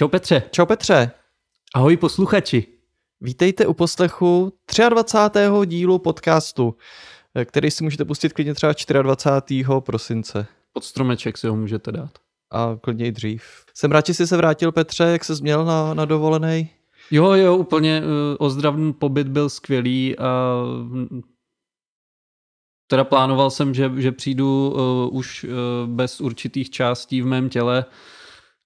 Čau Petře. Čau Petře, Ahoj posluchači. vítejte u poslechu 23. dílu podcastu, eh, který si můžete pustit klidně třeba 24. prosince Pod stromeček si ho můžete dát. a klidně i dřív. Jsem rád, že jsi se vrátil, Petře, jak se změl na, na dovolenej? Jo, jo, úplně uh, ozdravný pobyt byl skvělý a mm, teda plánoval jsem, že, že přijdu uh, už uh, bez určitých částí v mém těle.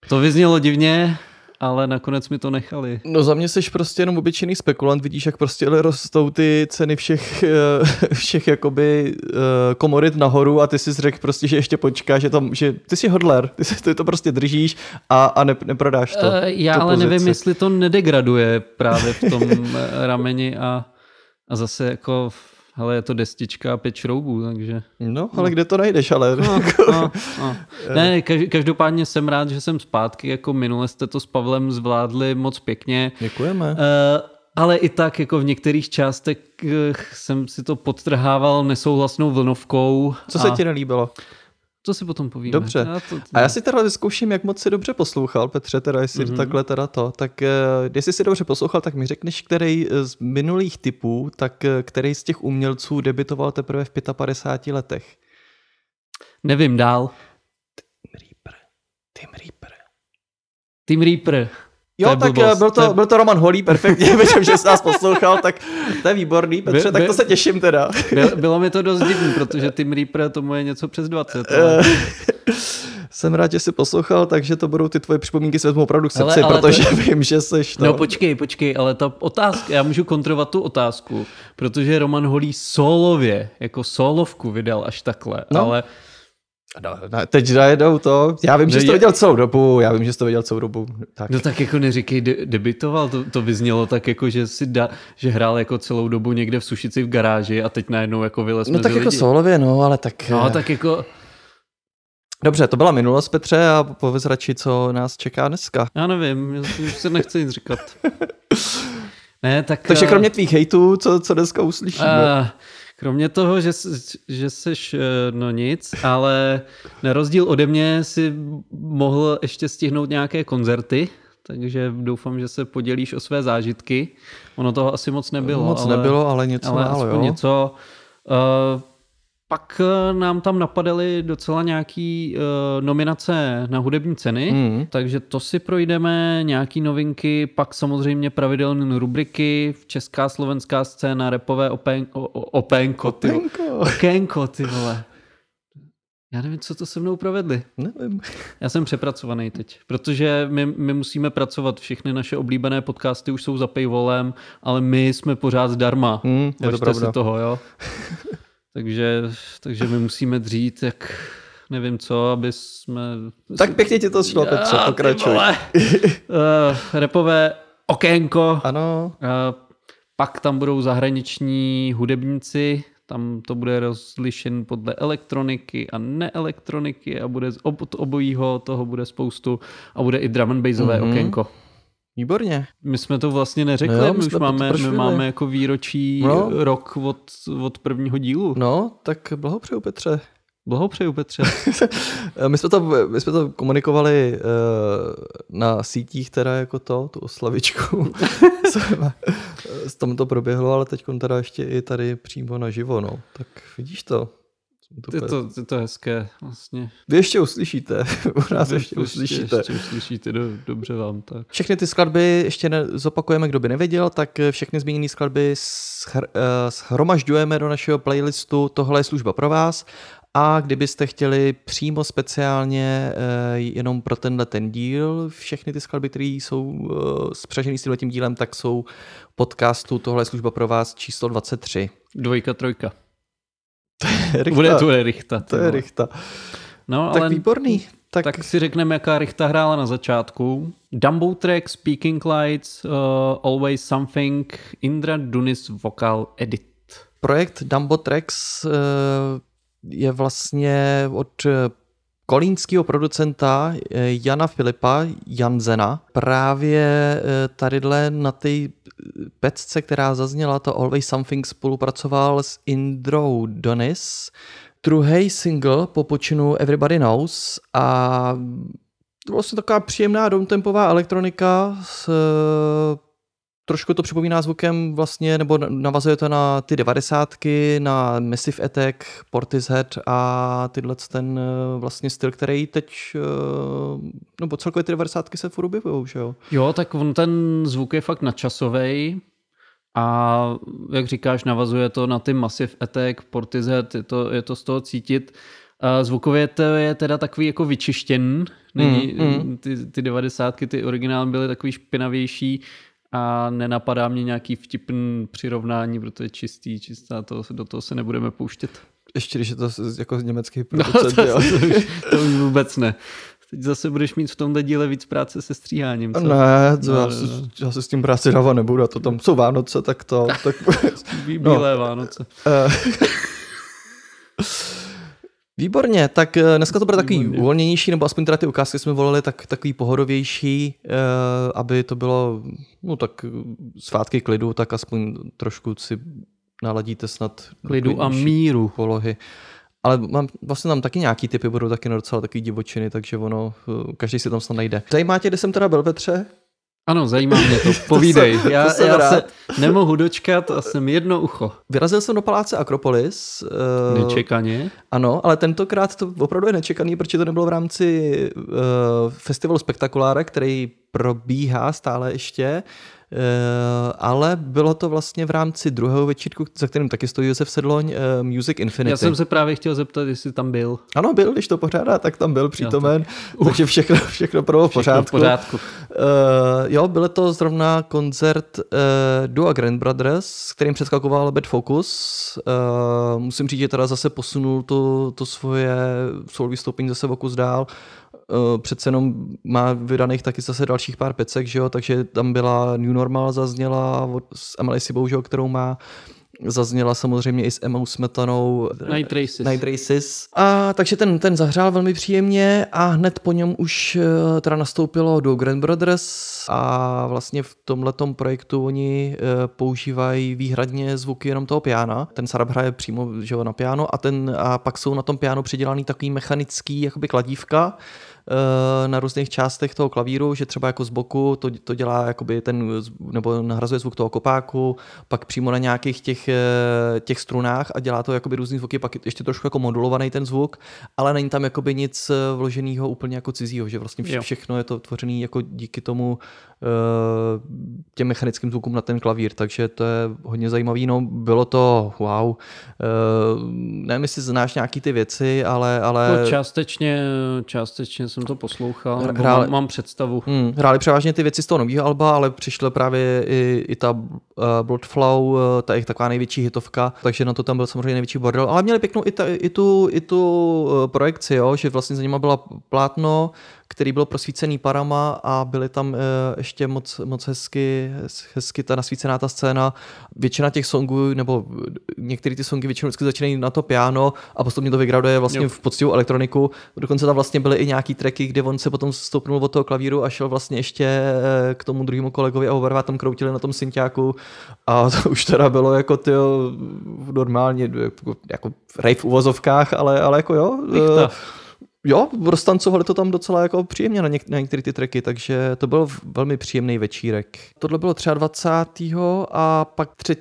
To vyznělo divně, ale nakonec mi to nechali. No za mě jsi prostě jenom obyčejný spekulant, vidíš, jak prostě rostou ty ceny všech, eh, všech jakoby eh, komodit nahoru a ty si řekl prostě, že ještě počká, že, tam, že ty jsi hodler, ty, si, ty to prostě držíš a, a ne, neprodáš to. Eh, Já ale pozici. nevím, jestli to nedegraduje právě v tom rameni a, a zase jako, hele, je to destička a pět šroubů, takže... No, ale kde to najdeš, ale... No, no, no. Ne, kaž- každopádně jsem rád, že jsem zpátky, jako minule jste to s Pavlem zvládli moc pěkně. Děkujeme. Eh, ale i tak jako v některých částech eh, jsem si to podtrhával nesouhlasnou vlnovkou. Co se a ti nelíbilo? To si potom povíme. Dobře. Já to, A já si teda vyzkouším, jak moc si dobře poslouchal, Petře, teda jestli Mhm. mm-hmm. takhle teda to. Tak eh, jestli si dobře poslouchal, tak mi řekneš, který eh, z minulých typů, tak eh, který z těch umělců debitoval teprve v 55 letech. Nevím dál. Reaper. Tim Reaper. Team Reaper. Jo, tak blbost. eh, byl To byl to Roman Holý, perfektně, vidím, že jsi nás poslouchal, tak to je výborný, Petře, By- tak to se těším teda. Byl, bylo mi to dost divný, protože Team Reaper tomu je něco přes 20. Ale... Eh, Jsem rád, že jsi poslouchal, takže to budou ty tvoje připomínky se vezmu opravdu k srdci, ale protože to- vím, že jsi to. No počkej, počkej, ale ta otázka, já můžu kontrovat tu otázku, protože Roman Holý solově, jako solovku vydal až takhle, No. no. ale No, no, teď najednou to. Já vím, že No jsi to viděl celou dobu, já vím, že jsi to viděl celou dobu. Tak. no tak jako neříkej, de- debitoval, to, to vyznělo tak jako, že si da, že hrál jako celou dobu někde v Sušici v garáži a teď najednou jako vylez no tak jako lidi. solově, no, ale tak... No eh, tak jako, Dobře, to byla minulost, Petře, a pověz radši, co nás čeká dneska. já nevím, já se nechci nic říkat. Ne, tak... Takže eh, kromě tvých hejtů, co, co dneska uslyšíme? Uh, kromě toho, že, že seš, eh, no nic, ale na rozdíl ode mě si mohl ještě stihnout nějaké koncerty, takže doufám, že se podělíš o své zážitky. Ono toho asi moc nebylo. Moc ale, nebylo, ale něco ale málo, jo. něco. Uh, pak eh, nám tam napadaly docela nějaký uh, nominace na hudební ceny, Mm. takže to si projdeme, nějaký novinky, pak samozřejmě pravidelné rubriky, česká slovenská scéna, repové opén, o, o, opénko, ty, okénko, ty vole. Já nevím, co to se mnou provedli. Nevím. Já jsem přepracovaný teď, protože my, my musíme pracovat, všechny naše oblíbené podcasty už jsou za paywallem, ale my jsme pořád zdarma. Mm, je to pravda. si toho, jo. takže, takže my musíme dřít, jak nevím co, aby jsme... Tak pěkně ti to šlo, Petře, pokračuj. uh, repové okénko. Ano, Uh, pak tam budou zahraniční hudebníci, tam to bude rozlišen podle elektroniky a neelektroniky a bude od obojího toho bude spoustu a bude i drum and bassové Mhm. mm-hmm. okénko. Výborně. My jsme to vlastně neřekli, No jo, my, my už máme, my máme jako výročí No. rok od, od prvního dílu. No. No, tak blahopřeju, Petře. Blahopřeju Petře. My jsme to, my jsme to komunikovali uh, na sítích teda jako to, tu oslavičku. S tom to proběhlo, ale teď teda ještě i tady přímo naživo, no. Tak vidíš to. To Je to, je to hezké vlastně. Vy ještě uslyšíte, u nás Vy ještě uslyšíte. Ještě uslyšíte, do, dobře vám tak. Všechny ty skladby ještě ne, zopakujeme, kdo by nevěděl, tak eh, všechny zmíněné skladby schr, eh, schromažďujeme do našeho playlistu Tohle je služba pro vás a kdybyste chtěli přímo speciálně eh, jenom pro tenhle ten díl, všechny ty skladby, které jsou spřažený s tímhle dílem, tak jsou podcastu Tohle je služba pro vás číslo 23. Dvojka, trojka. Richta, Bude to je Richta. ty to je vole. Richta. No, Tak ale výborný. Tak, tak si řekneme, jaká Richta hrála na začátku. Dumbo Track, Speaking Lights, uh, Always Something, Indra Dunis Vocal Edit. Projekt Dumbo Tracks eh, je vlastně od eh, kolínského producenta eh, Jana Filipa Janzena. Právě eh, tadyhle na té pecce, která zazněla, to Always Something spolupracoval s Indrou Donis. Druhý single po počinu Everybody Knows a to vlastně taková příjemná downtempová elektronika s eh, trošku to připomíná zvukem vlastně, nebo navazuje to na ty devadesátky, na Massive Attack, Portishead a tyhle ten eh, vlastně styl, který teď, eh, nebo celkově ty devadesátky se furt objevujou, že jo? Jo, tak on ten zvuk je fakt nadčasovej a jak říkáš, navazuje to na ty Massive Attack, Portishead, je to, je to z toho cítit. Zvukově to je teda takový jako vyčištěn, Není, Mm, mm. ty, ty devadesátky, ty originální byly takový špinavější a nenapadá mě nějaký vtipný přirovnání, protože čistý, čistá, to, do toho se nebudeme pouštět. Ještě když je to z- jako německý No, producent, to, jo. to, už, to už vůbec ne. Teď zase budeš mít v tomhle díle víc práce se stříháním. Co? Ne, to No, já, no, si, no. já se s tím práci dávat nebudu, a to tam jsou Vánoce, tak to, tak Bí- no. Bílé Vánoce. Výborně, tak eh, dneska to bude takový Výborně. uvolněnější, nebo aspoň teda ty ukázky jsme volili tak, takový pohodovější, eh, aby to bylo, no tak svátky klidu, tak aspoň trošku si naladíte snad Klidu a míru. polohy. Ale mám, vlastně tam taky nějaký typy budou taky na docela takový divočiny, takže ono, eh, každý si tam snad najde. Zajímá tě, kde jsem teda byl, Petře? Ano, zajímá mě to. Povídej. jsem- já to jsem já rád. se nemohu dočkat a jsem jedno ucho. Vyrazil jsem do paláce Akropolis. eh, Nečekaně. Ano, ale tentokrát to opravdu je nečekaný, protože to nebylo v rámci uh, festivalu Spektakulára, který probíhá stále ještě. Ale bylo to vlastně v rámci druhého večírku, za kterým taky stojí Josef Sedloň, eh, Music Infinity. Já jsem se právě chtěl zeptat, jestli tam byl. Ano, byl, když to pořádá, tak tam byl přítomen, takže všechno, všechno bylo v Všechno pořádku. v pořádku. Uh, jo, byl to zrovna koncert uh, Dua Grand Brothers, s kterým přeskakoval Bad Focus. Uh, musím říct, že teda zase posunul to, to svoje svou vystoupení zase o kus dál. Uh, přece jenom má vydaných taky zase dalších pár pecek, že jo, takže tam byla New Normal zazněla od, s Emily Sibou, že jo, kterou má Zazněla samozřejmě i s Emou Smetanou Night Races. Night Races. A takže ten, ten zahřál velmi příjemně a hned po něm už eh, teda nastoupilo do Grand Brothers a vlastně v tomhletom projektu oni eh, používají výhradně zvuky jenom toho piana. Ten Sarab hraje přímo že jo, na piano a, ten, a pak jsou na tom piano přidělaný takový mechanický jakoby kladívka, na různých částech toho klavíru, že třeba jako z boku to, to dělá jakoby ten, nebo nahrazuje zvuk toho kopáku, pak přímo na nějakých těch, eh, těch strunách a dělá to jakoby různý zvuky, pak je ještě trošku jako modulovaný ten zvuk, ale není tam jakoby nic eh, vloženého úplně jako cizího, že vlastně vše, všechno je to tvořený jako díky tomu eh, těm mechanickým zvukům na ten klavír, takže to je hodně zajímavý, no bylo to wow, Eh, nevím, jestli znáš nějaký ty věci, ale, ale No, částečně, částečně jsem to poslouchal, Hráli- mám, mám představu. Hmm, hráli převážně ty věci z toho nového alba, ale přišla právě i, i ta uh, Bloodflow, uh, ta jejich taková největší hitovka, takže na to tam byl samozřejmě největší bordel, ale měli pěknou i, ta, i tu, i tu uh, projekci, jo, že vlastně za nima byla plátno, který byl prosvícený parama a byly tam uh, ještě moc, moc hezky, hez- hezky ta nasvícená ta scéna. Většina těch songů, nebo některé ty songy většinou vždycky začínají na to piano a postupně to vygraduje vlastně Jo. v poctivou elektroniku. Dokonce tam vlastně byly i nějaký tracky, kde on se potom stoupnul od toho klavíru a šel vlastně ještě eh, k tomu druhému kolegovi a oba dva tam kroutili na tom synťáku a to už teda bylo jako ty normálně jako, jako rave v uvozovkách, ale, ale jako jo. Lichta. Jo, roztancovali to tam docela jako příjemně na, něk- na některé ty tracky, takže to byl velmi příjemný večírek. Tohle bylo 23. a pak 3.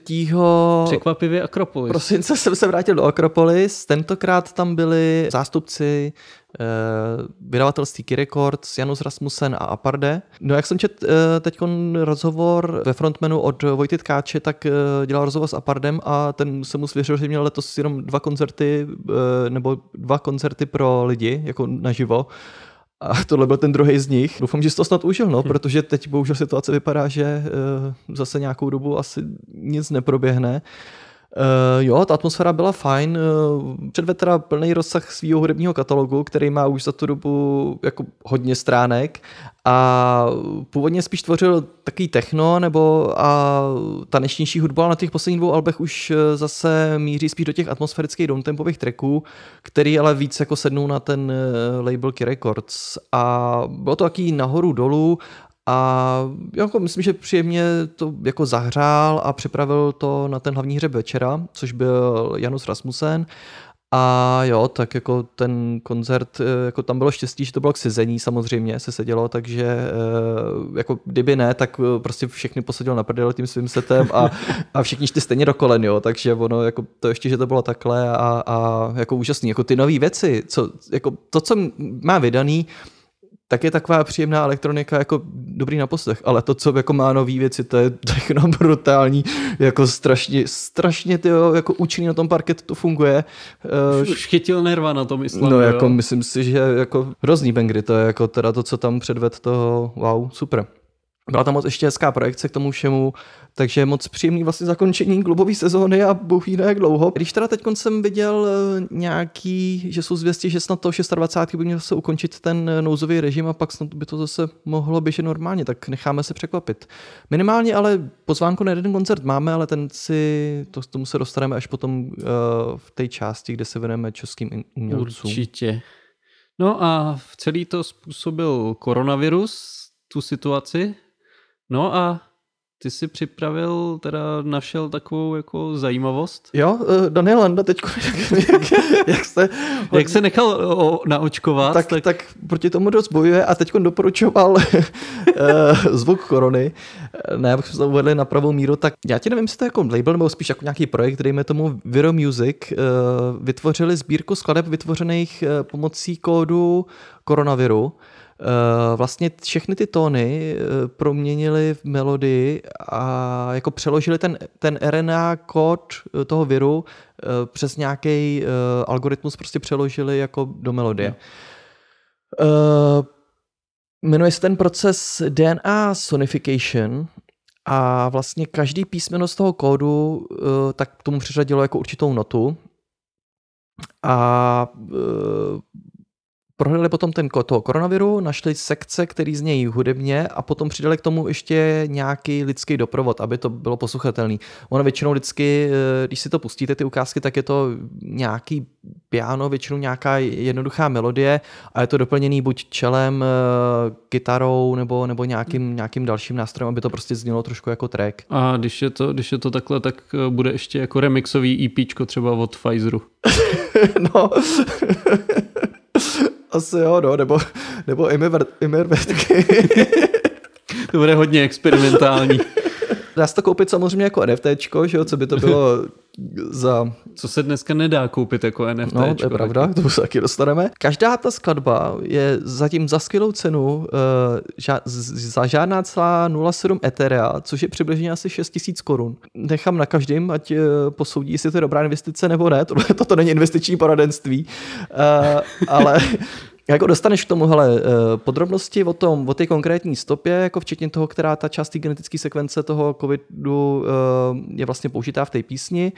Překvapivě Akropolis. prosince jsem se vrátil do Akropolis. Tentokrát tam byli zástupci vydavatelství Key Records, Janus Rasmussen a Aparde. No jak jsem čet eh, teď rozhovor ve frontmanu od Vojty Tkáče, tak eh, dělal rozhovor s Apardem a ten se mu svěřil, že měl letos jenom dva koncerty eh, nebo dva koncerty pro lidi, jako naživo. A tohle byl ten druhý z nich. Doufám, že jsi to snad užil, no, protože teď bohužel situace vypadá, že zase nějakou dobu asi nic neproběhne. Uh, jo, ta atmosféra byla fajn. Uh, předvedl teda plný rozsah svého hudebního katalogu, který má už za tu dobu jako hodně stránek a původně spíš tvořil takový techno nebo a tanečnější hudba, ale na těch posledních dvou albech už eh, zase míří spíš do těch atmosférických downtempových tracků, který ale víc jako sednou na ten eh, label Key Records a bylo to taky nahoru dolů a jako myslím, že příjemně to jako zahřál a připravil to na ten hlavní hřeb večera, což byl Janus Rasmussen. A jo, tak jako ten koncert, eh, jako tam bylo štěstí, že to bylo k sezení samozřejmě, se sedělo, takže eh, jako kdyby ne, tak eh, prostě všechny posadil na prdel tím svým setem a, a všichni šli stejně do kolen, jo, takže ono, jako to ještě, že to bylo takhle a, a jako úžasný, jako ty nové věci, co, jako to, co má vydaný, tak je taková příjemná elektronika jako dobrý na poslech, ale to, co jako má nový věci, to je techno brutální, jako strašně, strašně tyjo, jako účinný na tom parketu to funguje. Eh, Už chytil nerva na tom Islandu. No jako jo. myslím si, že jako hrozný bangry, to je jako teda to, co tam předved toho, wow, super. Byla tam moc ještě hezká projekce k tomu všemu, takže moc příjemný vlastně zakončení klubové sezóny a bůh ví jak dlouho. Když teda teď jsem viděl eh, nějaký, že jsou zvěsti, že snad toho 26. by měl se ukončit ten nouzový režim a pak snad by to zase mohlo běžet normálně, tak necháme se překvapit. Minimálně ale pozvánku na jeden koncert máme, ale ten si, to, tomu se dostaneme až potom uh, v té části, kde se věnujeme českým umělcům. Určitě. No a v celý to způsobil koronavirus, tu situaci. No a ty si připravil, teda našel takovou jako zajímavost. Jo, eh, Daniel Landa teď, jak, jak se, Jak se nechal o, naočkovat, tak, tak, tak proti tomu dost bojuje a teď doporučoval eh, zvuk korony. Eh, Ne, abych to uvedli na pravou míru, tak já ti nevím, jestli to je jako label nebo spíš jako nějaký projekt, dejme tomu Viro Music, eh, vytvořili sbírku skladeb vytvořených eh, pomocí kódu koronaviru. Eh, vlastně všechny ty tóny eh, proměnili v melodii a jako přeložili ten, ten RNA kód eh, toho viru přes nějaký algoritmus prostě přeložili jako do melodie. Uh, jmenuje se ten proces DNA sonification a vlastně každý písmeno z toho kódu uh, tak tomu přiřadilo jako určitou notu a uh, prohledali potom ten toho koronaviru, našli sekce, který znějí hudebně a potom přidali k tomu ještě nějaký lidský doprovod, aby to bylo posluchatelný. Ono většinou vždycky, eh, když si to pustíte, ty ukázky, tak je to nějaký piano, většinou nějaká jednoduchá melodie a je to doplněný buď čelem, eh, kytarou nebo, nebo nějakým, nějakým dalším nástrojem, aby to prostě znělo trošku jako track. A když je to, když je to takhle, tak eh, bude ještě jako remixový EPčko třeba od Pfizeru. no. Asi jo, no, nebo, nebo Immer To bude hodně experimentální. Dá se to koupit samozřejmě jako NFTčko, že jo, co by to bylo za... Co se dneska nedá koupit jako NFT. No, to je pravda, k tomu se taky dostaneme. Každá ta skladba je zatím za skvělou cenu uh, ža- za žádná celá 0,7 Etherea, což je přibližně asi 6 tisíc korun. Nechám na každém, ať uh, posoudí, jestli to je dobrá investice nebo ne. Tohle, toto není investiční poradenství, uh, ale jako dostaneš k tomu hele, eh, podrobnosti o tom, o té konkrétní stopě, jako včetně toho, která ta část té genetické sekvence toho covidu eh, je vlastně použitá v té písni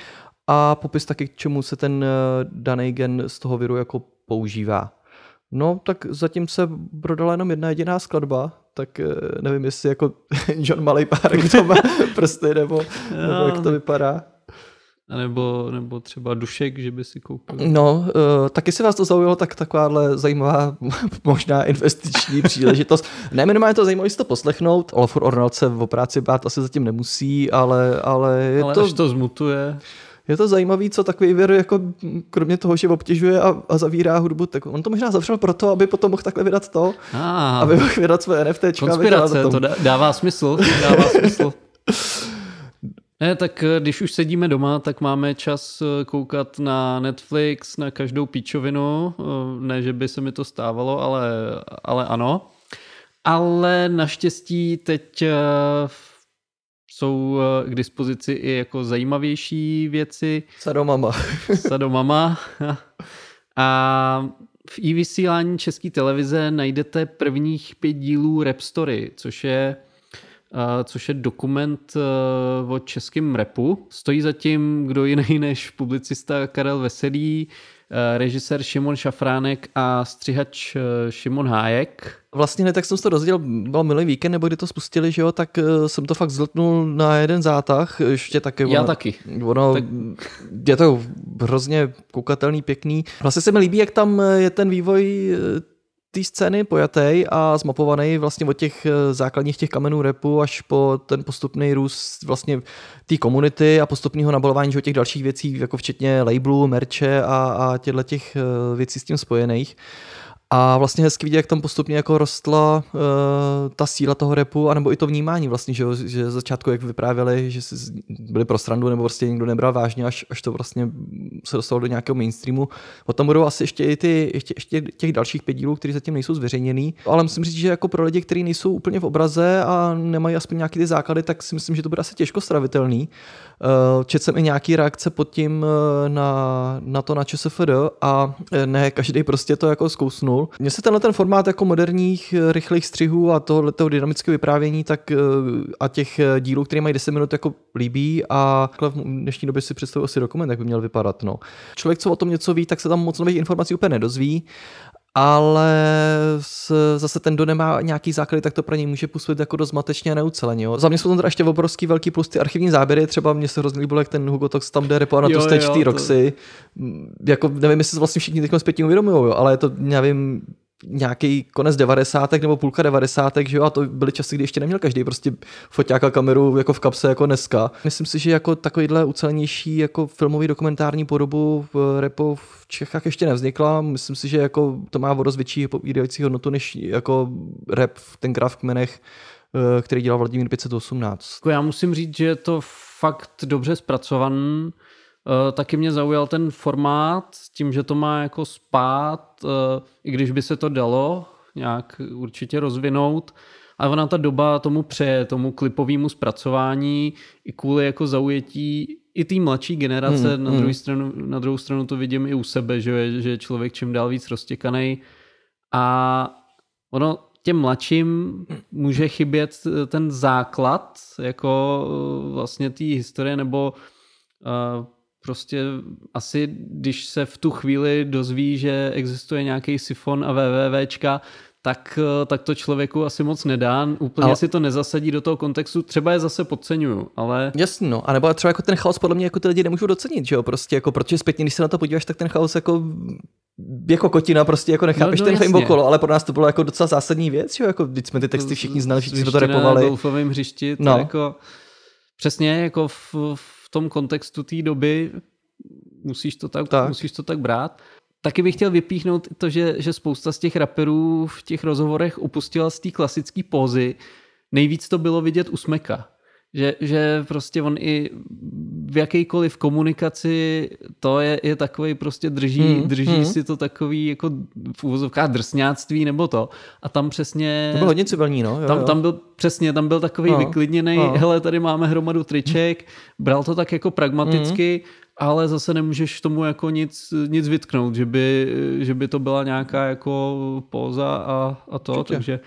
a popis taky, k čemu se ten eh, daný gen z toho viru jako používá. No, tak zatím se prodala jenom jedna jediná skladba, tak nevím, jestli jako John Malý pár to má prsty, nebo, nebo jak to vypadá. Nebo, nebo třeba Dušek, že by si koupil. No, uh, taky se vás to zaujalo, tak takováhle zajímavá možná investiční příležitost. Ne, minimálně to zajímavé si to poslechnout. Olafur Ornald se v práci bát asi zatím nemusí, ale, ale je Ale to, až to zmutuje. je to zajímavý, co takový věr, jako kromě toho, že obtěžuje a, a zavírá hudbu, tak on to možná zavřel proto, aby potom mohl takhle vydat to, Ah, aby mohl vydat své NFT. konspirace, to dá- dává smysl. Dává smysl. Ne, tak eh, když už sedíme doma, tak máme čas eh, koukat na Netflix, na každou píčovinu. Eh, Ne, že by se mi to stávalo, ale, ale ano. Ale naštěstí teď jsou k dispozici i jako zajímavější věci. Sadomama. Sadomama. A v i vysílání české televize najdete prvních pět dílů Rap Story, což je což je dokument uh, o českém repu. Stojí zatím kdo jiný než publicista Karel Veselý, uh, režisér Šimon Šafránek a střihač uh, Šimon Hájek. Vlastně hned, tak jsem se to dozvěděl, byl minulý víkend, nebo kdy to spustili, že jo, tak eh, jsem to fakt zltnul na jeden zátah, ještě taky. Já ono, taky. Ono, Tak- je to hrozně koukatelný, pěkný. Vlastně se mi líbí, jak tam je ten vývoj eh, té scény pojatý a zmapovaný vlastně od těch eh, základních těch kamenů repu až po ten postupný růst vlastně té komunity a postupného nabalování těch dalších věcí, jako včetně labelů, merče a, a těchto těch eh, věcí s tím spojených. A vlastně hezky vidět, jak tam postupně jako rostla uh, ta síla toho repu, anebo i to vnímání vlastně, že, že začátku jak vyprávěli, že byli pro srandu, nebo prostě někdo nebral vážně, až, až to vlastně se dostalo do nějakého mainstreamu. Potom budou asi ještě i ty, ještě, ještě těch dalších pět dílů, které zatím nejsou zveřejněný. Ale musím říct, že jako pro lidi, kteří nejsou úplně v obraze a nemají aspoň nějaký ty základy, tak si myslím, že to bude asi těžko stravitelný. Uh, četl jsem i nějaký reakce pod tím eh, na, na to na ČSFD a ne každý prostě to jako zkousnul. Mně se tenhle ten formát jako moderních eh, rychlých střihů a tohoto dynamického vyprávění tak eh, a těch eh, dílů, které mají 10 minut jako líbí a v dnešní době si představuji asi dokument, jak by měl vypadat. No. Člověk, co o tom něco ví, tak se tam moc nových informací úplně nedozví ale zase ten, kdo nemá nějaký základy, tak to pro něj může působit jako dost zmatečně a neuceleně. Jo. Za mě jsou tam teda ještě obrovský velký plus ty archivní záběry, třeba mně se hrozně líbilo, jak ten Hugo Tox tam jde repo na to Jo, stage jo, to- Roxy. Mm, Jako, nevím, jestli se vlastně všichni teď zpětně uvědomují, jo, ale je to, nevím, nějaký konec 90. nebo půlka 90. že jo, a to byly časy, kdy ještě neměl každý prostě foťák a kameru jako v kapse jako dneska. Myslím si, že jako takovýhle ucelenější jako filmový dokumentární podobu v repo v Čechách ještě nevznikla. Myslím si, že jako to má o dost větší povídající hodnotu než jako rap tenkrát v kmenech, eh, který dělal Vladimír 518. Jako já musím říct, že je to fakt dobře zpracovaný. Eh, Taky mě zaujal ten formát s tím, že to má jako spát, eh, i když by se to dalo nějak určitě rozvinout. Ale ona ta doba tomu přeje, tomu klipovému zpracování i kvůli jako zaujetí i té mladší generace, Hmm, na, hmm. druhou stranu, na druhou stranu to vidím i u sebe, že, je- že je člověk čím dál víc roztěkaný a ono těm mladším může chybět eh, ten základ jako vlastně té historie nebo eh, prostě asi když se v tu chvíli dozví, že existuje nějaký sifon a wwwčka, tak, eh, tak to člověku asi moc nedá, úplně Ale- si to nezasadí do toho kontextu, třeba je zase podceňuju, ale Jasně, no. A nebo třeba jako ten chaos podle mě jako ty lidi nemůžou docenit, že jo? Prostě jako, protože zpětně, když se na to podíváš, tak ten chaos jako jako kotina, prostě jako nechápeš No, no, ten okolo, ale pro nás to bylo jako docela zásadní věc, že jo? Jako, když jsme ty texty všichni znali, všichni jsme to repovali. Na golfovém hřišti, to No. jako přesně jako v, v tom kontextu té doby musíš to tak, Tak. musíš to tak brát. Taky bych chtěl vypíchnout to, že, že spousta z těch raperů v těch rozhovorech upustila z té klasické pózy. Nejvíc to bylo vidět u Smeka. Že, že prostě on i v jakýkoliv komunikaci to je, je takový prostě drží, Hmm, drží hmm. si to takový jako v úvozovkách drsňáctví nebo to. A tam přesně... To bylo hodně civilní, no. Jo, Tam, jo. tam byl přesně, tam byl takový No, vyklidněný, no. hele, tady máme hromadu triček, bral to tak jako pragmaticky, Mhm. ale zase nemůžeš tomu jako nic, nic vytknout, že by, že by to byla nějaká jako póza a, a to, Určitě. takže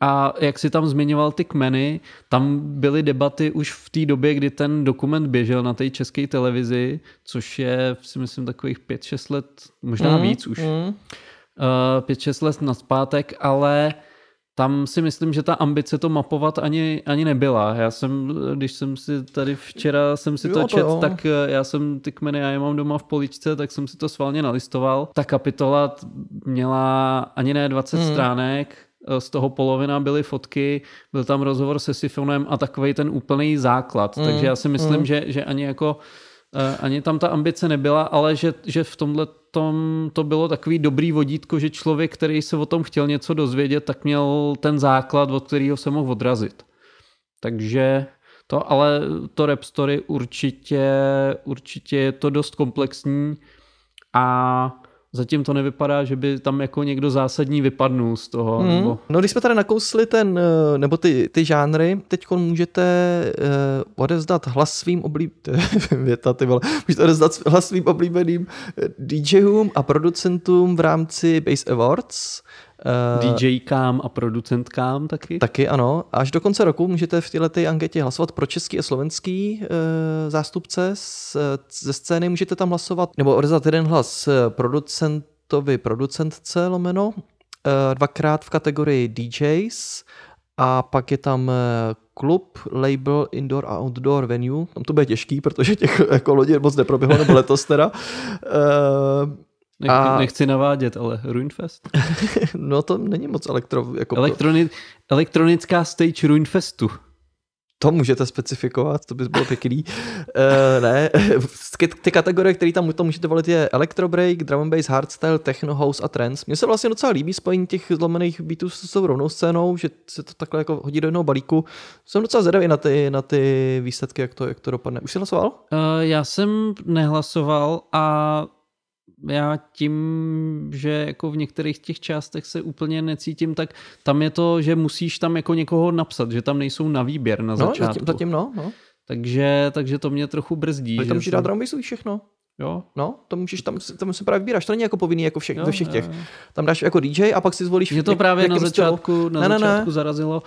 a jak si tam zmiňoval ty kmeny, tam byly debaty už v té době, kdy ten dokument běžel na té české televizi, což je si myslím takových 5-6 let, možná Mm, víc už, mm. uh, 5-6 let naspátek, ale tam si myslím, že ta ambice to mapovat ani, ani nebyla. Já jsem, když jsem si tady včera jsem si Jo, to to čet, jo. tak eh, já jsem ty kmeny, já je mám doma v poličce, tak jsem si to svalně nalistoval. Ta kapitola měla ani ne 20 Hmm. stránek, eh, z toho polovina byly fotky, byl tam rozhovor se Sifonem a takový ten úplný základ. Hmm, Takže já si myslím, hmm. že, že ani jako eh, ani tam ta ambice nebyla, ale že, že v tomhle tom to bylo takový dobrý vodítko, že člověk, který se o tom chtěl něco dozvědět, tak měl ten základ, od kterého se mohl odrazit. Takže to, ale to rap story určitě, určitě je to dost komplexní a zatím to nevypadá, že by tam jako někdo zásadní vypadnul z toho. Hmm. Nebo... No když jsme tady nakousli ten, eh, nebo ty, ty žánry, teď můžete uh, odevzdat hlas svým oblíb... to je věta, ty vole. Můžete odevzdat hlas svým oblíbeným eh, DJům a producentům v rámci Bass Awards. Uh, DJkám a producentkám taky. Taky ano. Až do konce roku můžete v této anketě hlasovat pro český a slovenský e, zástupce z, ze scény. Můžete tam hlasovat, nebo odezvat jeden hlas eh, producentovi, producentce lomeno, e, dvakrát v kategorii DJs a pak je tam eh, klub, label, indoor a outdoor venue. Tam to bude těžký, protože těch jako lodí moc neproběhlo, nebo letos teda. Nech, a- Nechci navádět, ale Ruinfest. no to není moc elektro... Jako Elektroni- elektronická stage Ruinfestu. To můžete specifikovat, to by bylo pěkný. Uh, ne, ty, kategorie, které tam to můžete volit, je Electro Break, Drum and Bass, Hardstyle, Techno, House a Trance. Mně se vlastně docela líbí spojení těch zlomených beatů s tou rovnou scénou, že se to takhle jako hodí do jednoho balíku. Jsem docela zvědavý na ty, na ty výsledky, jak to, jak to dopadne. Už jsi hlasoval? Uh, já jsem nehlasoval a já tím, že jako v některých těch částech se úplně necítím, tak tam je to, že musíš tam jako někoho napsat, že tam nejsou na výběr na No, začátku. zatím, zatím no. no. Takže, takže to mě trochu brzdí. Ale tam můžeš dát i všechno. Jo, No, to můžeš tam, tam se právě vybíráš, to není jako povinný jako všech, jo, ve všech těch. jo. Tam dáš jako DJ a pak si zvolíš. Mě to jak- právě na stylu. začátku, na Ne, ne, ne. začátku zarazilo.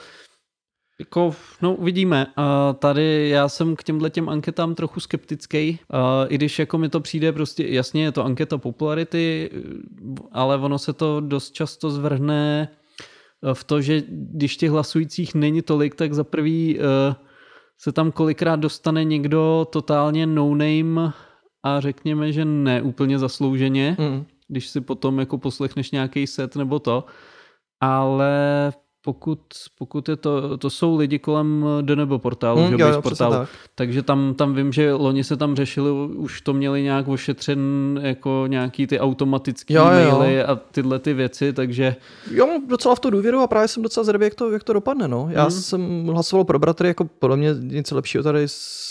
Jako, no uvidíme. Uh, tady já jsem k těmhle těm anketám trochu skeptický, uh, i když jako mi to přijde prostě, jasně je to anketa popularity, ale ono se to dost často zvrhne eh, v to, že když těch hlasujících není tolik, tak za prvý uh, se tam kolikrát dostane někdo totálně no-name a řekněme, že ne úplně zaslouženě Mm. když si potom jako poslechneš nějaký set nebo to, ale pokud, pokud je to, to jsou lidi kolem Do nebo portálu, Mm, že jo, jo, portálu. tak. Takže tam, tam vím, že loni se tam řešili, už to měli nějak ošetřen jako nějaký ty automatické Jo, jo, maily a tyhle ty věci, takže Jo, docela v to důvěru a právě jsem docela zvědavý, jak to, jak to dopadne. No. Já Mhm. jsem hlasoval pro bratry, jako podle mě nic lepšího tady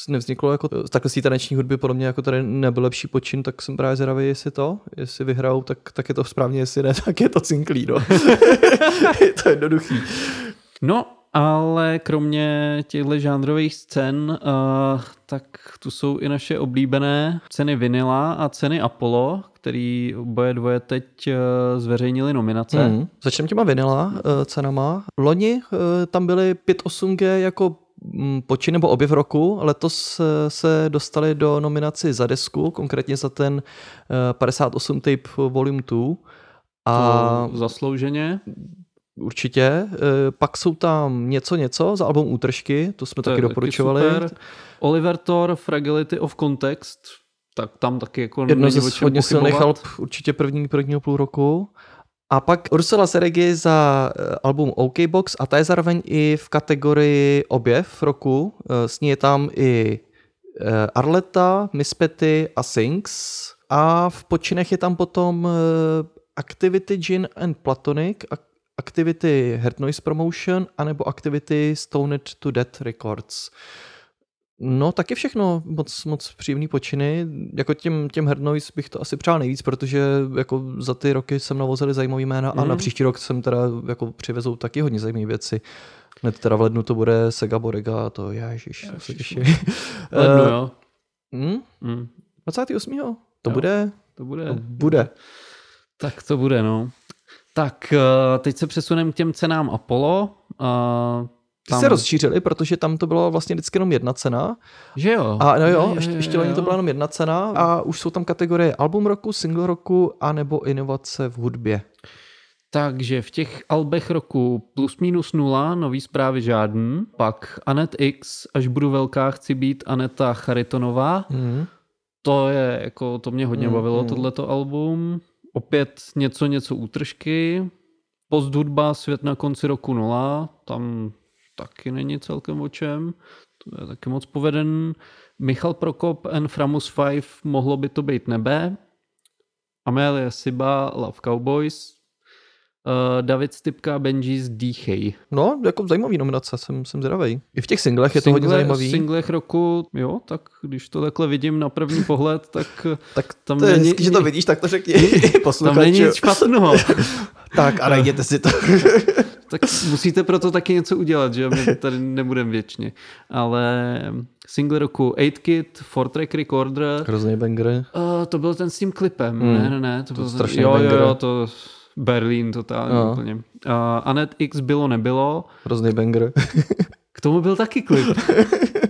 nevzniklo, jako takhle z té taneční hudby podle mě jako tady nebyl lepší počin, tak jsem právě zvědavý, jestli to, jestli vyhrajou, tak, tak je to správně, jestli ne, tak je to cinklý, no. je to jednoduchý. No, ale kromě těchto žánrových scén, uh, tak tu jsou i naše oblíbené ceny Vinila a ceny Apollo, který oboje dvoje teď uh, zveřejnili nominace. Hmm. Začneme těma vinila uh, cenama. Loni uh, tam byly 5.8G jako mm, počin nebo objev roku. Letos se dostali do nominaci za desku, konkrétně za ten uh, 58 tape volume 2. A To zaslouženě. Určitě. Uh, pak jsou tam něco něco za album Útržky, to jsme To taky taky doporučovali. super. Oliver Thor, Fragility of Context, tak tam taky jako Jedno ze hodně silných alb, určitě první, prvního půl roku. A pak Ursula Seregi za eh, album OK Box a ta je zároveň i v kategorii objev roku. Eh, S ní je tam i eh, Arleta, Miss Petty a Sings. A v počinech je tam potom eh, Activity Gin and Platonic, Ac- Activity Head Noise Promotion anebo Activity Stoned to Death Records. No, taky všechno moc, moc příjemný počiny. Jako těm, těm Hard Noise bych to asi přál nejvíc, protože jako za ty roky jsem navozili zajímavý jména a Mhm. na příští rok jsem teda jako přivezou taky hodně zajímavé věci. Hned teda v lednu to bude Sega Borega a to ježiš, to se těším. Lednu, jo. hm? Mm, 28. To Jo. bude? to bude. To bude. Tak to bude, no. Tak, eh, teď se přesuneme k těm cenám Apollo. Uh, Ty se rozšířili, protože tam to byla vlastně vždycky jenom jedna cena. Že jo? A no jo, Jo, jo, ještě, ještě loni to byla jenom jedna cena a už jsou tam kategorie album roku, single roku a nebo inovace v hudbě. Takže v těch albech roku plus minus nula, nový zprávy žádný, pak Anet X, až budu velká, chci být Aneta Charitonová. Mm. To je jako, to mě hodně Mm, bavilo, mm. tohleto album. Opět něco, něco útržky. Post hudba, svět na konci roku nula, tam taky není celkem o čem. To je taky moc poveden. Michal Prokop and Framus 5, mohlo by to být nebe. Amelie Siba, Love Cowboys. Uh, David Stipka, Benji's Dýchej. No, jako zajímavý nominace, jsem, jsem zvědavý. I v těch singlech je to hodně Single- zajímavý. singlech roku, jo, tak když to takhle vidím na první pohled, tak tak tam to je není- hezky, že to vidíš, tak to řekni tam není nic špatného. Tak a najděte si to. tak musíte proto taky něco udělat, že my tady nebudeme věčně. Ale single roku 8-Kit, 4-Track Recorder, Hrozný banger. uh, to byl ten s tím klipem, Hmm. ne, ne, ne, to, To byl strašný jo, jo, banger. jo, to Berlín totálně No. úplně. Uh, Anet X bylo, nebylo, Hrozný banger. k tomu byl taky klip.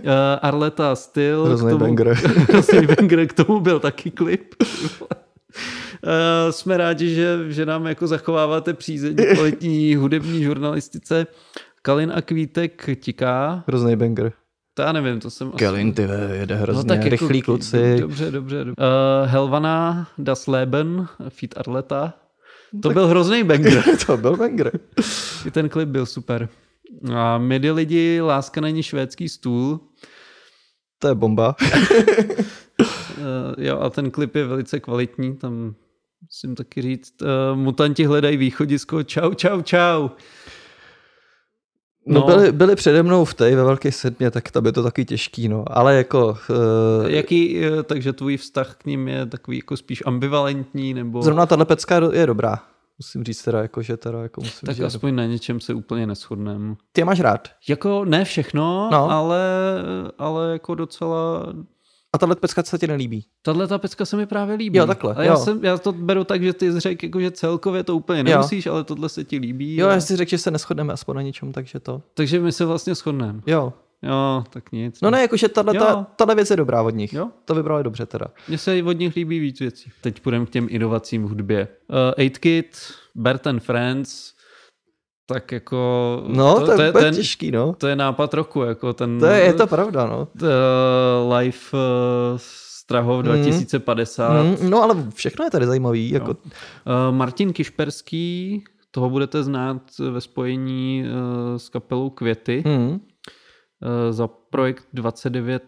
Uh, Arleta Styl, Hrozný k tomu, banger. Hrozný banger, k tomu byl taky klip. Uh, jsme rádi, že, že nám jako zachováváte přízeň kvalitní hudební žurnalistice. Kalin a Kvítek tiká. Hrozný banger. To já nevím, to jsem asi... Kelin, ty ve, jede hrozně. No, tak jako, Rychlí kluci. Dobře, dobře. dobře. Uh, Helvana, Das Leben, Feed Arleta. To byl hrozný banger. to byl banger. I ten klip byl super. A Midi lidi, Láska není švédský stůl. To je bomba. Uh, jo, a ten klip je velice kvalitní, tam musím taky říct. Uh, mutanti hledají východisko, čau, čau, čau. No, No. byli, byli přede mnou v té ve Velké sedmě, tak tam je to taky těžký, no. Ale jako... Uh, Jaký, eh, takže tvůj vztah k ním je takový jako spíš ambivalentní, nebo Zrovna tahle pecka je dobrá. Musím říct teda, jako, že teda, jako musím tak říct, aspoň na něčem se úplně neschodneme. Ty máš rád. Jako ne všechno, No. ale, ale jako docela... A tahle pecka se ti nelíbí. Tahle ta pecka se mi právě líbí. Jo, takhle, A já, jo. jsem, já to beru tak, že ty jsi řekl, jako, že celkově to úplně Jo. nemusíš, ale tohle se ti líbí. Jo, a... já si řekl, že se neschodneme aspoň na něčem, takže to. Takže my se vlastně shodneme. Jo. Jo, tak nic. No ne, jakože tahle, Jo. ta, věc je dobrá od nich. Jo. To vybrali dobře teda. Mně se od nich líbí víc věcí. Teď půjdeme k těm inovacím v hudbě. Uh, 8Kit, Bert and Friends, tak jako... No, to, to, je, to je ten, těžký, no. to je nápad roku, jako ten... To je, je to pravda, no. Uh, live uh, Strahov 2050. Mm, no ale všechno je tady zajímavý. Jako, Uh, Martin Kišperský, toho budete znát ve spojení eh, s kapelou Květy Hmm. eh, za projekt 29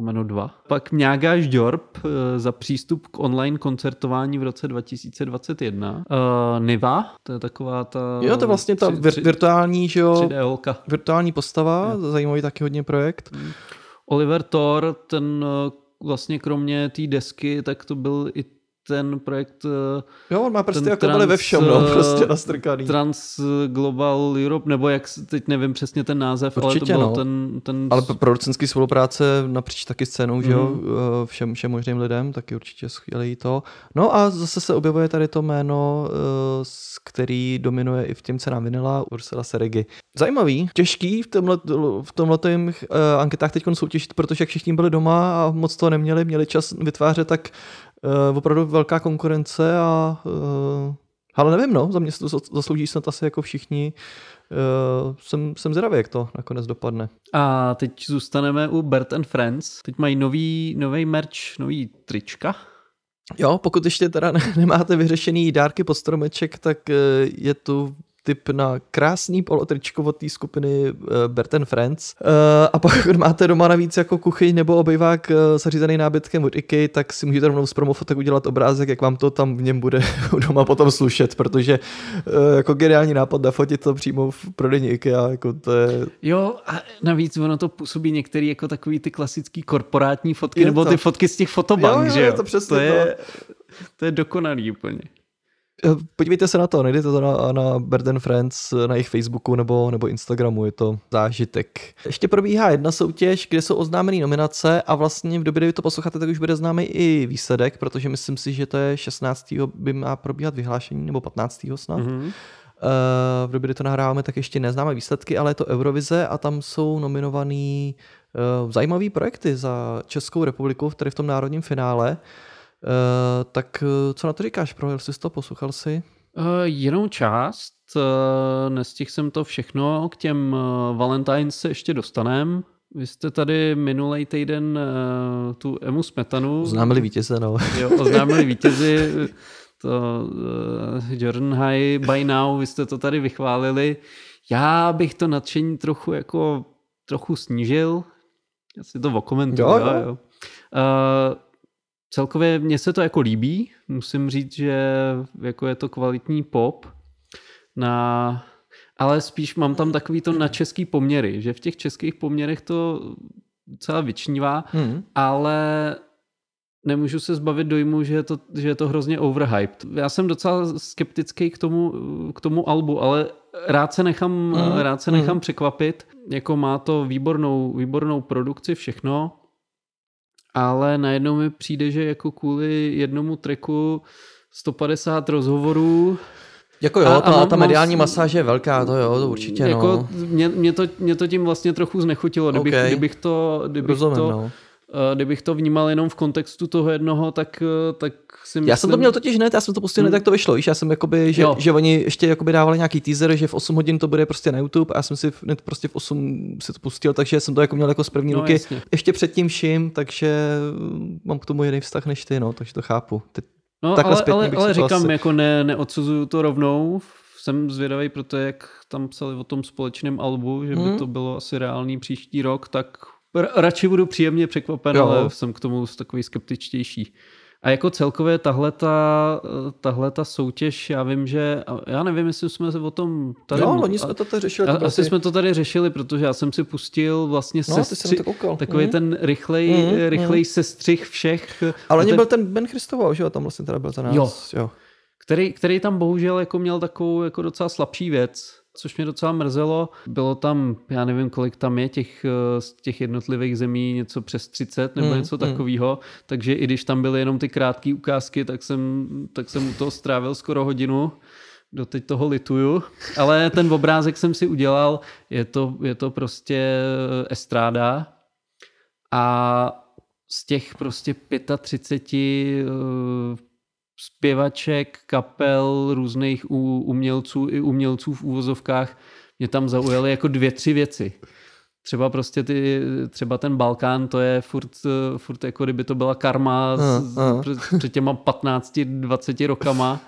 lomeno 2. Pak Mňágáš Dorp eh, za přístup k online koncertování v roce 2021. Eh, Niva, to je taková ta... Jo, to je vlastně ta tři- vir- tři- virtuální, že jo, 3D holka. virtuální postava, zajímavý taky hodně projekt. Oliver Thor, ten eh, vlastně kromě té desky, tak to byl i ten projekt eh, Jo, on má prostě Ten jako byly ve trans, všem, no, eh, prostě nastrkaný. Trans Global Europe, nebo jak, teď nevím přesně ten název, Určitě, ale to byl no. ten, ten... Ale producenský spolupráce napříč taky scénou, že jo, Mhm. eh, všem, všem možným lidem, taky určitě skvělý to. No a zase se objevuje tady to jméno, eh, s- který dominuje i v těm cenám vinila, Ursula Seregi. Zajímavý, těžký v tomhle, v tomhle anketách teď soutěžit, protože jak všichni byli doma a moc toho neměli, měli čas vytvářet, tak uh, opravdu velká konkurence a uh, ale nevím, no, za mě se to zas- zaslouží snad asi jako všichni. Uh, jsem, jsem zvědavý, jak to nakonec dopadne. A teď zůstaneme u Bert and Friends. Teď mají nový, nový merch, nový trička. Jo, pokud ještě teda ne- nemáte vyřešený dárky pod stromeček, tak je tu tip na krásný polotričko od té skupiny eh, Bert and Friends. Eh, A pokud máte doma navíc jako kuchyň nebo obejvák eh, zařízený nábytkem od IKEA, tak si můžete rovnou z promofotek udělat obrázek, jak vám to tam v něm bude doma potom slušet, protože jako geniální nápad nafotit to přímo v prodejně IKEA, jako to je... Jo, a navíc ono to působí některý jako takový ty klasický korporátní fotky, Je nebo to. ty fotky z těch fotobank, Jo, jo, že je jo? to přesně to je, to je dokonalý úplně. Eh, Podívejte se na to, najdete to na, na Bird and Friends na jejich Facebooku nebo, nebo Instagramu, je to zážitek. Ještě probíhá jedna soutěž, kde jsou oznámené nominace a vlastně v době, kdy vy to posloucháte, tak už bude známý i výsledek, protože myslím si, že to je 16. by má probíhat vyhlášení, nebo 15. snad. Mm-hmm. Mhm. V době, kdy to nahráváme, tak ještě neznáme výsledky, ale je to Eurovize a tam jsou nominovaný zajímavý projekty za Českou republiku, tady v tom národním finále. Uh, tak uh, co na to říkáš, projel jsi to, poslouchal jsi? Uh, jenom část, uh, nestihl jsem to všechno, k těm uh, Valentines se ještě dostanem. Vy jste tady minulý týden uh, tu Emu Smetanu Oznámili vítěze, no. jo, oznámili vítězi, to uh, Jordan High by now, vy jste to tady vychválili. Já bych to nadšení trochu jako trochu snížil. Já si to okomentuju. Jo. jo. Jo. Uh, celkově mně se to jako líbí. Musím říct, že jako je to kvalitní pop. Na, ale spíš mám tam takový to na český poměry, že v těch českých poměrech to docela vyčnívá, Hmm. ale nemůžu se zbavit dojmu, že je to, že je to hrozně overhyped. Já jsem docela skeptický k tomu, k tomu albu, ale rád se nechám, Mm, rád se mm. nechám překvapit. Jako má to výbornou, výbornou produkci, všechno, ale najednou mi přijde, že jako kvůli jednomu treku 150 rozhovorů Jako jo, A- a ta, mám- ta mám mediální s- masáž je velká, to jo, to určitě, jako no. mě, mě, to, mě to tím vlastně trochu znechutilo. Kdybych, OK. kdybych to, kdybych Rozumím, to no. Eh, kdybych to vnímal jenom v kontextu toho jednoho, tak, eh, tak si myslím... Já jsem to měl totiž hned, já jsem to pustil hned, Hmm. tak to vyšlo, víš, já jsem jakoby, že, Jo. že oni ještě jakoby dávali nějaký teaser, že v 8 hodin to bude prostě na YouTube a já jsem si hned prostě v 8 si to pustil, takže jsem to jako měl jako z první No, ruky jasně. ještě předtím vším, takže mm, mám k tomu jiný vztah než ty, no, takže to chápu. Ty, No, Takhle ale, ale, ale to říkám, asi- jako ne, neodsuzuju to rovnou. Jsem zvědavý pro to, jak tam psali o tom společném albu, že by Hmm. to bylo asi reálný příští rok, tak radši budu příjemně překvapen, Jo. ale jsem k tomu takový skeptičtější. A jako celkově tahle tahle ta soutěž, já vím, že, já nevím, jestli jsme se o tom tady... jo, oni jsme to tady řešili. a, to asi ty- jsme to tady řešili, protože já jsem si pustil vlastně No, sestři, to koukal. takový Mhm. ten rychlej, Mhm, rychlej sestřih všech. Ale A oni ten- byl ten Ben Christoval, že jo, tam vlastně teda byl za nás. Jo. jo. který, který tam bohužel jako měl takovou jako docela slabší věc, což mě docela mrzelo. Bylo tam, já nevím, kolik tam je těch, eh, z těch jednotlivých zemí, něco přes 30 nebo Mm, něco mm. takového, takže i když tam byly jenom ty krátké ukázky, tak jsem, tak jsem u toho strávil skoro hodinu. Doteď toho lituju, ale ten obrázek jsem si udělal, je to, je to prostě estráda a z těch prostě 35 uh, zpěvaček, kapel, různých umělců i umělců v úvozovkách mě tam zaujaly jako dvě, tři věci. Třeba prostě ty, třeba ten Balkán, to je furt, furt jako kdyby to byla karma z, Uh, uh. před, před těma 15-20 rokama.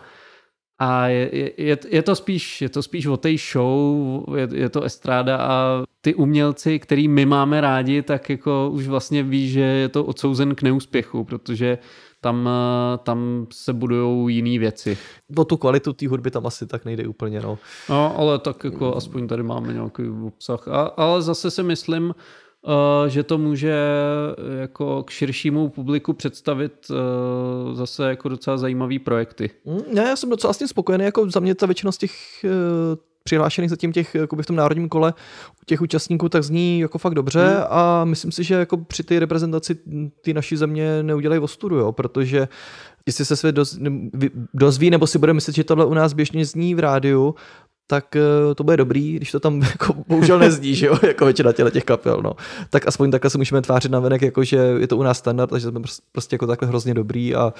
A je, je, je, to spíš, je to spíš o té show, je, je to estráda a ty umělci, který my máme rádi, tak jako už vlastně ví, že je to odsouzen k neúspěchu, protože tam, eh, tam se budují jiné věci. O tu kvalitu té hudby tam asi tak nejde úplně, no. No, ale tak jako aspoň tady máme nějaký obsah. A, ale zase si myslím, Uh, že to může jako k širšímu publiku představit zase jako docela zajímavý projekty. Mm, ne, já jsem docela vlastně spokojený, jako za mě ta většina z těch přihlášených zatím těch, jakoby v tom národním kole u těch účastníků, tak zní jako fakt dobře hmm. a myslím si, že jako při té reprezentaci ty naší země neudělají ostudu, jo, protože jestli se svět dozví, nebo si bude myslet, že tohle u nás běžně zní v rádiu, tak eh, to bude dobrý, když to tam jako bohužel nezdí, že jo, jako většina těle těch kapel, no. Tak aspoň takhle se můžeme tvářit na venek, jako že je to u nás standard a že jsme prostě jako takhle hrozně dobrý a,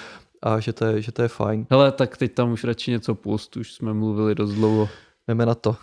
a že, to je, že to je fajn. Hele, tak teď tam už radši něco pust, už jsme mluvili dost dlouho. Jdeme na to.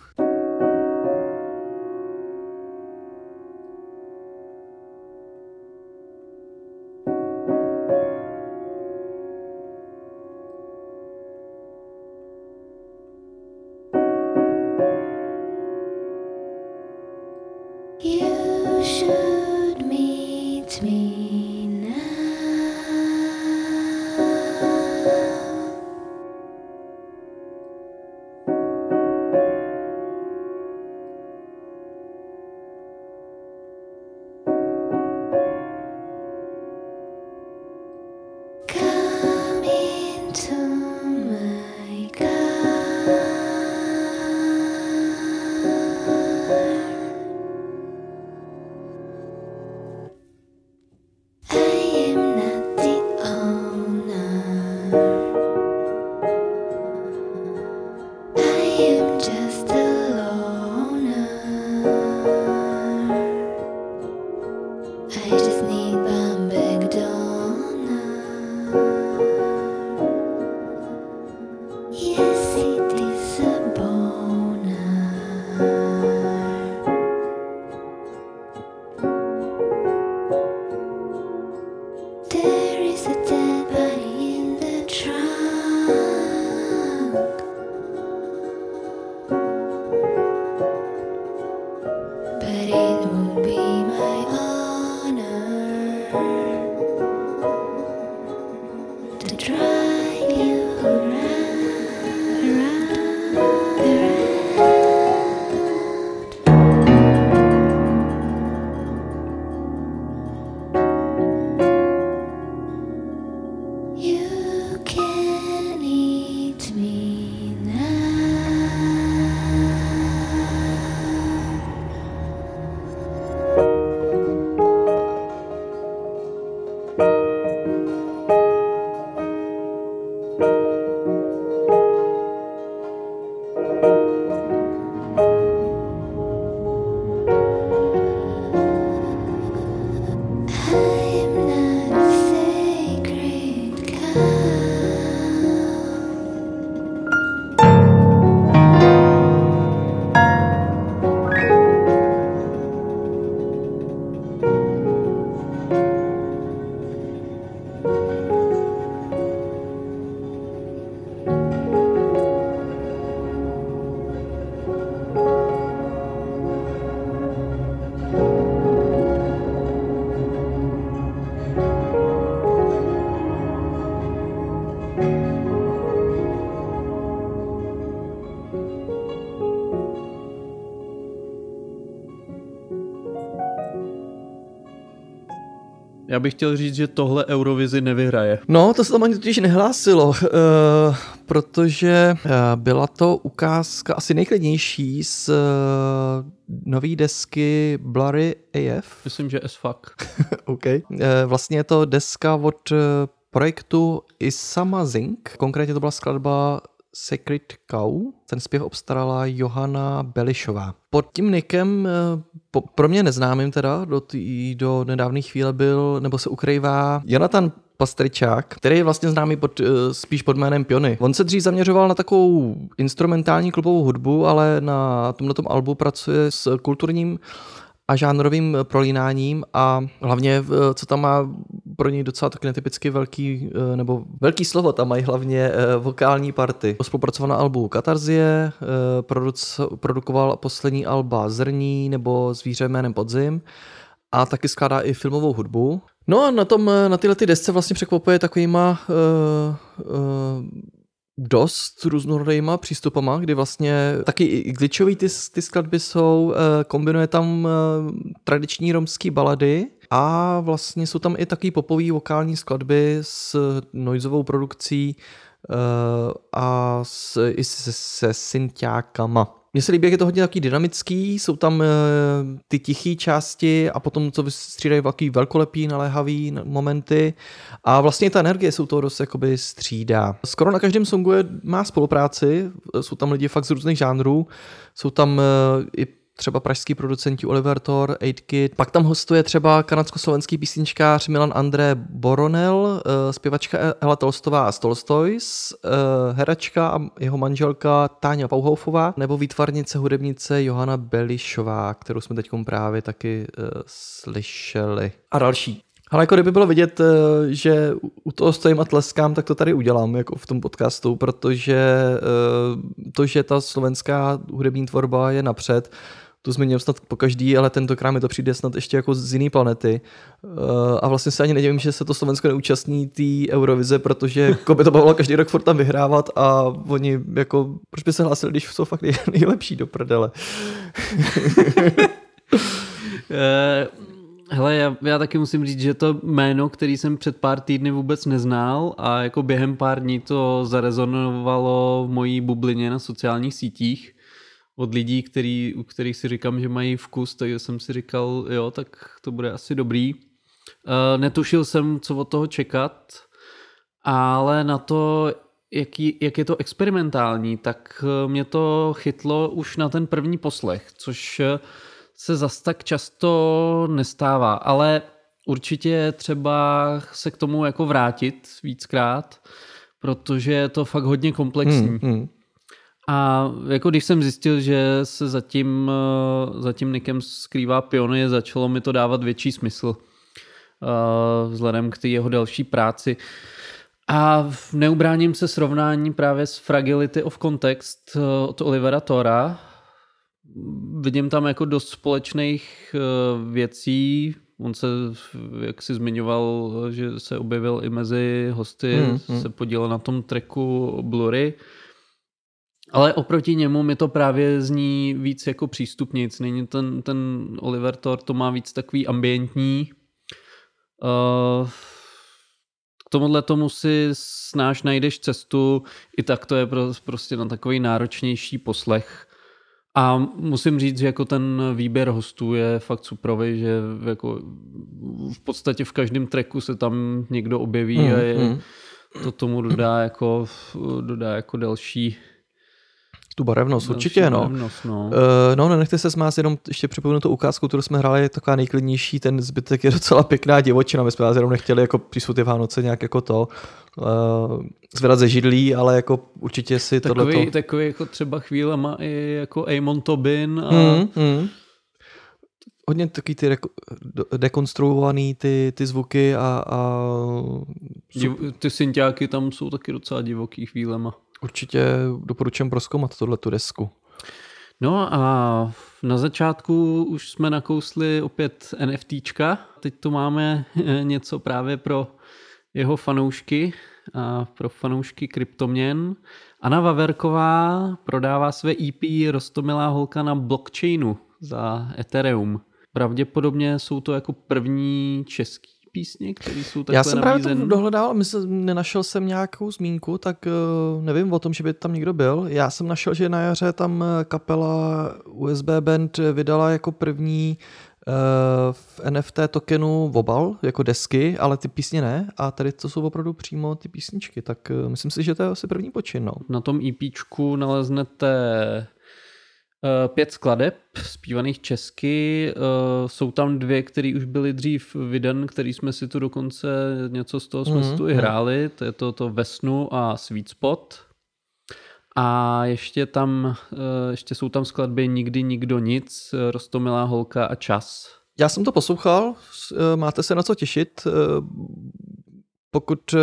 Já bych chtěl říct, že tohle Eurovizi nevyhraje. No, to se tam ani totiž nehlásilo, uh, protože uh, byla to ukázka asi nejklidnější z uh, nové desky Blurry AF. Myslím, že as fuck. OK. Uh, vlastně je to deska od uh, projektu Isama Zink. Konkrétně to byla skladba Sacred Cow. Ten zpěv obstarala Johana Belišová. Pod tím nikem, eh, po, pro mě neznámým teda, do, tý, do nedávné chvíle byl, nebo se ukrývá Jonathan Pastričák, který je vlastně známý pod, eh, spíš pod jménem Piony. On se dřív zaměřoval na takovou instrumentální klubovou hudbu, ale na tomto albu pracuje s kulturním a žánrovým prolínáním a hlavně, eh, co tam má pro něj docela taky netypicky velký, eh, nebo velký slovo, tam mají hlavně eh, vokální party. Spolupracoval na albu Katarzie, eh, produc- produkoval poslední alba Zrní nebo Zvíře jménem Podzim a taky skládá i filmovou hudbu. No a na tom, na tyhle ty desce vlastně překvapuje takovýma uh, uh, dost různorodýma přístupama, kdy vlastně taky i glitchový ty, ty skladby jsou, kombinuje tam tradiční romský balady a vlastně jsou tam i takový popový vokální skladby s noizovou produkcí eh, a s, i se, se synťákama. Mně se líbí, jak je to hodně takový dynamický, jsou tam e, ty tiché části a potom co střídají takový velkolepý, naléhavý momenty a vlastně ta energie jsou toho dost jakoby střídá. Skoro na každém songu je, má spolupráci, jsou tam lidi fakt z různých žánrů, jsou tam e, i třeba pražský producenti Oliver Thor, 8Kid. Pak tam hostuje třeba kanadsko-slovenský písničkář Milan André Boronel, eh, zpěvačka Ela Tolstová z Tolstoys, eh, heračka a jeho manželka Táňa Pauhoufová, nebo výtvarnice, hudebnice Johana Belišová, kterou jsme teď právě taky uh, slyšeli. A další. Ale jako kdyby bylo vidět, že u toho stojím a tleskám, tak to tady udělám jako v tom podcastu, protože to, že ta slovenská hudební tvorba je napřed, to zmiňuji snad po každý, ale tentokrát mi to přijde snad ještě jako z jiné planety. Uh, a vlastně se ani nedivím, že se to Slovensko neúčastní té Eurovize, protože jako by to bavilo každý rok furt tam vyhrávat a oni jako, proč by se hlásili, když jsou fakt nejlepší do prdele. Eh, hele, já, já taky musím říct, že to jméno, který jsem před pár týdny vůbec neznal a jako během pár dní to zarezonovalo v mojí bublině na sociálních sítích od lidí, který, u kterých si říkám, že mají vkus, takže jsem si říkal, jo, tak to bude asi dobrý. Uh, netušil jsem, co od toho čekat, ale na to, jaký, jak je to experimentální, tak eh, mě to chytlo už na ten první poslech, což eh, se zas tak často nestává, ale určitě třeba se k tomu jako vrátit víckrát, protože je to fakt hodně komplexní. Hmm, hmm. A jako když jsem zjistil, že se zatím, eh, zatím Nikem skrývá piony, začalo mi to dávat větší smysl uh, vzhledem k té jeho další práci. A neubráním se srovnání právě s Fragility of Context uh, od Olivera Tora. Vidím tam jako dost společných věcí. On se, jak si zmiňoval, že se objevil i mezi hosty, hmm, hmm. se podílel na tom tracku Blury. Uh, ale oproti němu mi to právě zní víc jako přístupnic. Není ten, ten Oliver Thor, to má víc takový ambientní. Uh, k tomuhle tomu si snáš najdeš cestu, i tak to je prostě na takový náročnější poslech. A musím říct, že jako ten výběr hostů je fakt suprový, že jako v podstatě v každém treku se tam někdo objeví mm, a je, mm. to tomu dodá jako, dodá jako další tu barevnost, Další určitě, no. Barevnost, no. Uh, no, nenechte se zmást, jenom ještě připomenu tu ukázku, kterou jsme hráli, je taková nejklidnější, ten zbytek je docela pěkná divočina, my jsme vás jenom nechtěli jako při Vánoce nějak jako to uh, zvedat ze židlí, ale jako určitě si takový, tohleto... Takový jako třeba chvíle má i jako Amon Tobin a... Mm, mm. Hodně taky ty dekonstruovaný ty, ty zvuky a, a... Div, ty synťáky tam jsou taky docela divoký chvílema. Určitě doporučím proskoumat tohle tu desku. No a na začátku už jsme nakousli opět NFTčka. Teď tu máme něco právě pro jeho fanoušky a pro fanoušky kryptoměn. Anna Vaverková prodává své EP Rostomilá holka na blockchainu za Ethereum. Pravděpodobně jsou to jako první český písně, které jsou takhle Já jsem právě to dohledal, myslím, nenašel jsem nějakou zmínku, tak uh, nevím o tom, že by tam někdo byl. Já jsem našel, že na jaře tam eh, kapela USB Band vydala jako první uh, v NFT tokenu obal, jako desky, ale ty písně ne. A tady to jsou opravdu přímo ty písničky, tak uh, myslím si, že to je asi první počin. No. Na tom EPčku naleznete pět skladeb zpívaných česky. Eh, jsou tam dvě, které už byly dřív vydan, který jsme si tu dokonce něco z toho jsme mm, tu i mhm. hráli. To je to, to Vesnu a Sweet Spot. A ještě tam, eh, ještě jsou tam skladby Nikdy nikdo nic, Rostomilá holka a Čas. Já jsem to poslouchal, eh, máte se na co těšit. eh, Pokud eh,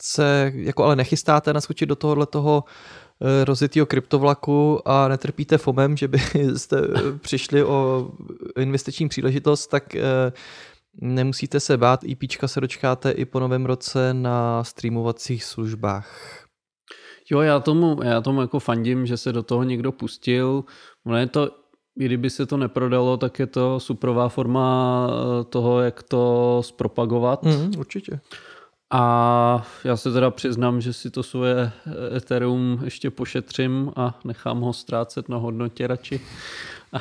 se jako ale nechystáte naskočit do tohohle toho eh, rozjetého kryptovlaku a netrpíte FOMem, že byste eh, přišli o investiční příležitost, tak eh, nemusíte se bát, IPčka se dočkáte i po novém roce na streamovacích službách. Jo, já tomu, já tomu jako fandím, že se do toho někdo pustil. Ono je to, i kdyby se to neprodalo, tak je to suprová forma toho, jak to zpropagovat. Mm, určitě. A já se teda přiznám, že si to svoje Ethereum ještě pošetřím a nechám ho ztrácet na hodnotě radši. A,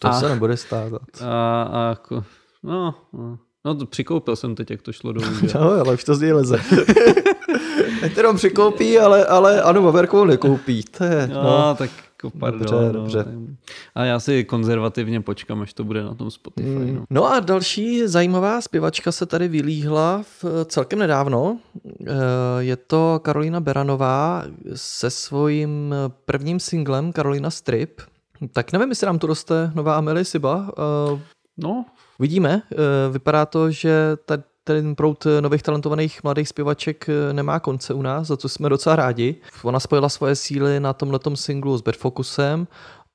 To a, se nebude stát. a, a jako, no, no, no, to přikoupil jsem teď, jak to šlo dolů. že? No, ale už to z něj leze. Ethereum přikoupí, ale, ale ano, Baverkovou nekoupí. To je, No, no. tak jako pardon. Dobře, no, dobře. A já si konzervativně počkám, až to bude na tom Spotify. Mm. No. No a další zajímavá zpěvačka se tady vylíhla v, celkem nedávno. Eh, Je to Karolina Beranová se svým prvním singlem Karolina Strip. Tak nevím, jestli nám tu roste nová Amelie Siba. Eh, no, Uvidíme. Eh, Vypadá to, že ta, ten prout nových talentovaných mladých zpěvaček eh, nemá konce u nás, za co jsme docela rádi. Ona spojila svoje síly na tomhletom singlu s Bad Focusem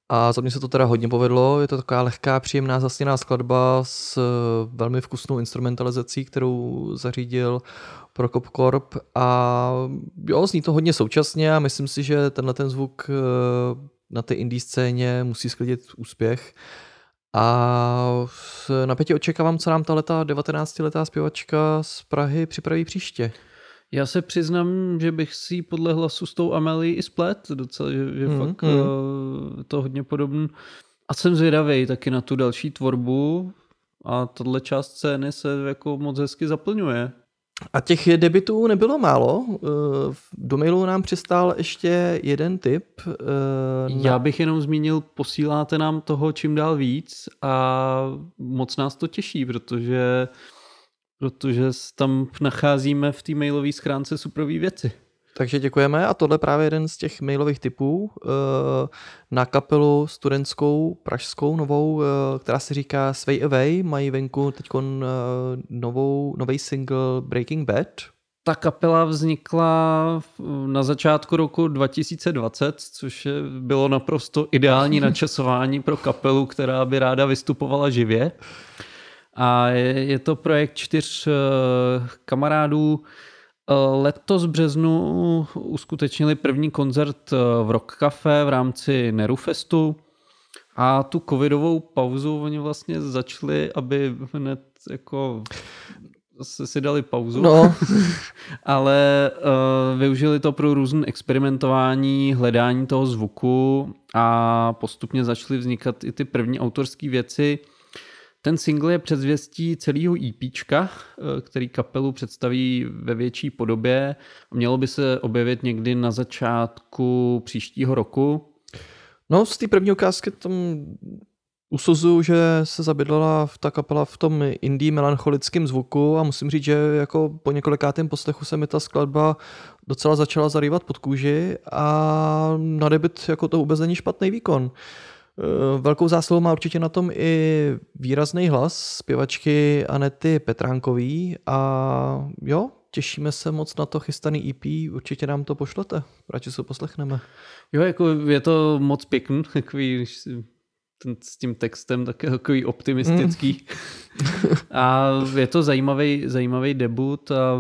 a za mě se to teda hodně povedlo. Je to taková lehká, příjemná zasněná skladba s eh, velmi vkusnou instrumentalizací, kterou zařídil Prokop Corp a jo, zní to hodně současně a myslím si, že tenhle ten zvuk eh, na té indie scéně musí sklidit úspěch. A s napětí očekávám, co nám ta leta 19-letá zpěvačka z Prahy připraví příště. já se přiznám, že bych si podle hlasu s tou Amelie i splet docela, že, že Mm, fakt mm. to hodně podobný. A jsem zvědavý taky na tu další tvorbu a tahle část scény se jako moc hezky zaplňuje. A těch debitů nebylo málo. Eh, Do mailu nám přistál ještě jeden tip. eh, na- Já bych jenom zmínil, posíláte nám toho čím dál víc a moc nás to těší, protože, protože tam nacházíme v té mailové schránce superové věci. Takže děkujeme a tohle je právě jeden z těch mailových typů eh, na kapelu studentskou, pražskou, novou, eh, která se říká Sway Away. Mají venku teď novou, nový single Breaking Bad. Ta kapela vznikla na začátku roku 2020, což je, bylo naprosto ideální načasování pro kapelu, která by ráda vystupovala živě. A je, to projekt čtyř eh, kamarádů. Eh, Letos v březnu uskutečnili první koncert eh, v Rock Cafe v rámci Nerufestu a tu covidovou pauzu oni vlastně začali, aby hned jako zase si dali pauzu. No, ale uh, využili to pro různé experimentování, hledání toho zvuku a postupně začaly vznikat i ty první autorské věci. Ten single je předzvěstí celého EPčka, eh, který kapelu představí ve větší podobě. Mělo by se objevit někdy na začátku příštího roku. No, z té první ukázky tam usuzuju, že se zabydlela v ta kapela v tom indie melancholickém zvuku a musím říct, že jako po několikátém poslechu se mi ta skladba docela začala zarývat pod kůži a na debit jako to vůbec není špatný výkon. Eh, Velkou zásluhu má určitě na tom i výrazný hlas zpěvačky Anety Petránkový a jo, těšíme se moc na to chystaný EP, určitě nám to pošlete, radši se ho poslechneme. Jo, jako je to moc pěkný, takový, ten, s tím textem tak takový optimistický. a je to zajímavý, zajímavý debut a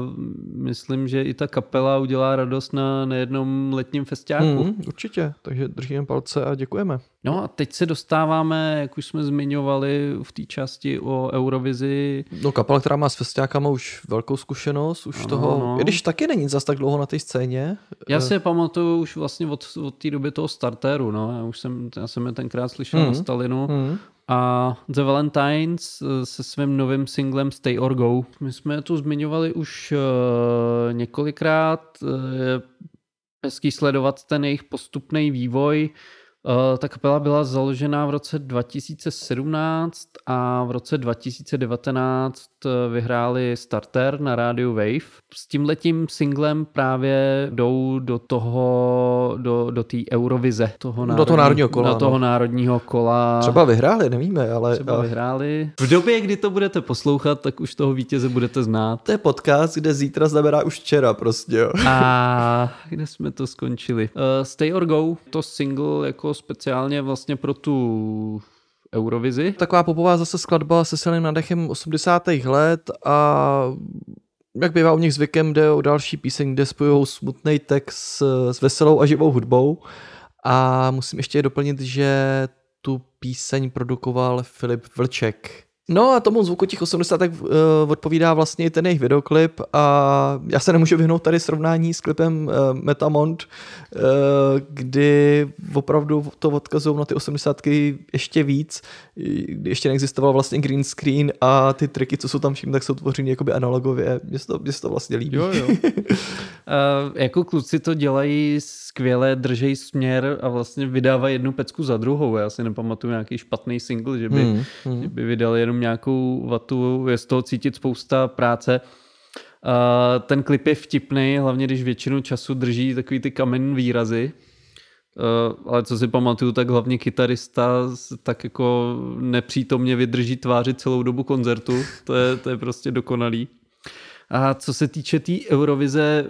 myslím, že i ta kapela udělá radost na nejednom letním festiáku. Mm, určitě, takže držíme palce a děkujeme. No a teď se dostáváme, jak už jsme zmiňovali v té části o Eurovizi, No kapela, která má s festiákama už velkou zkušenost, už Ano, toho, no. i když taky není zas tak dlouho na té scéně. Já eh, si je pamatuju už vlastně od, od té doby toho startéru, no. Já už jsem, já jsem je tenkrát slyšel Mhm. na Stalinu. mm, A The Valentines eh, se svým novým singlem Stay or Go. My jsme tu zmiňovali už uh, několikrát. Je hezký sledovat ten jejich postupný vývoj. Uh, ta kapela byla založena v roce 2017 a v roce 2019 vyhráli starter na rádiu Wave. S tímhletím singlem právě jdou do toho, do, do té Eurovize. Toho Do toho národního kola, Do toho no. národního kola. Třeba vyhráli, nevíme, ale Třeba a- vyhráli. V době, kdy to budete poslouchat, tak už toho vítěze budete znát. to je podcast, kde zítra znamená už včera prostě, jo. A kde jsme to skončili? Uh, Stay or Go, to single jako speciálně vlastně pro tu Eurovizi. Taková popová zase skladba se silným nadechem 80. let a jak bývá u nich zvykem, jde o další píseň, kde spojují smutný text s, s veselou a živou hudbou. A musím ještě doplnit, že tu píseň produkoval Filip Vlček. No a tomu zvuku těch 80. Uh, odpovídá vlastně i ten jejich videoklip a já se nemůžu vyhnout tady srovnání s klipem uh, Metamont, uh, kdy opravdu to odkazují na ty 80. ještě víc, kdy ještě neexistoval vlastně green screen a ty triky, co jsou tam všim, tak jsou tvořeny jakoby analogově. Mně se to, mně se to vlastně líbí. Jo, jo. Uh, jako kluci to dělají skvěle, držej směr a vlastně vydávají jednu pecku za druhou. Já si nepamatuju nějaký špatný single, že by, Hmm, hmm. že by vydali jenom nějakou vatu, je z toho cítit spousta práce. Uh, ten klip je vtipný, hlavně když většinu času drží takový ty kamenné výrazy. Uh, ale co si pamatuju, tak hlavně kytarista tak jako nepřítomně vydrží tváři celou dobu koncertu. To je, to je prostě dokonalý. A co se týče té tý Eurovize,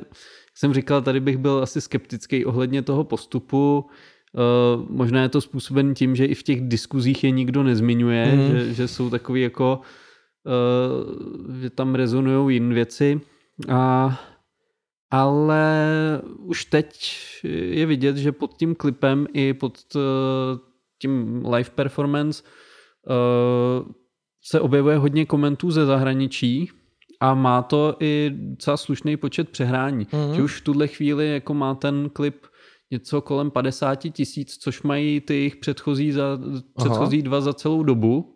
jsem říkal, tady bych byl asi skeptický ohledně toho postupu. Uh, možná je to způsoben tím, že i v těch diskuzích je nikdo nezmiňuje, mm. že, že jsou takový jako, uh, že tam rezonují jiné věci. A, ale už teď je vidět, že pod tím klipem i pod uh, tím live performance se objevuje hodně komentů ze zahraničí a má to i docela slušný počet přehrání. Mhm. Mm-hmm. Že už v tuhle chvíli jako má ten klip něco kolem 50 tisíc, což mají ty jejich předchozí, za, předchozí dva za celou dobu.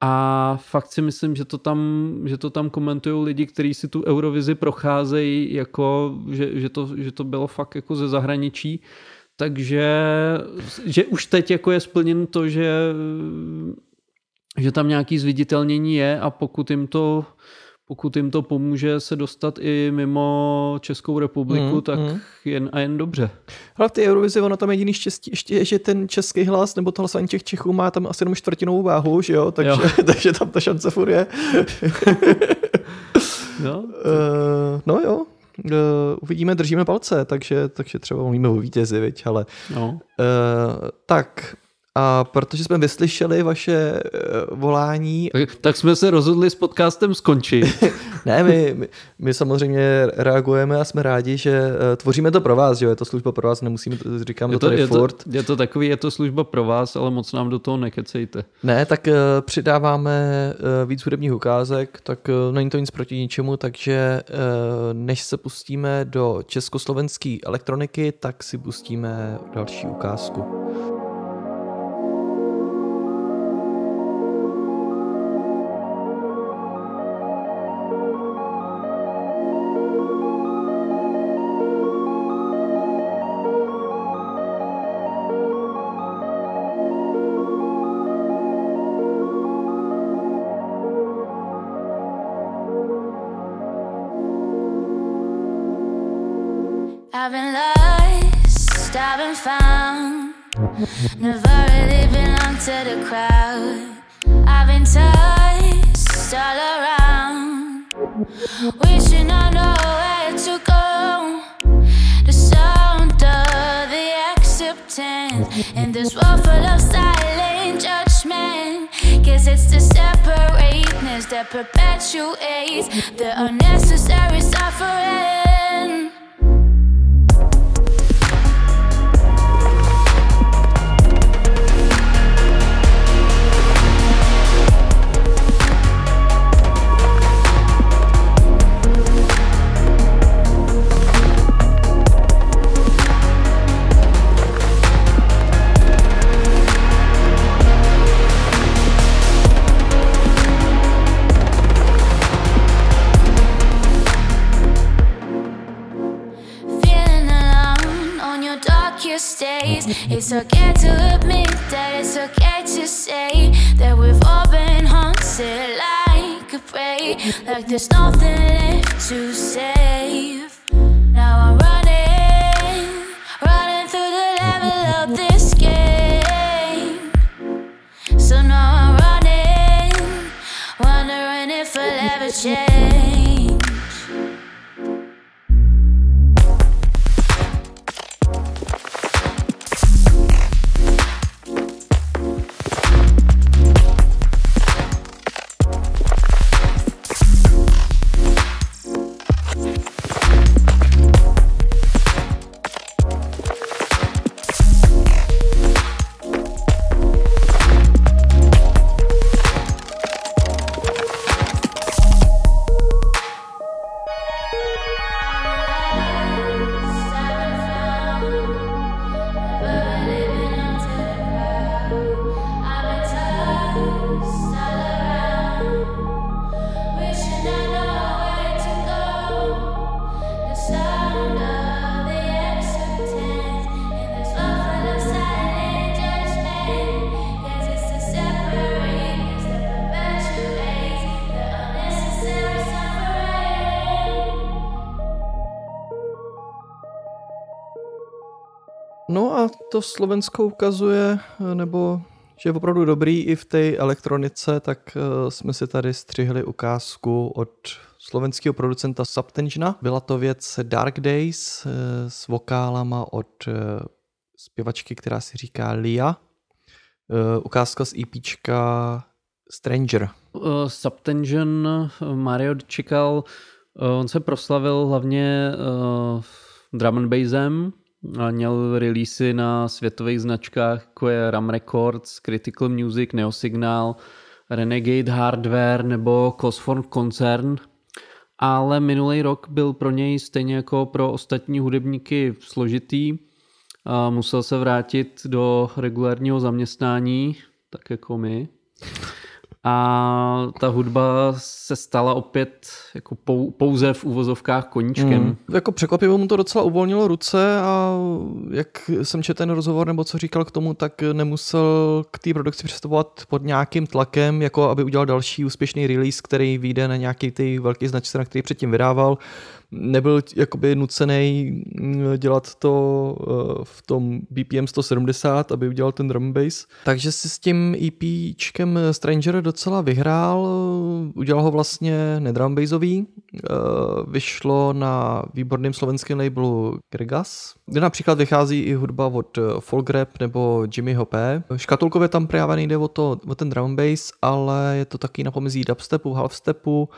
A fakt si myslím, že to tam, že to tam komentují lidi, kteří si tu Eurovizi procházejí, jako, že, že, to, že to bylo fakt jako ze zahraničí. Takže že už teď jako je splněn to, že, že tam nějaký zviditelnění je a pokud jim to pokud jim to pomůže se dostat i mimo Českou republiku, Mm, tak mm. mm. jen a jen dobře. Ale v té Eurovizi ono tam jediný štěstí ještě je, že ten český hlas nebo to hlasování těch Čechů má tam asi jenom čtvrtinovou váhu, že jo? Takže, Jo. takže tam ta šance furt je. No, Uh, no jo, uh, uvidíme, držíme palce, takže, takže třeba mluvíme o vítězi, viď, ale no. uh, tak a protože jsme vyslyšeli vaše uh, volání, Tak, tak jsme se rozhodli s podcastem skončit. ne, my, my, my samozřejmě reagujeme a jsme rádi, že uh, tvoříme to pro vás, že jo, je to služba pro vás, nemusíme, to, říkám Je to to, tady je, to, furt. je to takový, je to služba pro vás, ale moc nám do toho nekecejte. Ne, tak uh, přidáváme uh, víc hudebních ukázek, tak uh, není to nic proti ničemu, takže uh, než se pustíme do československé elektroniky, tak si pustíme další ukázku. I've been found. Never really belonged to the crowd. I've been tossed all around. Wishing I know where to go. The sound of the acceptance in this world full of silent judgment. Guess it's the separateness that perpetuates the unnecessary suffering. It's okay to admit that it's okay to say that we've all been haunted like a prey, like there's nothing left to save. Now I'm running, running through the level of this game. So now I'm running, wondering if I'll ever change. To Slovensko ukazuje, nebo že je opravdu dobrý i v té elektronice, tak eh, jsme si tady střihli ukázku od slovenského producenta Subtensiona. Byla to věc Dark Days eh, s vokálama od eh, zpěvačky, která si říká Lia. Ukázka z EPčka Stranger. Uh, Subtension, Mario čekal, uh, on se proslavil hlavně uh, drum and bassem, měl releasy na světových značkách, jako je Ram Records, Critical Music, Neosignal, Renegade Hardware nebo Cosform Concern. Ale minulý rok byl pro něj stejně jako pro ostatní hudebníky složitý. A musel se vrátit do regulárního zaměstnání, tak jako my. A ta hudba se stala opět jako pou, pouze v uvozovkách koníčkem. Mm. Jako překvapivě mu to docela uvolnilo ruce a jak jsem četl ten rozhovor nebo co říkal k tomu, tak nemusel k té produkci přistupovat pod nějakým tlakem, jako aby udělal další úspěšný release, který vyjde na nějaký ty velký značce, na který předtím vydával nebyl jakoby nucený dělat to eh, v tom BPM 170, aby udělal ten drum bass. Takže si s tím EPčkem Stranger docela vyhrál, udělal ho vlastně nedrum bassový, eh, vyšlo na výborném slovenském labelu Gregas, kde například vychází i hudba od Folk Rap nebo Jimmy Hopé. Škatulkově tam právě nejde o, to, o ten drum bass, ale je to taky na pomezí dubstepu, halfstepu,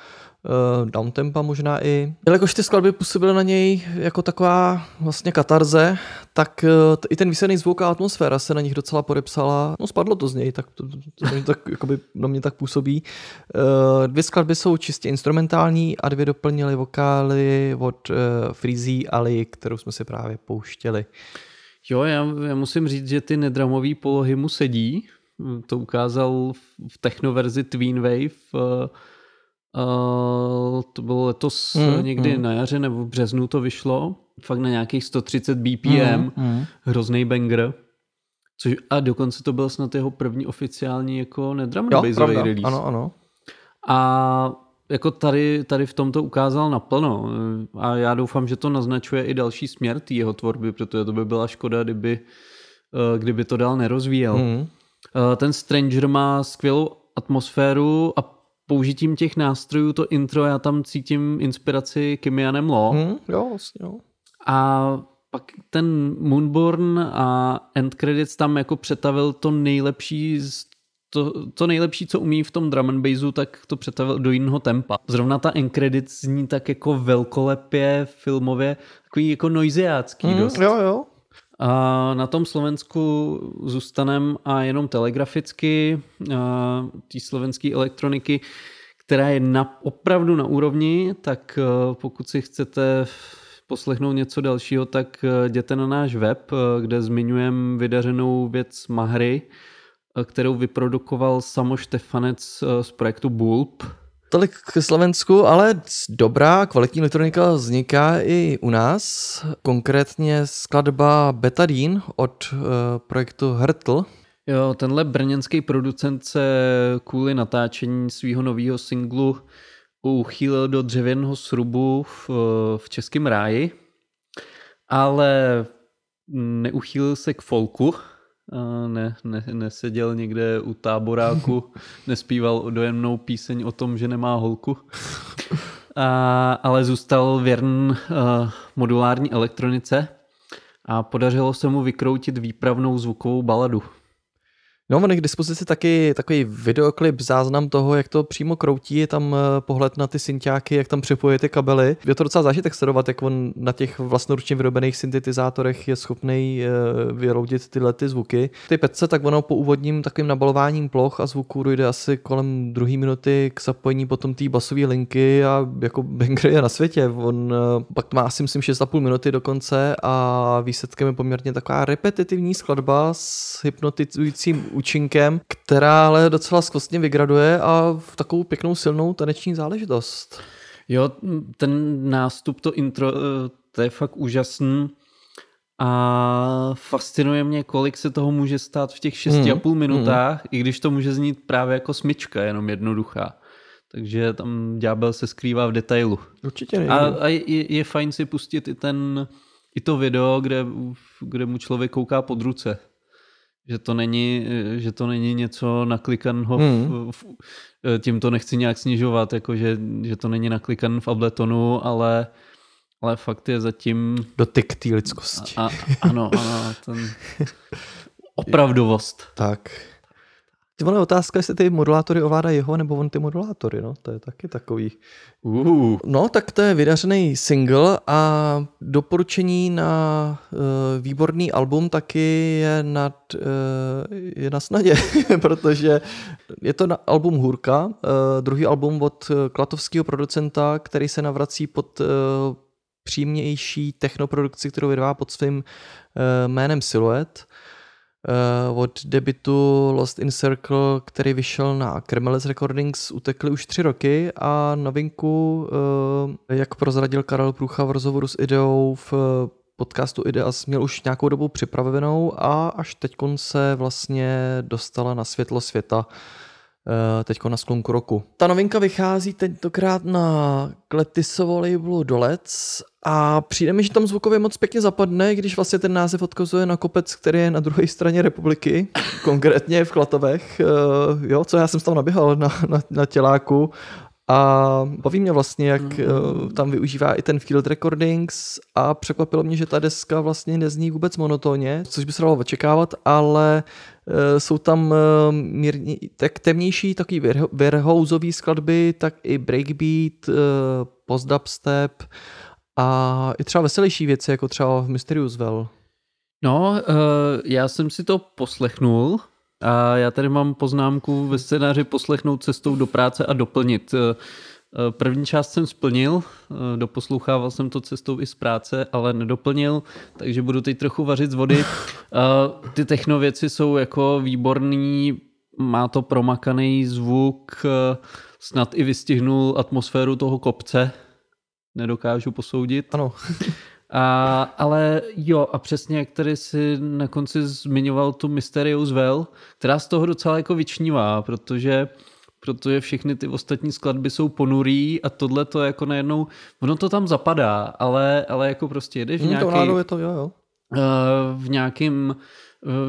uh, downtempa možná i. Jelikož ty skladby působily na něj jako taková vlastně katarze, tak uh, i ten výsledný zvuk a atmosféra se na nich docela podepsala. No spadlo to z něj, tak to, to, to, to tak, jakoby na mě tak působí. Uh, dvě skladby jsou čistě instrumentální a dvě doplnily vokály od uh, Freezy Ali, kterou jsme si právě pouštěli. Jo, já, já musím říct, že ty nedramové polohy mu sedí. To ukázal v technoverzi Tween Wave. Uh, to bylo letos mm, někdy mm. na jaře nebo v březnu to vyšlo. Fakt na nějakých 130 BPM. Mm, mm. Hrozný banger. Což, a dokonce to byl snad jeho první oficiální jako nedrum release. Ano, ano. A jako tady, tady v tom to ukázal naplno. A já doufám, že to naznačuje i další směr té jeho tvorby, protože to by byla škoda, kdyby, kdyby to dál nerozvíjel. Mm. Ten Stranger má skvělou atmosféru a použitím těch nástrojů, to intro, já tam cítím inspiraci Kimianem Law. Mm, jo, vlastně, jo. A pak ten Moonborn a End Credits tam jako přetavil to nejlepší to, to nejlepší, co umí v tom drum and bassu, tak to přetavil do jiného tempa. Zrovna ta end credits zní tak jako velkolepě, filmově, takový jako noiziácký mm, dost. Jo, jo. A na tom Slovensku zůstanem a jenom telegraficky té slovenské elektroniky, která je na, opravdu na úrovni, tak pokud si chcete poslechnout něco dalšího, tak jděte na náš web, kde zmiňujeme vydařenou věc Mahry, kterou vyprodukoval Samo Štefanec z projektu Bulb. Tolik k Slovensku, ale dobrá kvalitní elektronika vzniká i u nás. Konkrétně skladba Betadine od uh, projektu Hertl. Jo, tenhle brněnský producent se kvůli natáčení svého nového singlu uchýlil do dřevěného srubu v, v Českém ráji, ale neuchýlil se k folku, ne, ne, neseděl někde u táboráku, nespíval dojemnou píseň o tom, že nemá holku, a, ale zůstal věrn uh, modulární elektronice a podařilo se mu vykroutit výpravnou zvukovou baladu. No, on je k dispozici taky takový videoklip, záznam toho, jak to přímo kroutí, je tam eh, pohled na ty synťáky, jak tam připojí ty kabely. Je to docela zážitek sledovat, jak on na těch vlastnoručně vyrobených syntetizátorech je schopný eh, vyroudit tyhle ty zvuky. Ty petce, tak ono po úvodním takovým nabalováním ploch a zvuků dojde asi kolem druhé minuty k zapojení potom té basové linky a jako banger je na světě. On eh, pak má asi myslím 6,5 minuty do konce a výsledkem je poměrně taková repetitivní skladba s hypnotizujícím účinkem, která ale docela skvostně vygraduje a v takovou pěknou silnou taneční záležitost. Jo, ten nástup, to intro, eh, to je fakt úžasný a fascinuje mě, kolik se toho může stát v těch 6,5 Mm, minutách, i když to může znít právě jako smyčka, jenom jednoduchá. Takže tam ďábel se skrývá v detailu. Určitě nejde. A, a je, je fajn si pustit i ten i to video, kde, kde mu člověk kouká pod ruce. Že to není, že to není něco naklikaného, Hmm. v, v, tím to nechci nějak snižovat, jako že, že to není naklikané v Abletonu, ale, ale fakt je zatím, Dotyk té lidskosti. a, a, ano, ano, ten opravdovost. Tak. Ty vole, otázka, jestli ty modulátory ovládá jeho nebo on ty modulátory, no, to je taky takový. Uh. No, tak to je vydařený single a doporučení na uh, výborný album taky je, nad, uh, je na snadě, protože je to na album Hůrka, uh, druhý album od eh, klatovského producenta, který se navrací pod uh, přímější technoprodukci, kterou vydává pod svým uh, jménem Silhouette. Uh, od debitu Lost in Circle, který vyšel na Cremeles Recordings, utekly už tři roky a novinku, uh, jak prozradil Karel Průcha v rozhovoru s Ideou v podcastu Ideas, měl už nějakou dobu připravenou a až teď se vlastně dostala na světlo světa teď na sklonku roku. Ta novinka vychází tentokrát na Kletisovo labelu Dolec a přijde mi, že tam zvukově moc pěkně zapadne, když vlastně ten název odkazuje na kopec, který je na druhé straně republiky, konkrétně v Klatovech, jo, co já jsem tam naběhal na, na, na těláku a baví mě vlastně, jak mm. tam využívá i ten field recordings a překvapilo mě, že ta deska vlastně nezní vůbec monotónně, což by se dalo očekávat, ale jsou tam uh, mírně, tak temnější takový warehouseový skladby, tak i breakbeat, uh, post-dubstep a i třeba veselější věci, jako třeba v Mysterious Well. No, já jsem si to poslechnul a já tady mám poznámku ve scénáři poslechnout cestou do práce a doplnit. První část jsem splnil, doposlouchával jsem to cestou i z práce, ale nedoplnil, takže budu teď trochu vařit z vody. Ty technověci jsou jako výborný, má to promakaný zvuk, snad i vystihnul atmosféru toho kopce, nedokážu posoudit. Ano. A, ale jo, a přesně jak tady si na konci zmiňoval tu Mysterious Well, která z toho docela jako vyčnívá, protože protože všechny ty ostatní skladby jsou ponurý a tohle to jako najednou, ono to tam zapadá, ale, ale jako prostě jedeš v Hmm, nějaký, to je to, jo, jo. v nějakým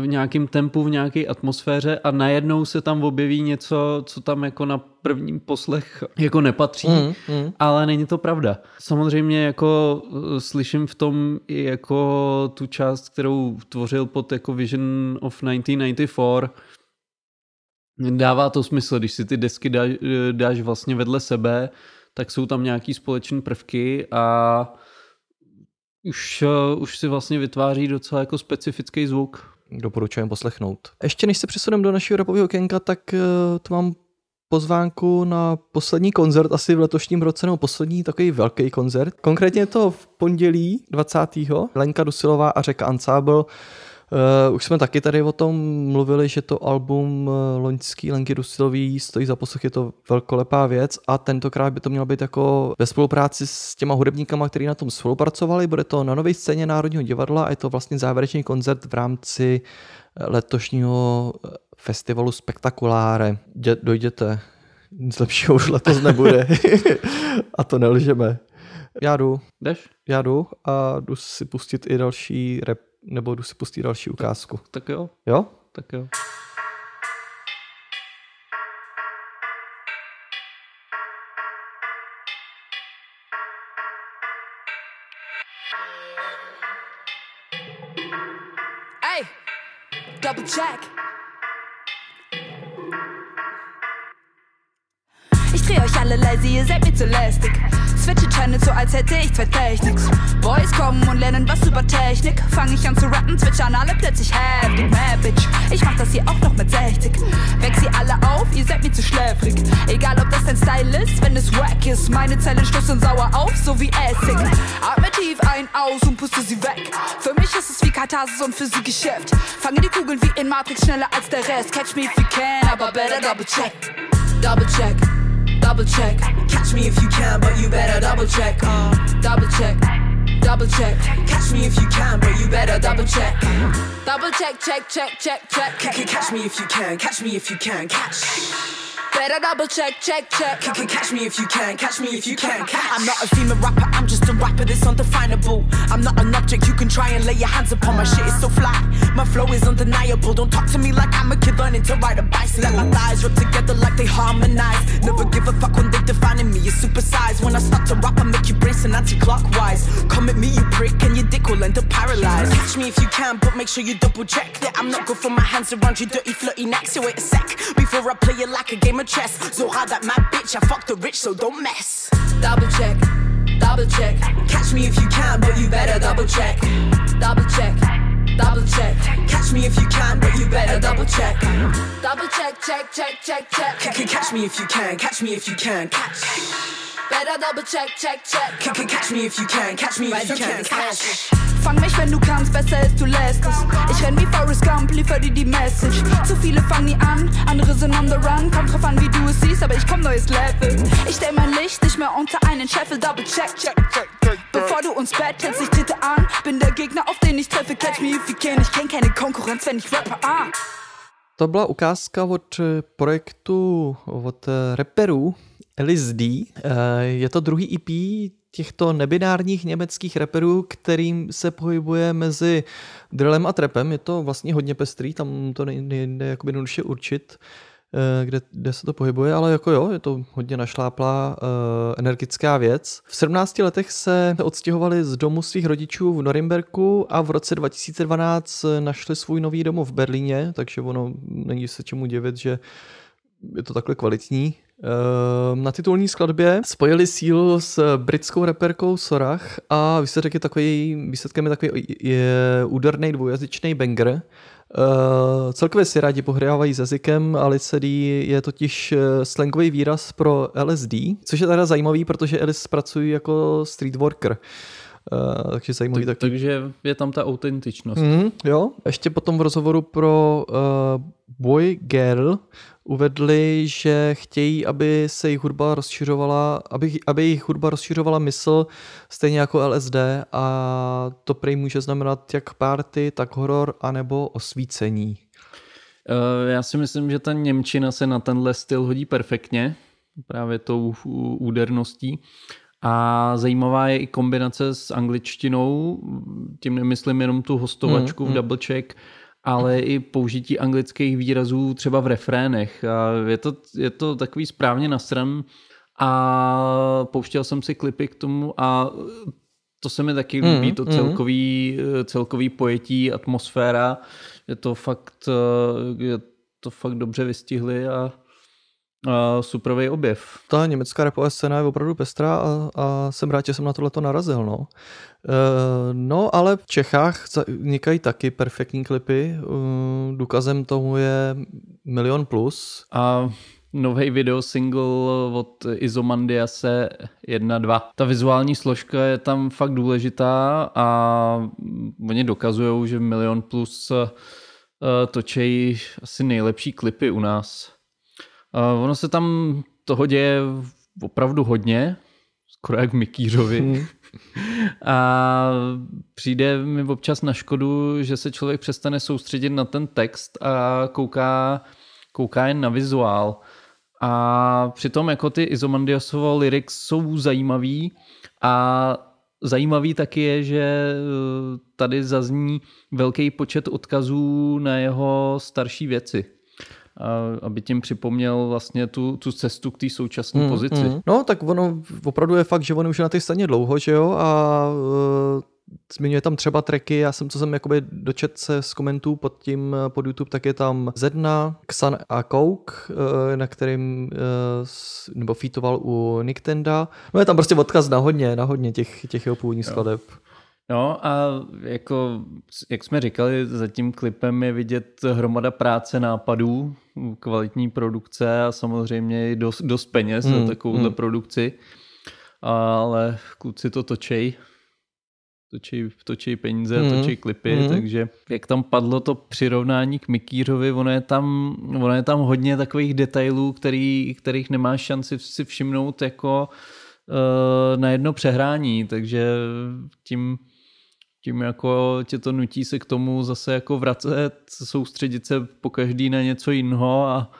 v nějakém tempu, v nějaké atmosféře a najednou se tam objeví něco, co tam jako na prvním poslech jako nepatří, Mm, mm. ale není to pravda. Samozřejmě jako uh, slyším v tom i jako tu část, kterou tvořil pod jako Vision of 1994. Dává to smysl, když si ty desky dáš, dáš vlastně vedle sebe, tak jsou tam nějaký společné prvky a už, uh, už si vlastně vytváří docela jako specifický zvuk. Doporučujeme poslechnout. Ještě než se přesuneme do našeho rapového okénka, tak uh, tu mám pozvánku na poslední koncert asi v letošním roce, nebo poslední takový velký koncert. Konkrétně to v pondělí 20. Lenka Dusilová a Řeka Ensemble Uh, už jsme taky tady o tom mluvili, že to album uh, loňský Lenky Rusilový stojí za poslech, je to velkolepá věc a tentokrát by to mělo být jako ve spolupráci s těma hudebníkama, kteří na tom spolupracovali. Bude to na nové scéně Národního divadla a je to vlastně závěrečný koncert v rámci eh, letošního eh, festivalu Spektakuláre. Dě, dojděte, nic lepšího už letos nebude. a to nelžeme. Já jdu, Jdeš? já jdu a jdu si pustit i další rap, nebo jdu si pustit další ukázku. Tak jo, Jo? tak jo. Alle leise, ihr seid mir zu lästig. Switche Channel so, als hätte ich zwei Techniks. Boys kommen und lernen was über Technik. Fang ich an zu rappen, zwitschern alle plötzlich heftig. Mad Bitch, ich mach das hier auch noch mit 60. Weck sie alle auf, ihr seid mir zu schläfrig. Egal ob das dein Style ist, wenn es wack ist. Meine Zellen stoßen sauer auf, so wie Essig. Atme tief ein, aus und puste sie weg. Für mich ist es wie Katharsis und für sie Geschäft. Fange die Kugeln wie in Matrix schneller als der Rest. Catch me if you can, aber better double check. Double check. Double check. Catch me if you can, but you better double check. Uh, double check. Double check. Catch me if you can, but you better double check. Double check, check, check, check, check. Catch me if you can. Catch me if you can. Catch. Better double check, check, check. C- catch me if you can. Catch me if you can. Catch. I'm not a female rapper, I'm just a rapper that's undefinable. I'm not an object, you can try and lay your hands upon. My shit is so fly, my flow is undeniable. Don't talk to me like I'm a kid learning to ride a bicycle. Let my thighs rub together like they harmonize. Never give a fuck when they defining me as supersized. When I start to rap, I make you brace and anti-clockwise. Come at me, you prick, and your dick will end up paralyzed. Catch me if you can, but make sure you double check that I'm not good for my hands around your dirty, flirty neck. So wait a sec before I play it like a game of chess. Zora, that mad bitch, I fuck the rich, so don't mess. Double check. Double check. Catch me if you can, but you better double check. Double check. Double check. Catch me if you can, but you better double check. Double check, check, check, check, check. C- c- Catch me if you can, catch me if you can, catch. Better double check, check, check. C- c- Catch me if you can, catch me if you can, catch. Fang mich, wenn du kannst, besser ist, du lässt es. Ich renn wie Forrest Gump, liefer dir die Message. Zu viele fangen nie an, andere sind on the run. Kommt drauf an, wie du es siehst, aber ich komm neues Level. Ich stell mein Licht nicht mehr unter einen Scheffel, double check, check, check, check. Bevor du uns battlest, ich trete an. Bin der Gegner, auf den ich treffe, catch me if you can. Ich kenn keine Konkurrenz, wenn ich rappe, ah. To byla ukázka od eh, projektu od eh, rapperů LSD. Eh, Je to druhý EP těchto nebinárních německých rapperů, kterým se pohybuje mezi drillem a trapem. Je to vlastně hodně pestrý, tam to nejde, jakoby jednoduše určit, eh, kde, kde se to pohybuje, ale jako jo, je to hodně našláplá uh, energická věc. V 17 letech se odstěhovali z domu svých rodičů v Norimberku a v roce 2012 našli svůj nový domov v Berlíně, takže ono není se čemu divit, že je to takhle kvalitní. Ehm, Na titulní skladbě spojili sílu s britskou reperkou Sorach a výsledek je takový, výsledkem je takový je úderný dvoujazyčný banger. Uh, celkově si rádi pohrávají s jazykem a LSD je totiž eh, slangový výraz pro LSD, což je teda zajímavý, protože Alice pracují jako street worker. Uh, takže zajímavý Tak, taky. takže je tam ta autentičnost. Mm, jo, ještě potom v rozhovoru pro uh, Boy Girl uvedli, že chtějí, aby se jejich hudba rozšiřovala, aby, aby jejich hudba rozšiřovala mysl stejně jako LSD a to prej může znamenat jak party, tak horor, anebo osvícení. Eh, Já si myslím, že ta Němčina se na tenhle styl hodí perfektně, právě tou úderností. A zajímavá je i kombinace s angličtinou, tím nemyslím jenom tu hostovačku Mm, v double check, ale i použití anglických výrazů třeba v refrénech. A je, to, je to takový správně nasran a pouštěl jsem si klipy k tomu a to se mi taky líbí, Mm, to mm. celkový, celkový pojetí, atmosféra. Je to fakt, eh, je to fakt dobře vystihli a, a superový objev. Ta německá rapová scéna je opravdu pestrá a, a jsem rád, že jsem na tohleto narazil. No. E, no, ale v Čechách vznikají taky perfektní klipy. E, důkazem tomu je Milion Plus. A nový video single od Izomandiase 1.2. Ta vizuální složka je tam fakt důležitá a oni dokazují, že Milion Plus uh, točejí asi nejlepší klipy u nás. Uh, ono se tam toho děje opravdu hodně, skoro jak v Mikýřovi. Hmm. A přijde mi občas na škodu, že se člověk přestane soustředit na ten text a kouká, kouká jen na vizuál. A přitom jako ty Izomandiasovo lyrics jsou zajímavý a zajímavý taky je, že eh, tady zazní velký počet odkazů na jeho starší věci. A aby tím připomněl vlastně tu, tu cestu k té současné pozici. Mm. No, tak ono opravdu je fakt, že on už je na té scéně dlouho, že jo, a uh, zmiňuje tam třeba tracky, já jsem, co jsem jakoby dočet se z komentů pod tím, eh, pod YouTube, tak je tam Zedna, Xan a Coke, uh, na kterým, uh, nebo featoval u Nicktenda. No je tam prostě odkaz na hodně, na hodně těch, těch jeho původních skladeb. No a jako, jak jsme říkali, za tím klipem je vidět hromada práce, nápadů, kvalitní produkce a samozřejmě i dost, dost peněz Hmm, za takovouhle hmm. produkci. Ale kluci to točej, točí, točí peníze a Hmm, točí klipy, hmm. takže jak tam padlo to přirovnání k Mikýřovi, ono je tam, ono je tam hodně takových detailů, který, kterých nemáš šanci si všimnout jako uh, na jedno přehrání, takže tím tím jako tě to nutí se k tomu zase jako vracet, soustředit se po každý na něco jiného a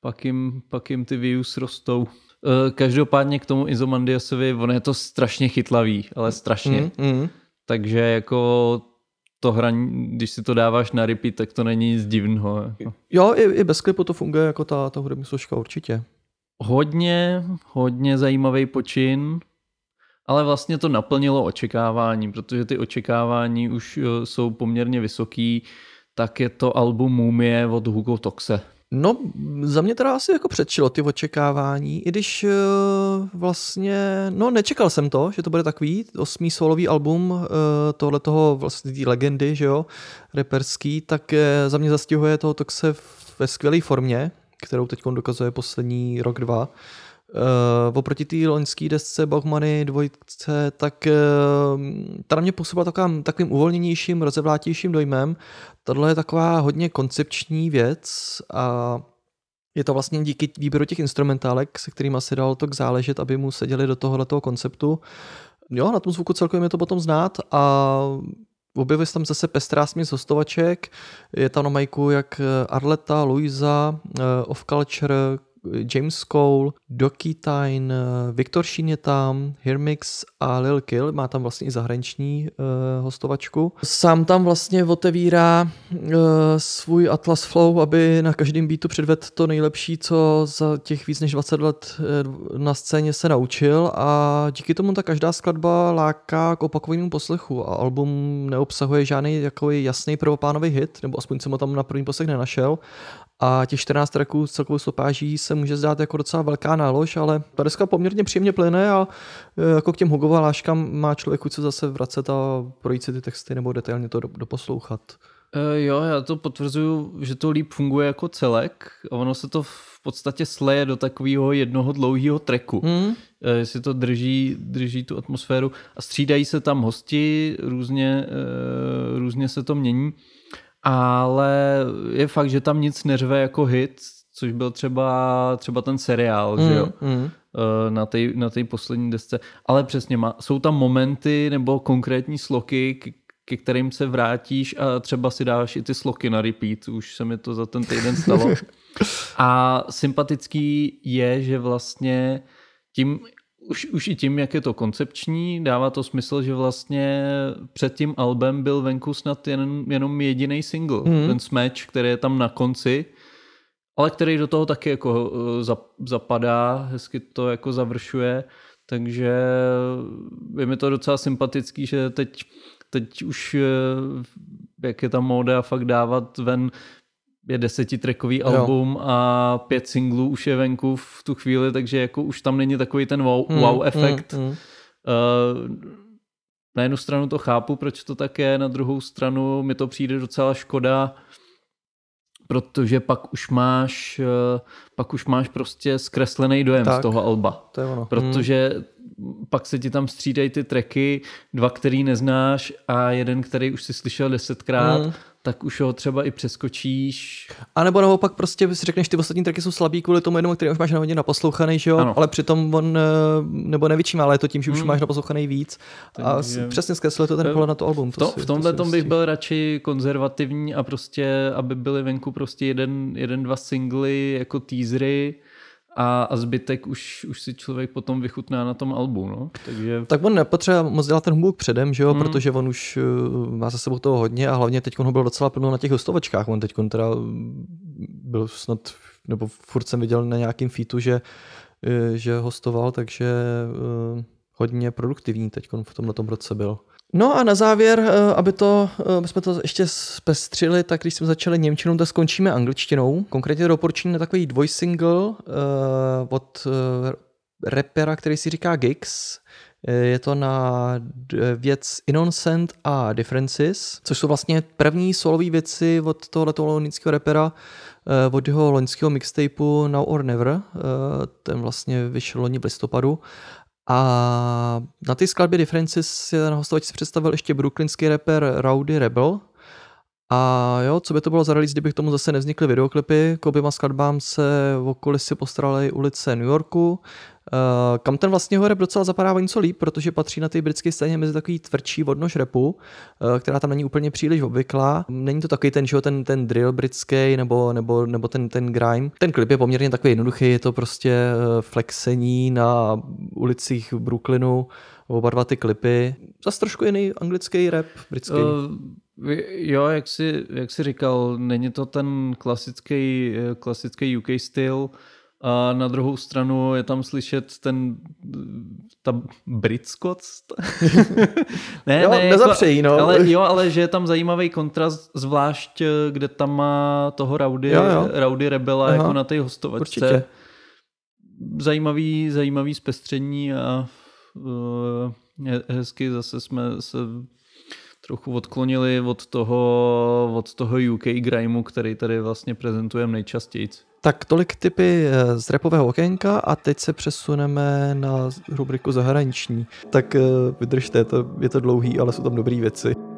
pak jim, pak jim ty views rostou. Eh, Každopádně k tomu Izomandiasovi, on je to strašně chytlavý, ale strašně. Mm, mm. Takže jako to hraní, když si to dáváš na repeat, tak to není nic divného. Jako. Jo, i, i bez klipu to funguje jako ta, ta hudební složka určitě. Hodně, hodně zajímavý počin, ale vlastně to naplnilo očekávání, protože ty očekávání už eh, jsou poměrně vysoký, tak je to album Mumie od Hugo Toxe. No, za mě teda asi jako předčilo ty očekávání, i když uh, vlastně, no nečekal jsem to, že to bude takový osmý solový album uh, tohle toho vlastně té legendy, že jo, reperský, tak uh, za mě zastihuje toho Toxe ve skvělé formě, kterou teď dokazuje poslední rok, dva. Uh, oproti té loňské desce Bachmany dvojce, tak uh, ta na mě působila takovým, takovým uvolněnějším, rozevlátějším dojmem. Tohle je taková hodně koncepční věc a je to vlastně díky výběru těch instrumentálek, se kterými se dalo to záležet, aby mu seděli do tohoto konceptu. Jo, na tom zvuku celkově je to potom znát a objevuje se tam zase pestrá směs hostovaček. Je tam na majku jak Arleta, Luisa, uh, Off Culture, James Cole, Doki Tyne, Viktor Sheen je tam, Hermix a Lil Kill, má tam vlastně i zahraniční uh, hostovačku. Sám tam vlastně otevírá uh, svůj Atlas Flow, aby na každém beatu předvedl to nejlepší, co za těch víc než 20 let na scéně se naučil. A díky tomu ta každá skladba láká k opakovanému poslechu. A album neobsahuje žádný jasný prvoplánový hit, nebo aspoň jsem ho tam na první poslech nenašel a těch 14 tracků s celkovou stopáží se může zdát jako docela velká nálož, ale ta deska poměrně příjemně plyne a e, jako k těm Hugova láškám má člověk chuť se zase vracet a projít si ty texty nebo detailně to do- doposlouchat. Uh, jo, já to potvrzuju, že to líp funguje jako celek a ono se to v podstatě sleje do takového jednoho dlouhého treku. Uh, jestli to drží, drží tu atmosféru a střídají se tam hosti, různě, uh, různě se to mění, ale je fakt, že tam nic neřve jako hit, což byl třeba, třeba ten seriál, že jo? Hmm. eh, na té na tej poslední desce. Ale přesně, má, jsou tam momenty nebo konkrétní sloky, k- ke kterým se vrátíš a třeba si dáš i ty sloky na repeat. Už se mi to za ten týden stalo. A sympatický je, že vlastně tím, už, už i tím, jak je to koncepční, dává to smysl, že vlastně před tím albem byl venku snad jen, jenom jediný single. Mhm. Ten Smash, který je tam na konci, ale který do toho taky jako eh, zap- zapadá, hezky to jako završuje, takže je mi to docela sympatický, že teď, teď už, eh, jak je ta móda fakt dávat ven je desetitrackový album a pět singlů už je venku v tu chvíli, takže jako už tam není takový ten wow, Hmm, wow efekt. hmm, hmm. Uh, na jednu stranu to chápu, proč to tak je, na druhou stranu mi to přijde docela škoda, protože pak už máš, eh, pak už máš prostě zkreslený dojem Tak. z toho alba. To je ono. Protože pak se ti tam střídají ty tracky, dva, který neznáš a jeden, který už si slyšel desetkrát, Mm. Tak už ho třeba i přeskočíš. A nebo naopak prostě si řekneš, ty ostatní tracky jsou slabý kvůli tomu jednomu, který už máš na hodně naposlouchaný, že jo? Ano. Ale přitom on, eh, nebo nevětším, ale je to tím, že už Hmm. máš naposlouchaný víc. A Takže- s- přesně zkreslil to ten To- pohled na to album. V, to, si- v tomhle si tom bych byl radši konzervativní a prostě, aby byly venku prostě jeden, jeden dva singly jako teasery a, a zbytek už, už si člověk potom vychutná na tom albu, no. Takže Tak on nepotřeba moc dělat ten humbuk předem, že jo, Hmm. protože on už uh, má za sebou toho hodně a hlavně teď ho byl docela plno na těch hostovačkách. On teď teda mm, byl snad, nebo furt jsem viděl na nějakým featu, že, eh, že hostoval, takže hodně produktivní teď v tomhle roce byl. No a na závěr, eh, aby to, eh, aby jsme to ještě zpestřili, tak když jsme začali Němčinou, tak skončíme angličtinou. Konkrétně doporučení na takový dvojsingle uh, od uh, rapera, který si říká Gigs. Je to na věc Innocent a Differences, což jsou vlastně první solové věci od tohoto loňského rapera, eh, od jeho loňského mixtapeu Now or Never. Ten vlastně vyšel loni v listopadu. A na té skladbě Differences si na hostovačce představil ještě brooklynský rapper Rowdy Rebel. A jo, co by to bylo za release, kdyby k tomu zase nevznikly videoklipy, k oběma skladbám se v okolí si postaraly ulice New Yorku, kam ten vlastně ho rap docela zapadá něco líp, protože patří na té britské scéně mezi takový tvrdší odnož repu, uh, která tam není úplně příliš obvyklá. Není to takový ten, že ten, ten drill britský nebo, nebo, nebo ten, ten grime. Ten klip je poměrně takový jednoduchý, je to prostě eh, flexení na ulicích Brooklynu, oba dva ty klipy. Zase trošku jiný anglický rap, britský. Uh, jo, jak jsi, jak jsi říkal, není to ten klasický, eh, klasický UK styl, a na druhou stranu je tam slyšet ten ta britskost. ne, Jo, ne, nezapřejí, no. Ale, jo, ale že je tam zajímavý kontrast, zvlášť eh, kde tam má toho Rowdy, Jo, jo. Rowdy Rebela Aha. jako na té hostovačce. Určitě. Zajímavý, zajímavý zpestření a uh, hezky zase jsme se trochu odklonili od toho, od toho UK grimeu, který tady vlastně prezentujeme nejčastěji. Tak tolik typy eh, z repového okénka a teď se přesuneme na rubriku zahraniční. Tak eh, vydržte, to, je to dlouhý, ale jsou tam dobré věci.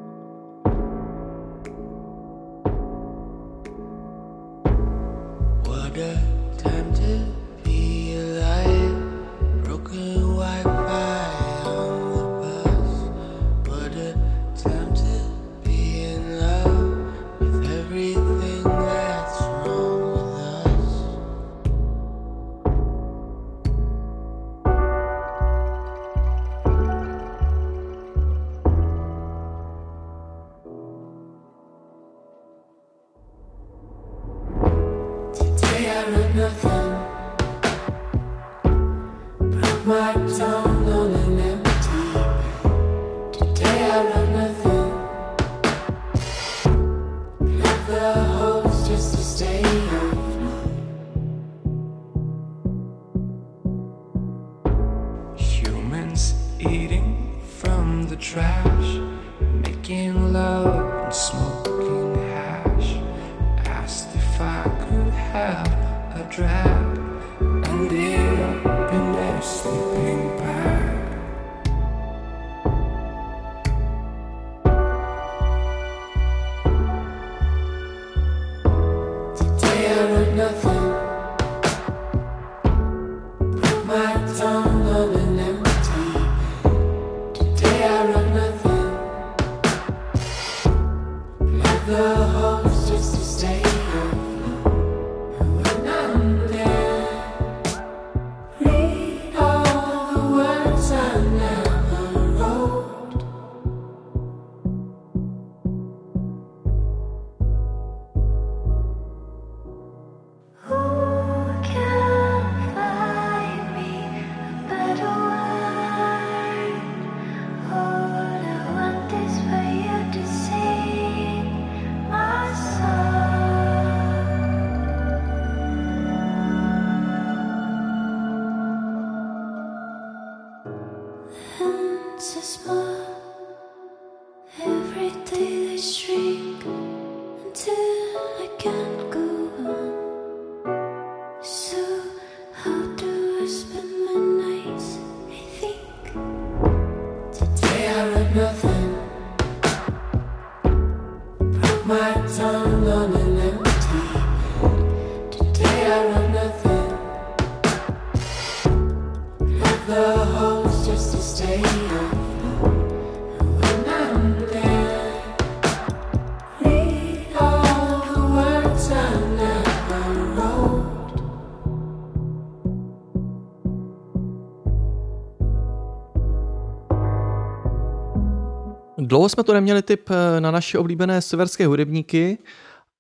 Dlouho jsme tu neměli tip eh, na naše oblíbené severské hudebníky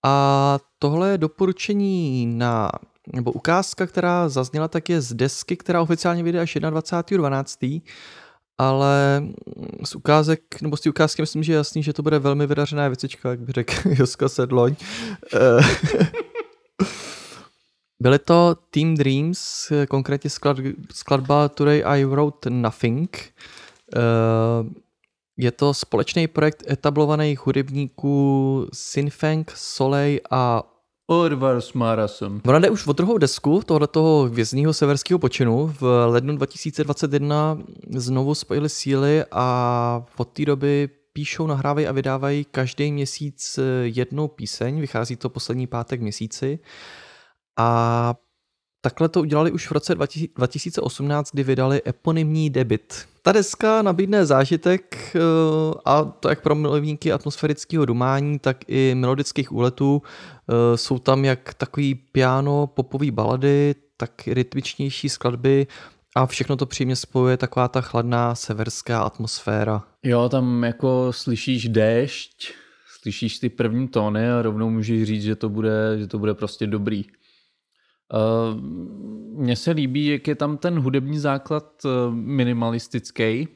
a tohle je doporučení na nebo ukázka, která zazněla, tak je z desky, která oficiálně vyjde až 21.12. Ale z ukázek, nebo z té ukázky myslím, že je jasný, že to bude velmi vydařená věcička, jak by řekl Joska Sedloň. Eh, Byly to Team Dreams, eh, konkrétně sklad, skladba Today I Wrote Nothing. Eh, Je to společný projekt etablovaných hudebníků Sinfang, Soleil a Orvars Marason. Ona jde už o druhou desku tohoto hvězdního severského počinu. V lednu 2021 znovu spojili síly a od té doby píšou, nahrávají a vydávají každý měsíc eh, jednu píseň. Vychází to poslední pátek měsíci. A takhle to udělali už v roce 2000 2018, kdy vydali eponymní debit. Ta deska nabídne zážitek eh, a to jak pro milovníky atmosférického dumání, tak i melodických úletů. Eh, Jsou tam jak takový piano, popový balady, tak rytmičnější skladby a všechno to přímě spojuje taková ta chladná severská atmosféra. Jo, tam jako slyšíš déšť, slyšíš ty první tóny a rovnou můžeš říct, že to bude, že to bude prostě dobrý. Uh, Mně se líbí, jak je tam ten hudební základ eh, minimalistický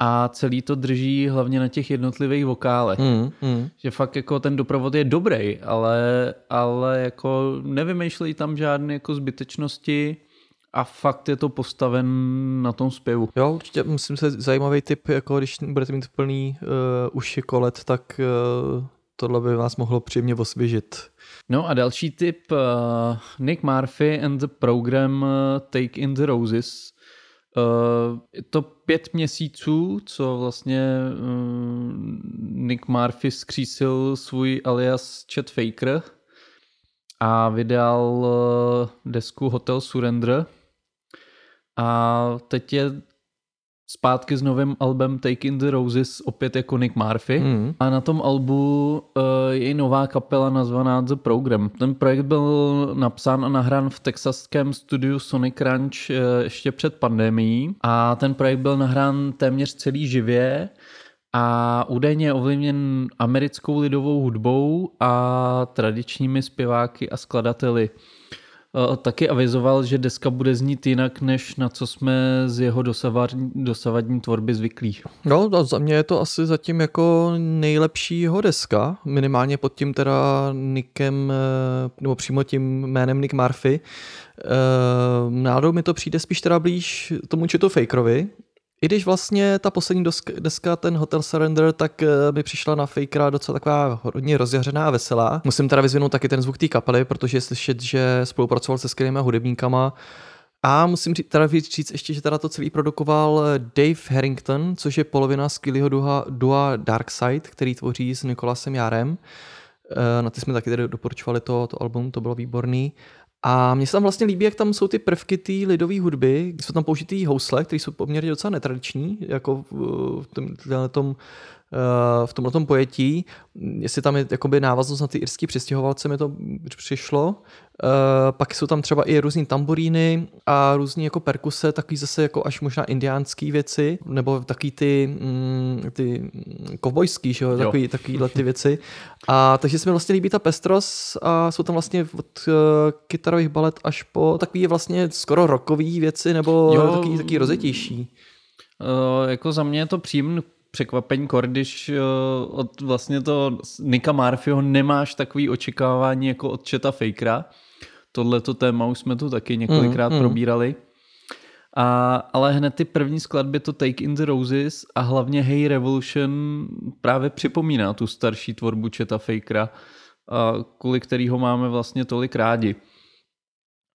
a celý to drží hlavně na těch jednotlivých vokálech. Mm, mm. Že fakt jako ten doprovod je dobrý, ale, ale jako nevymýšlejí tam žádné jako zbytečnosti a fakt je to postaven na tom zpěvu. Jo, určitě myslím se zajímavý tip, jako když budete mít plný uh, uši kolet, tak uh, tohle by vás mohlo příjemně osvěžit. No a další tip, uh, Nick Murphy and the program uh, Take in the Roses. Uh, je to pět měsíců, co vlastně uh, Nick Murphy skřísil svůj alias Chet Faker a vydal uh, desku Hotel Surrender. A teď je zpátky s novým albem Take in the Roses opět jako Nick Murphy. Mm. A na tom albu uh, je i nová kapela nazvaná The Program. Ten projekt byl napsán a nahrán v texaském studiu Sonic Ranch uh, ještě před pandemií a ten projekt byl nahrán téměř celý živě a údajně ovlivněn americkou lidovou hudbou a tradičními zpěváky a skladateli. Taky avizoval, že deska bude znít jinak, než na co jsme z jeho dosavadní, dosavadní tvorby zvyklí. No, a za mě je to asi zatím jako nejlepší jeho deska, minimálně pod tím teda Nickem, eh, nebo přímo tím jménem Nick Murphy. Eh, Nádou mi to přijde spíš teda blíž tomu Chetu Fakerovi, i když vlastně ta poslední deska, ten Hotel Surrender, tak eh, mi přišla na Fakera docela taková hodně rozjařená a veselá. Musím teda vyzvinout taky ten zvuk té kapely, protože je slyšet, že spolupracoval se skvělými hudebníkama. A musím teda říct ještě, že teda to celý produkoval eh, Dave Harrington, což je polovina skvělého dua, dua Darkside, který tvoří s Nikolasem Jarem. Eh, Na ty jsme taky tedy doporučovali to, to album, to bylo výborný. A mně se tam vlastně líbí, jak tam jsou ty prvky té lidové hudby, jsou tam použitý housle, které jsou poměrně docela netradiční, jako v, v tom, tom, v tomhle tom pojetí. Jestli tam je jakoby návaznost na ty irský přistěhovalce, mi to přišlo. Eh, Pak jsou tam třeba i různý tamburíny a různý jako perkuse, takový zase jako až možná indiánský věci, nebo takový ty, mm, ty kovbojský, že jo, takový, takovýhle ty věci. A takže se mi vlastně líbí ta pestrost a jsou tam vlastně od uh, kytarových balet až po takový vlastně skoro rockový věci, nebo Jo. jo, takový, takový rozetější. Uh, jako za mě je to příjemný překvapení, kor, když od vlastně to Nika Murphyho nemáš takový očekávání jako od Cheta Fakera. Tohleto téma už jsme tu taky několikrát Mm, mm, probírali. A, ale hned ty první skladby to Take in the Roses a hlavně Hey Revolution právě připomíná tu starší tvorbu Cheta Fakera, kvůli kterýho máme vlastně tolik rádi.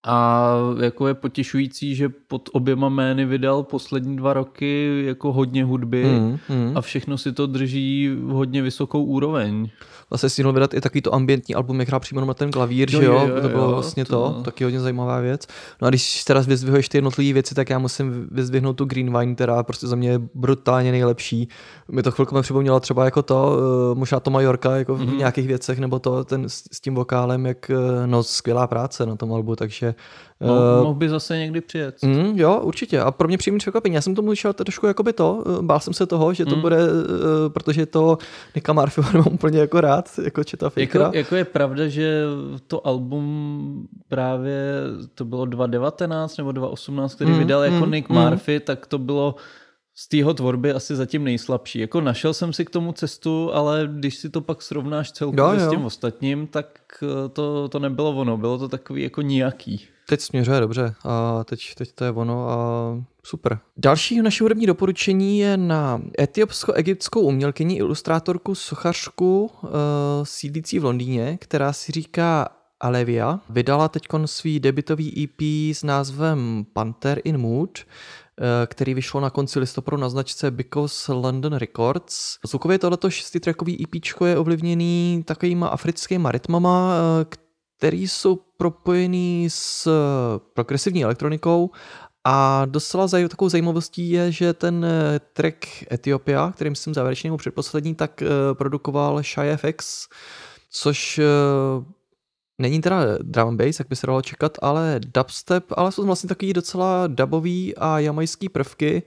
A jako je potěšující, že pod oběma jmény vydal poslední dva roky jako hodně hudby Mm, mm. a všechno si to drží hodně vysokou úroveň. Vlastně stihnul vydat i takový to ambientní album, jak hrál přímo na ten klavír, Jo, že jo, jo, to bylo jo, vlastně to- to, taky hodně zajímavá věc. No a když teda vyzdvihuješ ty jednotlivé věci, tak já musím vyzdvihnout tu Green Wine, která prostě za mě je brutálně nejlepší. Mi to chvilku připomnělo třeba jako to, eh, možná to Majorka jako v Mhm. nějakých věcech, nebo to ten s, s tím vokálem, jak eh, no skvělá práce na tom albu, takže Uh, No, mohl by zase někdy přijet. Mm, jo, určitě. A pro mě příjemný překvapení. Já jsem tomu šel trošku jakoby to, eh, bál jsem se toho, že to Mm. bude, eh, protože to Nika Murphyho mám úplně jako rád, jako Četa Fakera. Jako, jako je pravda, že to album právě, to bylo 2019 nebo 2018, který Mm, vydal jako mm, Nick mm. Murphy, tak to bylo z tého tvorby asi zatím nejslabší. Jako našel jsem si k tomu cestu, ale když si to pak srovnáš celkově Jo, jo. s tím ostatním, tak eh, to, to nebylo ono. Bylo to takový jako nijaký. Teď směřuje dobře a teď, teď to je ono a super. Další naše hudební doporučení je na etiopsko-egyptskou umělkyni, ilustrátorku, sochařku uh, sídlící v Londýně, která si říká Alevia. Vydala teď svý debitový EP s názvem Panther in Mood, který vyšlo na konci listopadu na značce Because London Records. Zvukově tohleto šestitrackový EP je ovlivněný takovýma africkýma rytmama, eh, který jsou propojený s progresivní elektronikou a docela zaj- takovou zajímavostí je, že ten eh, track Etiopia, kterým jsem závěrečný nebo předposlední, tak eh, produkoval Shy FX, což eh, není teda drum and bass, jak by se dalo čekat, ale dubstep, ale jsou vlastně takový docela dubový a jamajský prvky.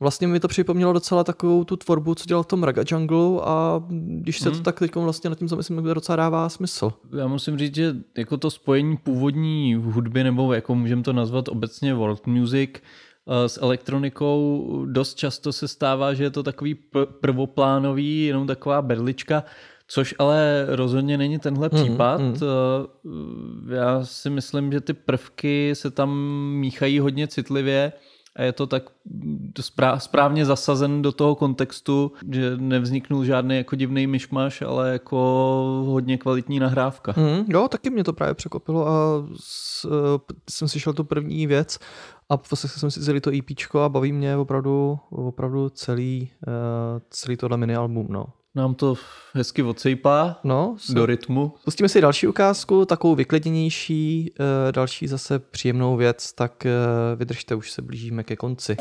Vlastně mi to připomnělo docela takovou tu tvorbu, co dělal v tom Raga Jungle a když se to Hmm. tak teď vlastně nad tím zamyslím, tak to docela dává smysl. Já musím říct, že jako to spojení původní hudby, nebo jako můžeme to nazvat obecně world music, eh, s elektronikou dost často se stává, že je to takový prvoplánový, jenom taková berlička, což ale rozhodně není tenhle Mhm, případ. Eh, Já si myslím, že ty prvky se tam míchají hodně citlivě a je to tak sprá- správně zasazen do toho kontextu, že nevzniknul žádný jako divný myšmaš, ale jako hodně kvalitní nahrávka. Hmm, jo, taky mě to právě překopilo a s, uh, jsem slyšel tu první věc a vlastně jsem si celý to EPčko a baví mě opravdu, opravdu celý, uh, celý tohle mini album, no. Nám to hezky odsejpá No, s- do rytmu. Pustíme si další ukázku, takovou vyklidněnější, eh, další zase příjemnou věc, tak eh, vydržte, už se blížíme ke konci.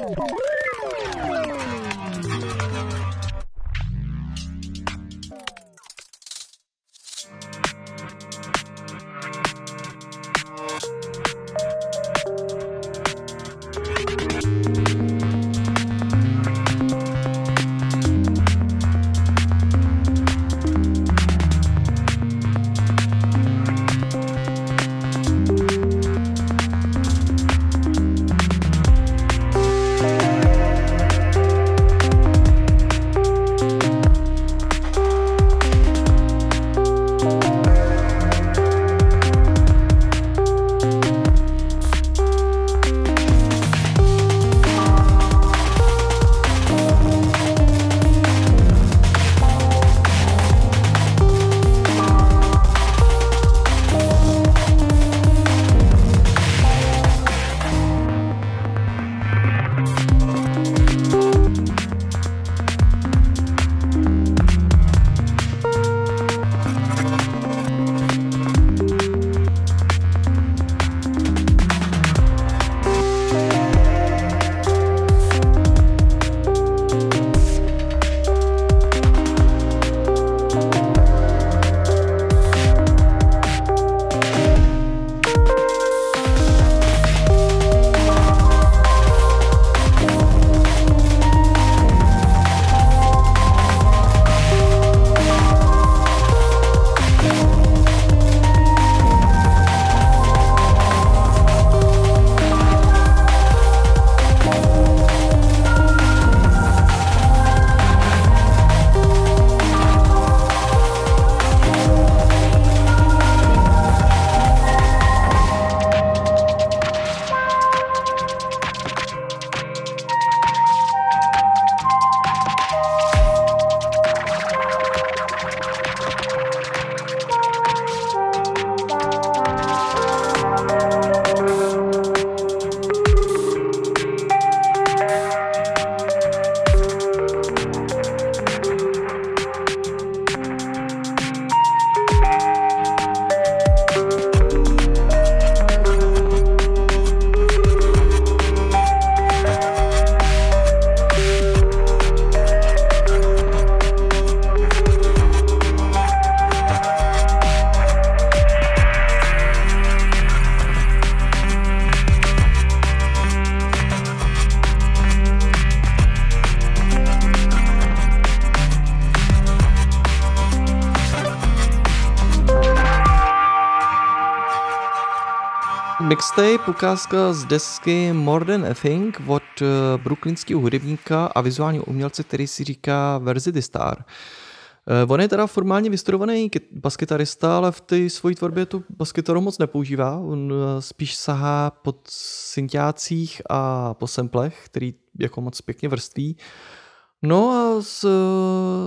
Ukázka z desky More Than a Thing od eh, brooklynského hudebníka a vizuálního umělce, který si říká Verzity Star. Eh, On je teda formálně vystudovaný baskytarista, ale v té své tvorbě tu baskytaru moc nepoužívá. On eh, spíš sahá pod syntiácích a po samplech, který jako moc pěkně vrství. No a z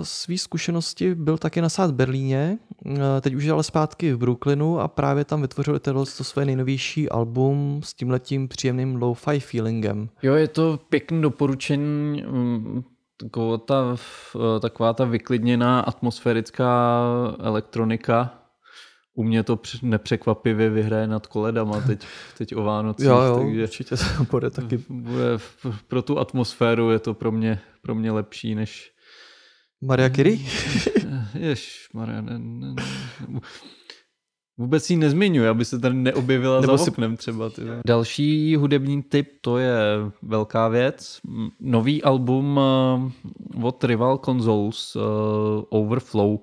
své zkušenosti byl taky nasát v Berlíně, eh, teď už je ale zpátky v Brooklynu a právě tam vytvořil tohle to své nejnovější album s tímhletím příjemným lo-fi feelingem. Jo, je to pěkný doporučení, mm, taková ta, taková ta vyklidněná atmosférická elektronika. U mě to př- nepřekvapivě vyhraje nad koledama teď, teď o Vánocích, Jo, jo, takže určitě to bude taky bude, v- pro tu atmosféru je to pro mě, pro mě lepší než Maria Curie. Jež, Maria, ne, ne, ne. Vůbec ji nezmiňuji, aby se tady neobjevila Nebo za si- oknem třeba. Ty. Další hudební typ, to je velká věc. Nový album eh, od Rival Consoles, eh, Overflow.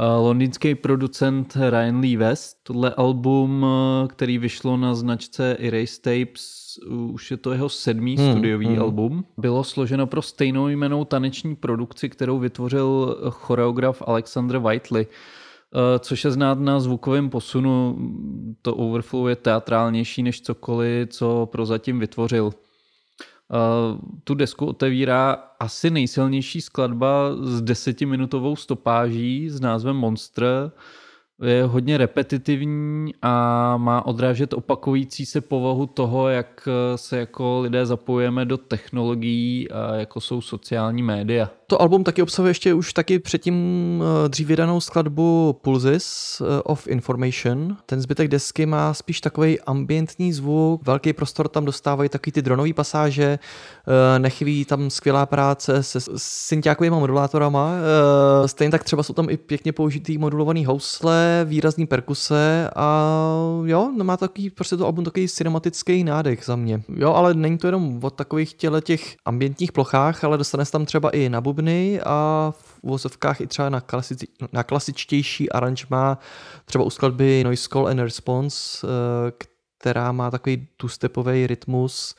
Eh, Londýnský producent Ryan Lee West. Tohle album, eh, který vyšlo na značce Erase Tapes, už je to jeho sedmý Hmm, studiový hmm. album. Bylo složeno pro stejnou jmenou taneční produkci, kterou vytvořil choreograf Alexander Whiteley. Eh, Což je znát na zvukovém posunu, to Overflow je teatrálnější než cokoliv, co prozatím vytvořil. Eh, Tu desku otevírá asi nejsilnější skladba s desetiminutovou stopáží s názvem Monster. Je hodně repetitivní a má odrážet opakující se povahu toho, jak eh, se jako lidé zapojujeme do technologií a jako jsou sociální média. To album taky obsahuje ještě už taky předtím eh, dřív vydanou skladbu Pulses eh, of Information. Ten zbytek desky má spíš takový ambientní zvuk, velký prostor tam dostávají taky ty dronové pasáže, eh, nechybí tam skvělá práce se syntiákovými modulátorama. Stejně tak třeba jsou tam i pěkně použitý modulovaný housle, výrazný perkuse a jo, no má takový, prostě to album takový cinematický nádech za mě. Jo, ale není to jenom o takových těle těch ambientních plochách, ale dostane se tam třeba i na bubny a v uvozovkách i třeba na, klasici, na klasičtější aranžma, třeba u skladby Noise Call and Response, eh, která má takový two-stepový rytmus,